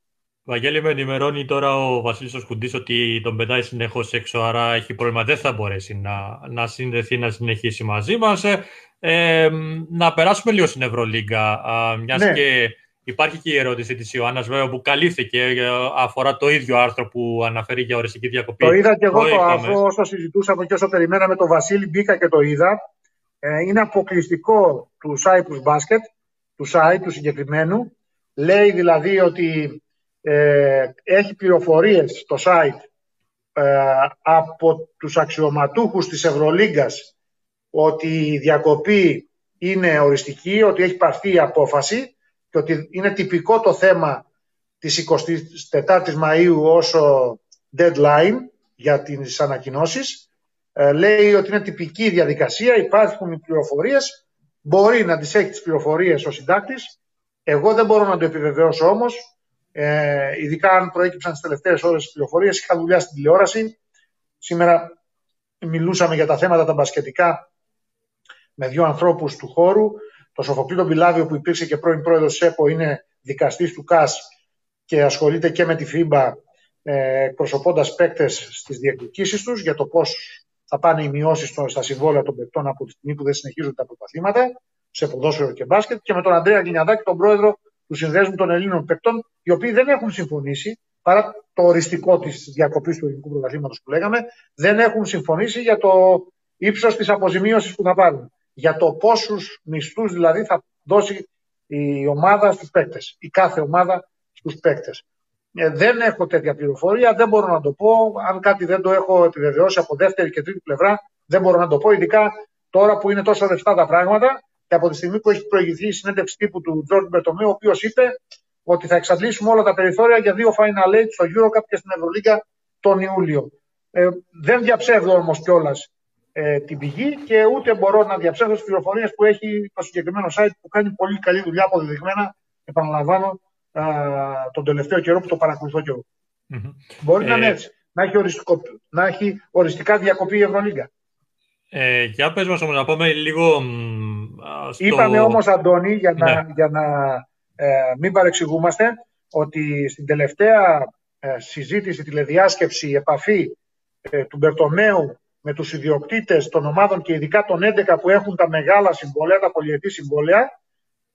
Βαγγέλη, με ενημερώνει τώρα ο Βασίλης ο Σκουντής ότι τον πετάει συνεχώς έξω, άρα έχει πρόβλημα, δεν θα μπορέσει να, να συνδεθεί, να συνεχίσει μαζί μας. Ε, ε, να περάσουμε λίγο στην Ευρωλίγκα, α, μιας Ναι. και υπάρχει και η ερώτηση της Ιωάννας, βέβαια, που καλύφθηκε, ε, αφορά το ίδιο άρθρο που αναφέρει για οριστική διακοπή. Το είδα και εγώ το e-commerce. αφού όσο συζητούσαμε και όσο περιμέναμε το Βασίλη μπήκα και το είδα. Ε, είναι αποκλειστικό του Cyprus Basket, του site του συγκεκριμένου. Λέει δηλαδή ότι ε, έχει πληροφορίες το site ε, από τους αξιωματούχους της Ευρωλίγκας ότι η διακοπή είναι οριστική, ότι έχει πάρθει η απόφαση και ότι είναι τυπικό το θέμα της 24ης Μαΐου όσο deadline για τις ανακοινώσεις. Ε, λέει ότι είναι τυπική η διαδικασία, υπάρχουν οι πληροφορίες, μπορεί να τις έχει τις πληροφορίες ο συντάκτης. Εγώ δεν μπορώ να το επιβεβαιώσω όμως, ε, ειδικά αν προέκυψαν τις τελευταίες ώρες τις πληροφορίες. Είχα δουλειά στην τηλεόραση. Σήμερα μιλούσαμε για τα θέματα τα μπασκετικά με δύο ανθρώπους του χώρου. Το Σοφοκλή τον Πιλάβιο που υπήρξε και πρώην πρόεδρος ΣΕΠΟ είναι δικαστής του ΚΑΣ και ασχολείται και με τη ΦΥΜΠΑ ε, εκπροσωπώντας παίκτες στις διεκδικήσεις τους για το πώς θα πάνε οι μειώσεις στο- στα συμβόλαια των παικτών από τη στιγμή που δεν συνεχίζουν τα προπαθήματα. σε ποδόσφαιρο και μπάσκετ και με τον Αντρέα Γλινιαδάκη, τον πρόεδρο του Συνδέσμου των Ελλήνων Παικτών, οι οποίοι δεν έχουν συμφωνήσει, παρά το οριστικό της διακοπής του ελληνικού πρωταθλήματος που λέγαμε, δεν έχουν συμφωνήσει για το ύψος της αποζημίωσης που θα πάρουν. Για το πόσους μισθούς δηλαδή θα δώσει η ομάδα στους παίκτες, η κάθε ομάδα στους παίκτες. Ε, δεν έχω τέτοια πληροφορία, δεν μπορώ να το πω. Αν κάτι δεν το έχω επιβεβαιώσει από δεύτερη και τρίτη πλευρά, δεν μπορώ να το πω. Ειδικά τώρα που είναι τόσο ρευστά τα πράγματα και από τη στιγμή που έχει προηγηθεί η συνέντευξη τύπου του Τζόρντ Μπερτομίου, ο οποίος είπε ότι θα εξαντλήσουμε όλα τα περιθώρια για δύο Final Eight στο Eurocup και στην Ευρωλίγα τον Ιούλιο. Ε, δεν διαψεύδω όμως κιόλας ε, την πηγή και ούτε μπορώ να διαψεύδω τις πληροφορίες που έχει το συγκεκριμένο site που κάνει πολύ καλή δουλειά αποδεδειγμένα, επαναλαμβάνω, α, τον τελευταίο καιρό που το παρακολουθώ κι εγώ. Mm-hmm. Μπορεί ε... να είναι έτσι. Να έχει, οριστικό, να έχει οριστικά διακοπή η Ευρωλίγκα. Ε, για πες μας όμως να πούμε λίγο στο... Είπαμε όμως Αντώνη για να, ναι. για να ε, μην παρεξηγούμαστε ότι στην τελευταία ε, συζήτηση, τηλεδιάσκεψη, επαφή ε, του Μπερτομέου με τους ιδιοκτήτες των ομάδων και ειδικά των 11 που έχουν τα μεγάλα συμβόλαια, τα πολυετή συμβόλαια,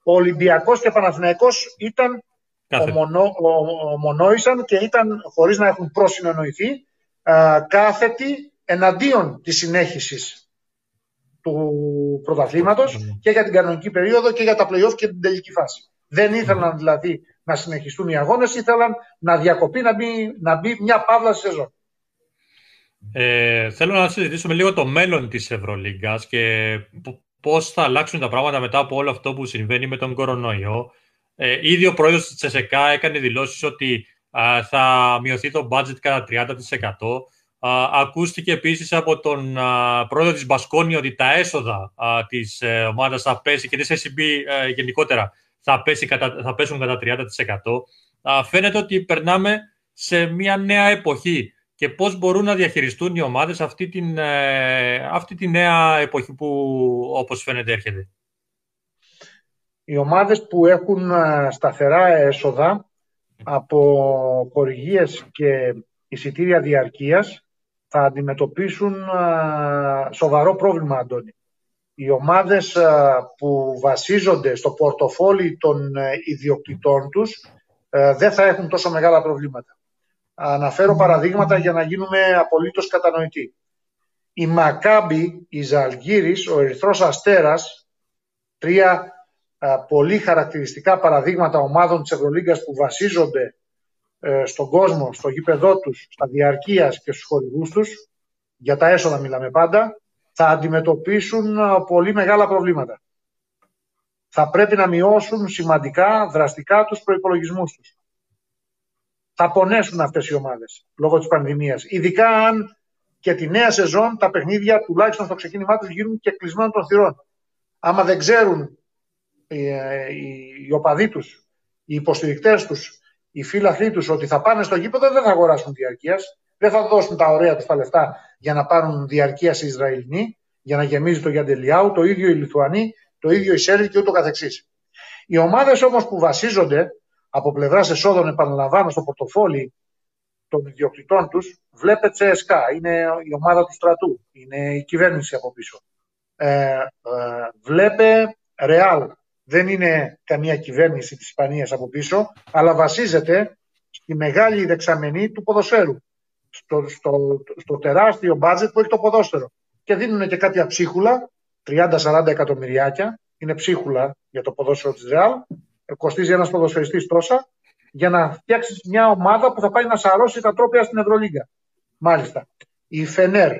ο Ολυμπιακός και ο Παναθηναϊκός ήταν ομονό, ομονόησαν και ήταν, χωρίς να έχουν προσυνεννοηθεί, κάθετοι εναντίον της συνέχισης του πρωταθλήματος και για την κανονική περίοδο και για τα play-off και την τελική φάση. Δεν ήθελαν δηλαδή να συνεχιστούν οι αγώνες, ήθελαν να διακοπεί, να μπει, να μπει μια παύλα σεζόν. Ε, θέλω να συζητήσουμε λίγο το μέλλον της Ευρωλίγκας και πώς θα αλλάξουν τα πράγματα μετά από όλο αυτό που συμβαίνει με τον κορονοϊό. Ε, ήδη ο πρόεδρος της ΕΣΕΚΑ έκανε δηλώσεις ότι α, θα μειωθεί το budget κατά 30%. Α, ακούστηκε επίσης από τον α, πρόεδρο της Μπασκόνη ότι τα έσοδα α, της ε, ομάδας θα πέσει και της SCB ε, γενικότερα θα, πέσει κατά, θα πέσουν κατά 30%. φαίνεται ότι περνάμε σε μια νέα εποχή και πώς μπορούν να διαχειριστούν οι ομάδες αυτή την, ε, αυτή τη νέα εποχή που όπως φαίνεται έρχεται. Οι ομάδες που έχουν ε, σταθερά έσοδα από χορηγίες και εισιτήρια διαρκείας θα αντιμετωπίσουν ε, σοβαρό πρόβλημα, Αντώνη. Οι ομάδες που βασίζονται στο πορτοφόλι των ιδιοκτητών τους δεν θα έχουν τόσο μεγάλα προβλήματα. Αναφέρω παραδείγματα για να γίνουμε απολύτως κατανοητοί. Η Μακάμπη, η Ζαλγύρης, ο Ερυθρός Αστέρας, τρία πολύ χαρακτηριστικά παραδείγματα ομάδων της Ευρωλίγκας που βασίζονται ε, στον κόσμο, στο γήπεδό τους, στα διαρκείας και στους χορηγούς τους, για τα έσοδα μιλάμε πάντα, θα αντιμετωπίσουν πολύ μεγάλα προβλήματα. Θα πρέπει να μειώσουν σημαντικά, δραστικά τους προϋπολογισμούς τους θα πονέσουν αυτές οι ομάδες λόγω της πανδημίας. Ειδικά αν και τη νέα σεζόν τα παιχνίδια τουλάχιστον στο ξεκίνημά τους γίνουν και κλεισμένων των θυρών. Άμα δεν ξέρουν ε, οι, οι οπαδοί τους, οι υποστηρικτές τους, οι φίλαθλοί τους ότι θα πάνε στο γήπεδο, δεν θα αγοράσουν διαρκείας. Δεν θα δώσουν τα ωραία τους τα λεφτά για να πάρουν διαρκεία σε Ισραηλινοί, για να γεμίζει το Γιαντελιάου, το ίδιο οι Λιθουανοί, το ίδιο οι Σέρβοι και ούτω καθεξής. Οι ομάδες όμως που βασίζονται από πλευράς εσόδων, επαναλαμβάνω, στο πορτοφόλι των ιδιοκτητών τους, βλέπε Τσέσκα, είναι η ομάδα του στρατού, είναι η κυβέρνηση από πίσω. Ε, ε, βλέπε Ρεάλ, δεν είναι καμία κυβέρνηση της Ισπανίας από πίσω, αλλά βασίζεται στη μεγάλη δεξαμενή του ποδοσφαίρου, στο, στο, στο τεράστιο μπάτζετ που έχει το ποδόσφαιρο. Και δίνουν και κάποια ψίχουλα, 30-40 εκατομμυριάκια, είναι ψίχουλα για το ποδόσφαιρο της Ρεάλ, κοστίζει ένας ποδοσφαιριστής τόσα, για να φτιάξεις μια ομάδα που θα πάει να σαρώσει τα τρόπια στην Ευρωλίγκα. Μάλιστα. Η Φενέρ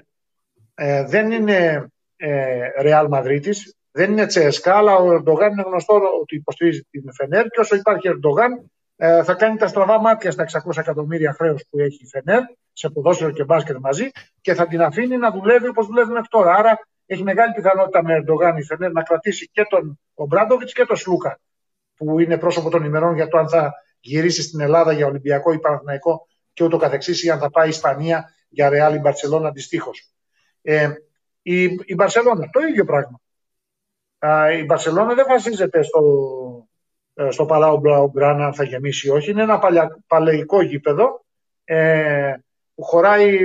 ε, δεν είναι ε, Real Madrid, δεν είναι Τσέσκα, αλλά ο Ερντογάν είναι γνωστό ότι υποστηρίζει την Φενέρ και όσο υπάρχει Ερντογάν ε, θα κάνει τα στραβά μάτια στα 600 εκατομμύρια χρέο που έχει η Φενέρ σε ποδόσφαιρο και μπάσκετ μαζί και θα την αφήνει να δουλεύει όπως δουλεύει μέχρι τώρα. Άρα έχει μεγάλη πιθανότητα με Ερντογάν η Φενέρ να κρατήσει και τον Ομπράντοβιτ και τον Σλούκα που είναι πρόσωπο των ημερών για το αν θα γυρίσει στην Ελλάδα για Ολυμπιακό ή Παναθηναϊκό και ούτω καθεξής ή αν θα πάει η Ισπανία για Ρεάλ ή Μπαρσελόνα αντιστοίχως. Ε, η, η Μπαρσελόνα, το ίδιο πράγμα. Η Μπαρσελόνα δεν βασίζεται στο, ε, στο Παλάο Μπλαουγκράνα αν θα γεμίσει ή όχι. Είναι ένα παλια, παλαιικό γήπεδο ε, που χωράει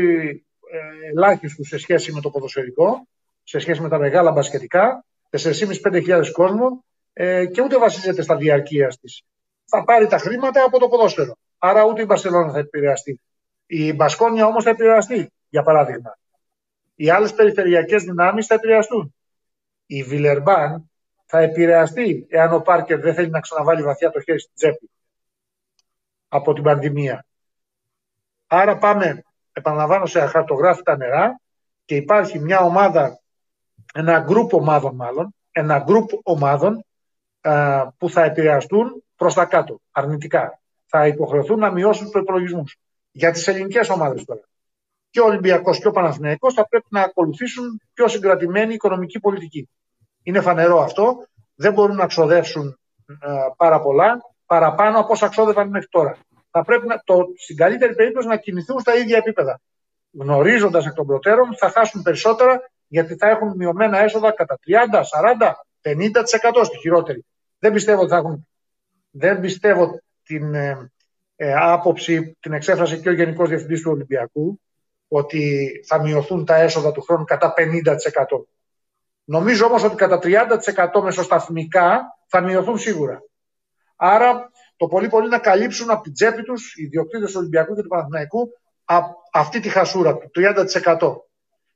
ε, ελάχιστο σε σχέση με το ποδοσφαιρικό, σε σχέση με τα μεγάλα μπασκετικά 4.500-5.000 κόσμο ε, και ούτε βασίζεται στα διαρκεία της. Θα πάρει τα χρήματα από το ποδόσφαιρο. Άρα ούτε η Μπαρσελόνα θα επηρεαστεί. Η Μπασκόνια όμως θα επηρεαστεί, για παράδειγμα. Οι άλλες περιφερειακές δυνάμεις θα επηρεαστούν. Η Βιλερμπάν θα επηρεαστεί εάν ο Πάρκερ δεν θέλει να ξαναβάλει βαθιά το χέρι στην τσέπη από την πανδημία. Άρα πάμε, επαναλαμβάνω, σε αχαρτογράφητα νερά και υπάρχει μια ομάδα, ένα γκρουπ ομάδων μάλλον, ένα γκρουπ ομάδων που θα επηρεαστούν προς τα κάτω, αρνητικά. Θα υποχρεωθούν να μειώσουν τους προπολογισμού. Για τις ελληνικές ομάδες τώρα. Και ο Ολυμπιακός και ο Παναθηναϊκός θα πρέπει να ακολουθήσουν πιο συγκρατημένη οικονομική πολιτική. Είναι φανερό αυτό. Δεν μπορούν να ξοδεύσουν πάρα πολλά, παραπάνω από όσα ξόδευαν μέχρι τώρα. Θα πρέπει να, το, στην καλύτερη περίπτωση να κινηθούν στα ίδια επίπεδα. Γνωρίζοντας εκ των προτέρων, θα χάσουν περισσότερα γιατί θα έχουν μειωμένα έσοδα κατά 30, 40, 50% στη χειρότερη. Δεν πιστεύω ότι θα έχουν. Δεν πιστεύω την ε, ε, άποψη, την εξέφρασε και ο Γενικός Διευθυντής του Ολυμπιακού, ότι θα μειωθούν τα έσοδα του χρόνου κατά 50%. Νομίζω όμως ότι κατά 30% μεσοσταθμικά θα μειωθούν σίγουρα. Άρα το πολύ πολύ να καλύψουν από την τσέπη τους οι ιδιοκτήτες του Ολυμπιακού και του Παναθηναϊκού αυτή τη χασούρα του, 30%.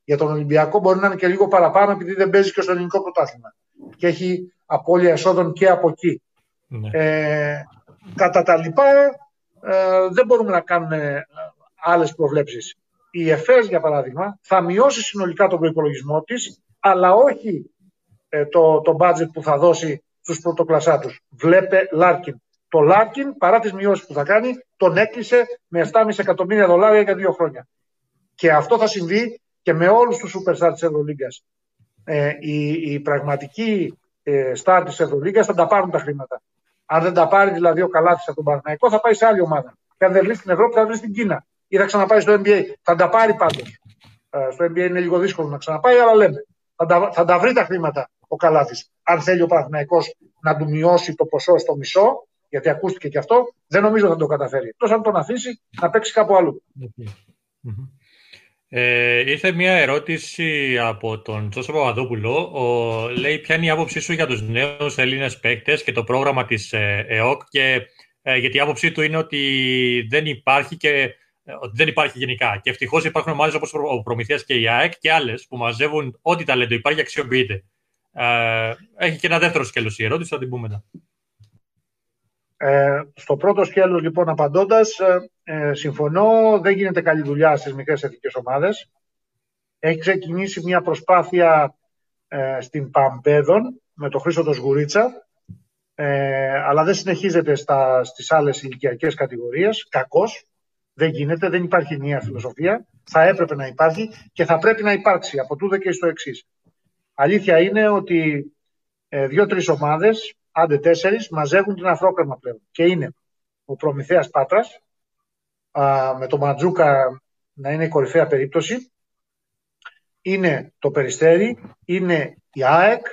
Για τον Ολυμπιακό μπορεί να είναι και λίγο παραπάνω επειδή δεν παίζει και στο ελληνικό πρωτάθλημα. Και έχει απώλεια εσόδων και από εκεί. Ναι. Ε, κατά τα λοιπά ε, δεν μπορούμε να κάνουμε άλλες προβλέψεις. Η ΕΦΕΣ, για παράδειγμα, θα μειώσει συνολικά τον προπολογισμό της, αλλά όχι ε, το, το budget που θα δώσει στους πρωτοκλασσάτους. Βλέπε Λάρκιν. Το Λάρκιν, παρά τις μειώσεις που θα κάνει, τον έκλεισε με 7,5 εκατομμύρια δολάρια για δύο χρόνια. Και αυτό θα συμβεί και με όλους τους superstars της Ευρωλίγκας. Ε, η, η πραγματική ε, star της Ευρωλίγκας θα τα πάρουν τα χρήματα. Αν δεν τα πάρει δηλαδή ο Καλάθης από τον Παναγικό, θα πάει σε άλλη ομάδα. Και αν δεν βρει στην Ευρώπη, θα βρει στην Κίνα. Ή θα ξαναπάει στο NBA. Θα τα πάρει πάντως. Ε, στο NBA είναι λίγο δύσκολο να ξαναπάει, αλλά λέμε. Θα τα, θα τα βρει τα χρήματα ο Καλάθης. Αν θέλει ο Παναθηναϊκός να του μειώσει το ποσό στο μισό, γιατί ακούστηκε και αυτό, δεν νομίζω θα το καταφέρει. Εκτός αν τον αφήσει να παίξει κάπου αλλού. Ε, ήρθε μια ερώτηση από τον Τζόσο Παπαδόπουλο. Ο, λέει ποια είναι η άποψή σου για τους νέους Έλληνες παίκτες και το πρόγραμμα της ε, ΕΟΚ και ε, γιατί η άποψή του είναι ότι δεν υπάρχει και ε, ότι δεν υπάρχει γενικά. Και ευτυχώς υπάρχουν ομάδες όπως ο Προμηθεία και η ΑΕΚ και άλλες που μαζεύουν ό,τι ταλέντο υπάρχει και αξιοποιείται. Ε, έχει και ένα δεύτερο σκέλος η ερώτηση, θα την πούμε μετά. Ε, στο πρώτο σκέλος, λοιπόν, απαντώντας, ε, ε, συμφωνώ, δεν γίνεται καλή δουλειά στις μικρές εθνικές ομάδες. Έχει ξεκινήσει μια προσπάθεια ε, στην Παμπέδων με το Χρήστο το Σγουρίτσα, ε, αλλά δεν συνεχίζεται στα, στις άλλες ηλικιακές κατηγορίες, κακώς. Δεν γίνεται, δεν υπάρχει νέα φιλοσοφία. Θα έπρεπε να υπάρχει και θα πρέπει να υπάρξει από τούδε και στο εξής. Αλήθεια είναι ότι ε, δύο-τρεις ομάδες, άντε τέσσερις, μαζεύουν την αφρόκρεμα πλέον. Και είναι ο Προμηθέας Πάτρας, με το Ματζούκα να είναι η κορυφαία περίπτωση, είναι το Περιστέρι, είναι η ΑΕΚ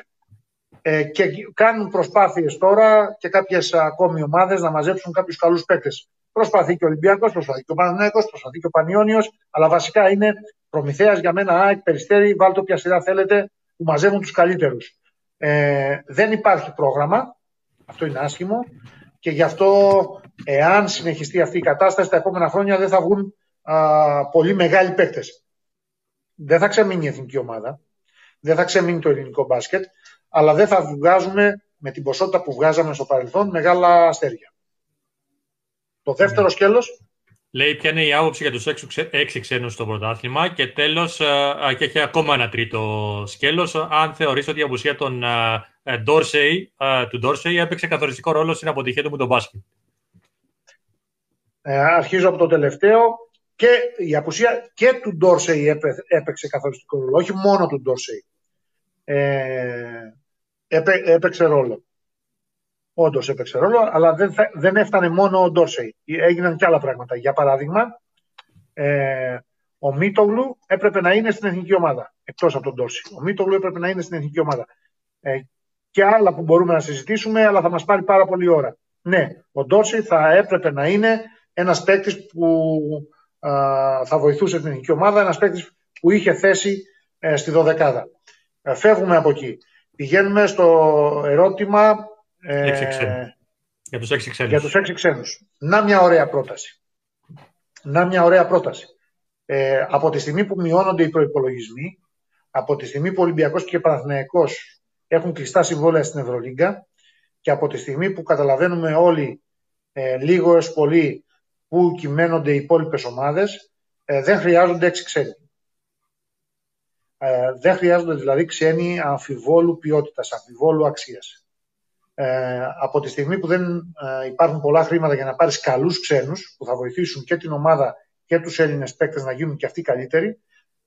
ε, και κάνουν προσπάθειες τώρα και κάποιες ακόμη ομάδες να μαζέψουν κάποιους καλούς παίκτες. Προσπαθεί και ο Ολυμπιακός, προσπαθεί και ο Παναγιώτος, προσπαθεί και ο Πανιόνιος, αλλά βασικά είναι Προμηθέας για μένα, ΑΕΚ, Περιστέρι, βάλτε όποια σειρά θέλετε, που μαζεύουν τους καλύτερους. Ε, δεν υπάρχει πρόγραμμα, αυτό είναι άσχημο και γι' αυτό εάν συνεχιστεί αυτή η κατάσταση τα επόμενα χρόνια δεν θα βγουν α, πολύ μεγάλοι παίκτες. Δεν θα ξεμείνει η εθνική ομάδα, δεν θα ξεμείνει το ελληνικό μπάσκετ, αλλά δεν θα βγάζουμε με την ποσότητα που βγάζαμε στο παρελθόν μεγάλα αστέρια. Το δεύτερο ναι. σκέλος Λέει ποια είναι η άποψη για τους έξι ξένους στο πρωτάθλημα και τέλος ε, και έχει ακόμα ένα τρίτο σκέλος αν θεωρείς ότι η απουσία των Dorsey, ε, του Dorsey έπαιξε καθοριστικό ρόλο στην αποτυχία του με τον μπάσκετ; Ε, αρχίζω από το τελευταίο και η απουσία και του Dorsey έπαιξε καθοριστικό ρόλο, όχι μόνο του Dorsey. Ε, έπαιξε ρόλο. Όντως έπαιξε ρόλο, αλλά δεν, δεν έφτανε μόνο ο Ντόρσεϊ. Έγιναν και άλλα πράγματα. Για παράδειγμα, ε, ο Μίτογλου έπρεπε να είναι στην εθνική ομάδα. Εκτός από τον Ντόρσεϊ. Ο Μίτογλου έπρεπε να είναι στην εθνική ομάδα. Ε, και άλλα που μπορούμε να συζητήσουμε, αλλά θα μας πάρει πάρα πολύ ώρα. Ναι, ο Ντόρσεϊ θα έπρεπε να είναι ένας παίκτης που α, θα βοηθούσε την εθνική ομάδα, ένας παίκτης που είχε θέση ε, στη δωδεκάδα. Ε, φεύγουμε από εκεί. Πηγαίνουμε στο ερώτημα ε, Έξι ξένους. Για τους έξι ξένους. για τους έξι ξένους. Να μια ωραία πρόταση. Να μια ωραία πρόταση. Ε, από τη στιγμή που μειώνονται οι προϋπολογισμοί, από τη στιγμή που ο Ολυμπιακός και ο Παναθηναϊκός έχουν κλειστά συμβόλαια στην Ευρωλίγκα και από τη στιγμή που καταλαβαίνουμε όλοι ε, λίγο έως πολύ που κυμαίνονται οι υπόλοιπες ομάδες, ε, δεν χρειάζονται έξι ξένοι. Ε, δεν χρειάζονται δηλαδή ξένοι αμφιβόλου ποιότητας, αμφιβόλου αξίας. Ε, από τη στιγμή που δεν ε, υπάρχουν πολλά χρήματα για να πάρεις καλούς ξένους που θα βοηθήσουν και την ομάδα και τους Έλληνες παίκτες να γίνουν και αυτοί καλύτεροι,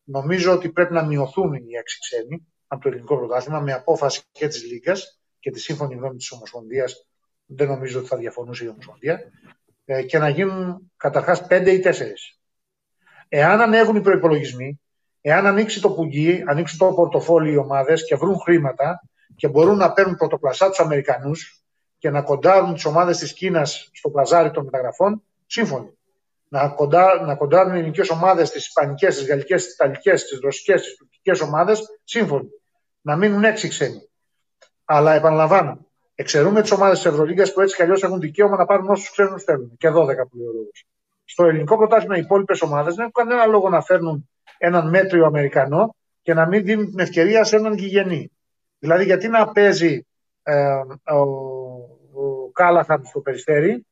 νομίζω ότι πρέπει να μειωθούν οι έξι ξένοι από το ελληνικό πρωτάθλημα με απόφαση και της Λίγκας και τη σύμφωνη γνώμη της Ομοσπονδίας. Δεν νομίζω ότι θα διαφωνούσε η Ομοσπονδία. Ε, και να γίνουν καταρχάς πέντε ή τέσσερις. Εάν ανέβουν οι προπολογισμοί, εάν ανοίξει το πουγγί, ανοίξει το πορτοφόλι οι ομάδες και βρουν χρήματα και μπορούν να παίρνουν πρωτοκλασσά τους Αμερικανούς και να κοντάρουν τις ομάδες της Κίνας στο παζάρι των μεταγραφών, σύμφωνοι. Να, κοντά, να κοντάρουν οι ελληνικές ομάδες, τις Ισπανικές, τις Γαλλικές, τις Ιταλικές, τις Ρωσικές, τις Τουρκικές ομάδες, σύμφωνοι. Να μείνουν έξι ξένοι. Αλλά επαναλαμβάνω, εξαιρούμε τις ομάδες της Ευρωλίγκας που έτσι κι αλλιώς έχουν δικαίωμα να πάρουν όσους ξένους θέλουν. Και 12 που λέει ο λόγος. Στο ελληνικό πρωτάθλημα οι υπόλοιπες ομάδες δεν έχουν κανένα λόγο να φέρνουν έναν μέτριο Αμερικανό και να μην δίνουν την ευκαιρία σε έναν γηγενή. Δηλαδή, γιατί να παίζει ε, ο, ο Κάλαχαν στο περιστέρι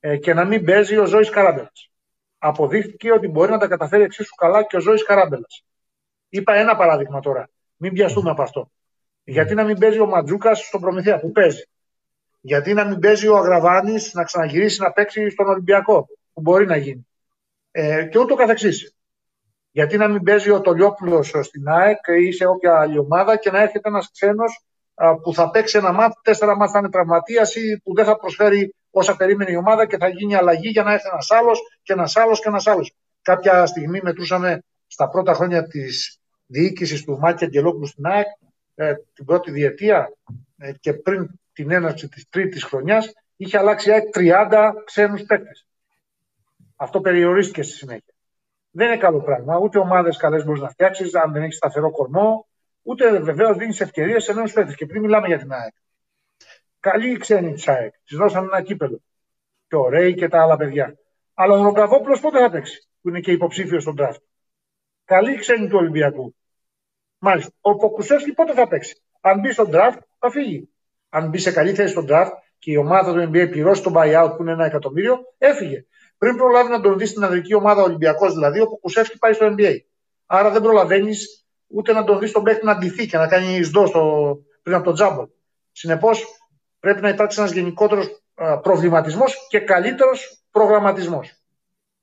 ε, και να μην παίζει ο Ζώης Καράμπελας. Αποδείχθηκε ότι μπορεί να τα καταφέρει εξίσου καλά και ο Ζώης Καράμπελας. Είπα ένα παράδειγμα τώρα. Μην πιαστούμε από αυτό. Γιατί να μην παίζει ο Ματζούκας στον Προμηθέα που παίζει. Γιατί να μην παίζει ο Αγραβάνης να ξαναγυρίσει να παίξει στον Ολυμπιακό που μπορεί να γίνει. Ε, και ούτω καθεξής. Γιατί να μην παίζει ο Τολιόπουλος στην ΑΕΚ ή σε όποια άλλη ομάδα και να έρχεται ένας ξένος που θα παίξει ένα μάτι, τέσσερα μάτια θα είναι τραυματίας ή που δεν θα προσφέρει όσα περίμενε η ομάδα και θα γίνει αλλαγή για να έρθει ένας άλλος και ένας άλλος και ένας άλλος. Κάποια στιγμή μετρούσαμε στα πρώτα χρόνια της διοίκησης του Μάκη Αγγελόπουλου στην ΑΕΚ, ε, την πρώτη διετία ε, και πριν την έναρξη της τρίτης χρονιάς, είχε αλλάξει η ΑΕΚ 30 ξένους παίκτες. Αυτό περιορίστηκε στη συνέχεια δεν είναι καλό πράγμα. Ούτε ομάδες καλές μπορείς να φτιάξεις αν δεν έχεις σταθερό κορμό, ούτε βεβαίως δίνεις ευκαιρίες σε νέου παίκτε. Και πριν μιλάμε για την ΑΕΚ. Καλή ξένη της ΑΕΚ. Της δώσαν ένα κύπελο. Και ο Ρέι και τα άλλα παιδιά. Αλλά ο Ρογκαβόπουλος πότε θα παίξει, που είναι και υποψήφιος στον draft; Καλή ξένη του Ολυμπιακού. Μάλιστα. Ο Ποκουσεύσκι πότε θα παίξει; Αν μπει στον draft, θα φύγει. Αν μπει σε καλή θέση στον draft και η ομάδα του NBA πληρώσει τον buyout που είναι ένα εκατομμύριο, έφυγε. Πριν προλάβει να τον δεις στην ανδρική ομάδα Ολυμπιακός, δηλαδή, ο Κουσεύσκι πάει στο NBA. Άρα δεν προλαβαίνεις ούτε να τον δεις τον παίκτη να αντιθεί και να κάνει εισδό στο, πριν από τον τζάμπολ. Συνεπώς, πρέπει να υπάρξει ένας γενικότερος προβληματισμός και καλύτερος προγραμματισμός.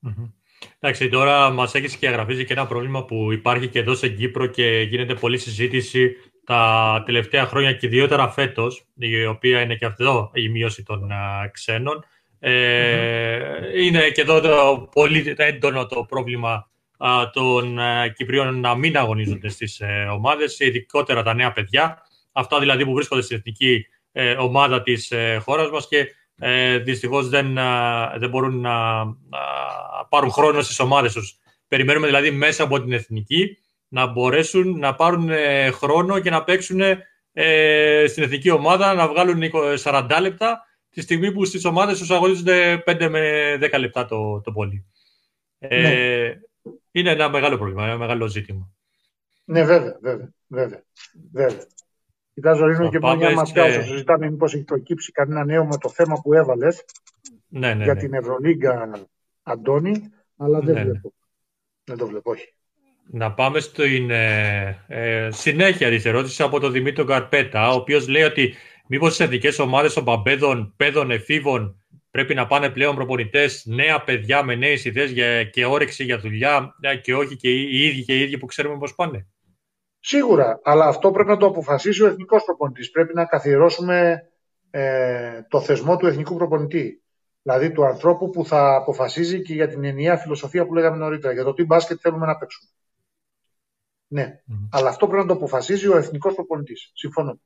Mm-hmm. Εντάξει, τώρα μας έχεις και αγραφήσει και ένα πρόβλημα που υπάρχει και εδώ στην Κύπρο και γίνεται πολλή συζήτηση τα τελευταία χρόνια και ιδιότερα φέτος, η οποία είναι και αυτό η μείωση των ξένων. Ε, είναι και εδώ το πολύ έντονο το πρόβλημα των ε, Κυπρίων να μην αγωνίζονται στις ε, ομάδες, ειδικότερα τα νέα παιδιά. Αυτά δηλαδή που βρίσκονται στην εθνική ομάδα της χώρας μας και δυστυχώς δεν, δεν μπορούν να, πάρουν χρόνο στις ομάδες τους. Περιμένουμε δηλαδή μέσα από την εθνική να μπορέσουν να πάρουν χρόνο και να παίξουν στην εθνική ομάδα, να βγάλουν 40 λεπτά τη στιγμή που στις ομάδες τους αγωνίζονται 5 με 10 λεπτά το, το πολύ. Ε, ναι. είναι ένα μεγάλο πρόβλημα, ένα μεγάλο ζήτημα. Ναι, βέβαια, βέβαια, βέβαια. βέβαια. Κοιτάζω λίγο και μια ματιά όσο συζητάμε μήπως έχει προκύψει κανένα νέο με το θέμα που έβαλες ναι, ναι, για ναι. την Ευρωλίγκα Αντώνη, αλλά δεν Ναι, ναι. βλέπω. Δεν το βλέπω, όχι. Να πάμε στην ε, ε, συνέχεια της ερώτησης από τον Δημήτρη Καρπέτα, ο οποίος λέει ότι μήπως στις εθνικές ομάδες των παμπέδων, παιδών, εφήβων πρέπει να πάνε πλέον προπονητές, νέα παιδιά με νέες ιδέες για, και όρεξη για δουλειά ε, και όχι και οι ίδιοι και οι ίδιοι που ξέρουμε πώς πάνε. Σίγουρα, αλλά αυτό πρέπει να το αποφασίσει ο εθνικός προπονητής. Πρέπει να καθιερώσουμε ε, το θεσμό του εθνικού προπονητή. Δηλαδή του ανθρώπου που θα αποφασίζει και για την ενιαία φιλοσοφία που λέγαμε νωρίτερα, για το τι μπάσκετ θέλουμε να παίξουμε. Ναι, Μμμ. αλλά αυτό πρέπει να το αποφασίζει ο εθνικός προπονητής. Συμφωνώ.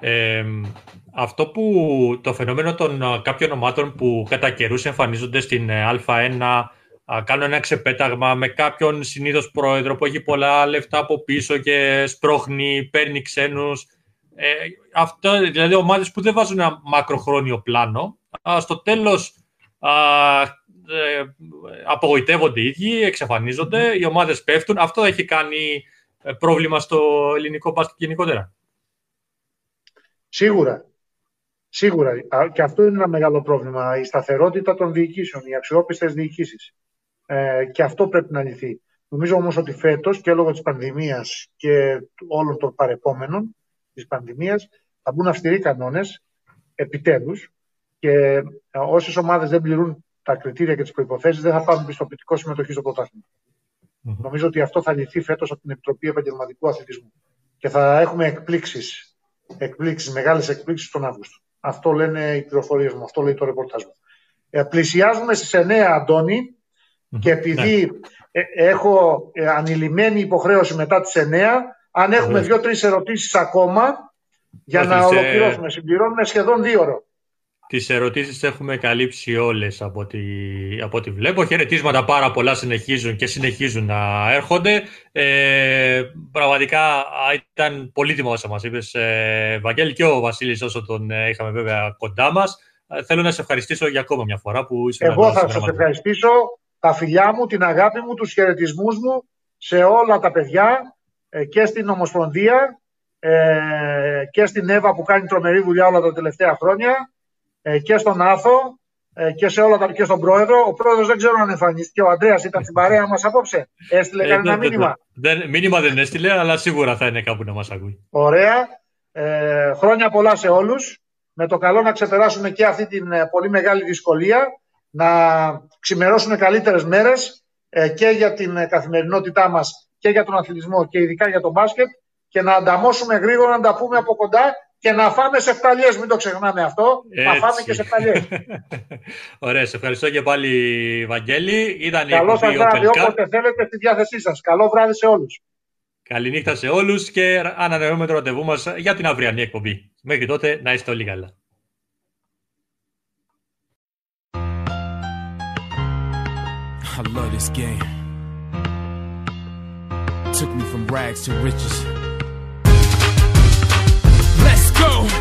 Ε, αυτό που το φαινόμενο των α, κάποιων ομάδων που κατά καιρούς εμφανίζονται στην ε, Α1, κάνουν ένα ξεπέταγμα με κάποιον συνήθως πρόεδρο που έχει πολλά λεφτά από πίσω και σπρώχνει, παίρνει ξένους. Ε, αυτό, δηλαδή ομάδες που δεν βάζουν ένα μακροχρόνιο πλάνο, α, στο τέλος α, ε, απογοητεύονται οι ίδιοι, εξαφανίζονται, οι ομάδες πέφτουν. Αυτό έχει κάνει ε, πρόβλημα στο ελληνικό μπάσκετ γενικότερα. Σίγουρα. Σίγουρα. Και αυτό είναι ένα μεγάλο πρόβλημα. Η σταθερότητα των διοικήσεων, οι αξιόπιστες διοικήσεις. Ε, και αυτό πρέπει να λυθεί. Νομίζω όμως ότι φέτος και λόγω της πανδημίας και όλων των παρεπόμενων της πανδημίας θα μπουν αυστηροί κανόνες επιτέλους και ε, όσες ομάδες δεν πληρούν τα κριτήρια και τις προποθέσει δεν θα πάρουν πιστοποιητικό συμμετοχή στο πρωταθλημα Νομίζω ότι αυτό θα λυθεί φέτος από την Επιτροπή Επαγγελματικού Αθλητισμού. Και θα έχουμε εκπλήξεις, εκπλήξεις, μεγάλες εκπλήξεις τον Αύγουστο. Αυτό λένε οι πληροφορίες μου, αυτό λέει το ρεπορτάζ μου. Ε, πλησιάζουμε στις 9, Αντώνη, και επειδή ναι. ε, έχω ε, ανηλυμένη υποχρέωση μετά τις 9, αν έχουμε δύο-τρει ερωτήσεις ακόμα, για να ολοκληρώσουμε, συμπληρώνουμε σχεδόν δύο ώρο. Τις ερωτήσεις έχουμε καλύψει όλες από ό,τι, από ό,τι βλέπω. Χαιρετίσματα πάρα πολλά συνεχίζουν και συνεχίζουν να έρχονται. Ε, πραγματικά ήταν πολύτιμο όσα μας είπες, ε, Βαγγέλη και ο Βασίλης όσο τον ε, είχαμε βέβαια κοντά μας. Ε, θέλω να σε ευχαριστήσω για ακόμα μια φορά που είσαι Εγώ θα σας ευχαριστήσω τα φιλιά μου, την αγάπη μου, τους χαιρετισμούς μου σε όλα τα παιδιά ε, και στην Ομοσπονδία και στην Εύα που κάνει τρομερή δουλειά όλα τα τελευταία χρόνια ε, και στον Άθο ε, και, σε όλα τα, και στον πρόεδρο. Ο πρόεδρος δεν ξέρω αν εμφανίστηκε. Ο Αντρέα ήταν στην παρέα μας απόψε. Έστειλε ε, κανένα ναι, μήνυμα. Δεν, μήνυμα δεν έστειλε, αλλά σίγουρα θα είναι κάπου να μας ακούει. Ωραία. Ε, χρόνια πολλά σε όλους. Με το καλό να ξεπεράσουμε και αυτή την πολύ μεγάλη δυσκολία. Να ξημερώσουμε καλύτερες μέρες και για την καθημερινότητά μας και για τον αθλητισμό και ειδικά για τον μπάσκετ και να ανταμώσουμε γρήγορα να τα πούμε από κοντά και να φάμε σε φταλιές, μην το ξεχνάμε αυτό. Έτσι. Να φάμε και σε φταλιές. *laughs* Ωραία, σε ευχαριστώ και πάλι Βαγγέλη. Ήταν Καλό σας βράδυ, όποτε θέλετε στη διάθεσή σας. Καλό βράδυ σε όλους. Καληνύχτα σε όλους και ανανεώνουμε το ραντεβού μας για την αυριανή εκπομπή. Μέχρι τότε να είστε όλοι καλά. I love this game. Took me from rags to riches. go.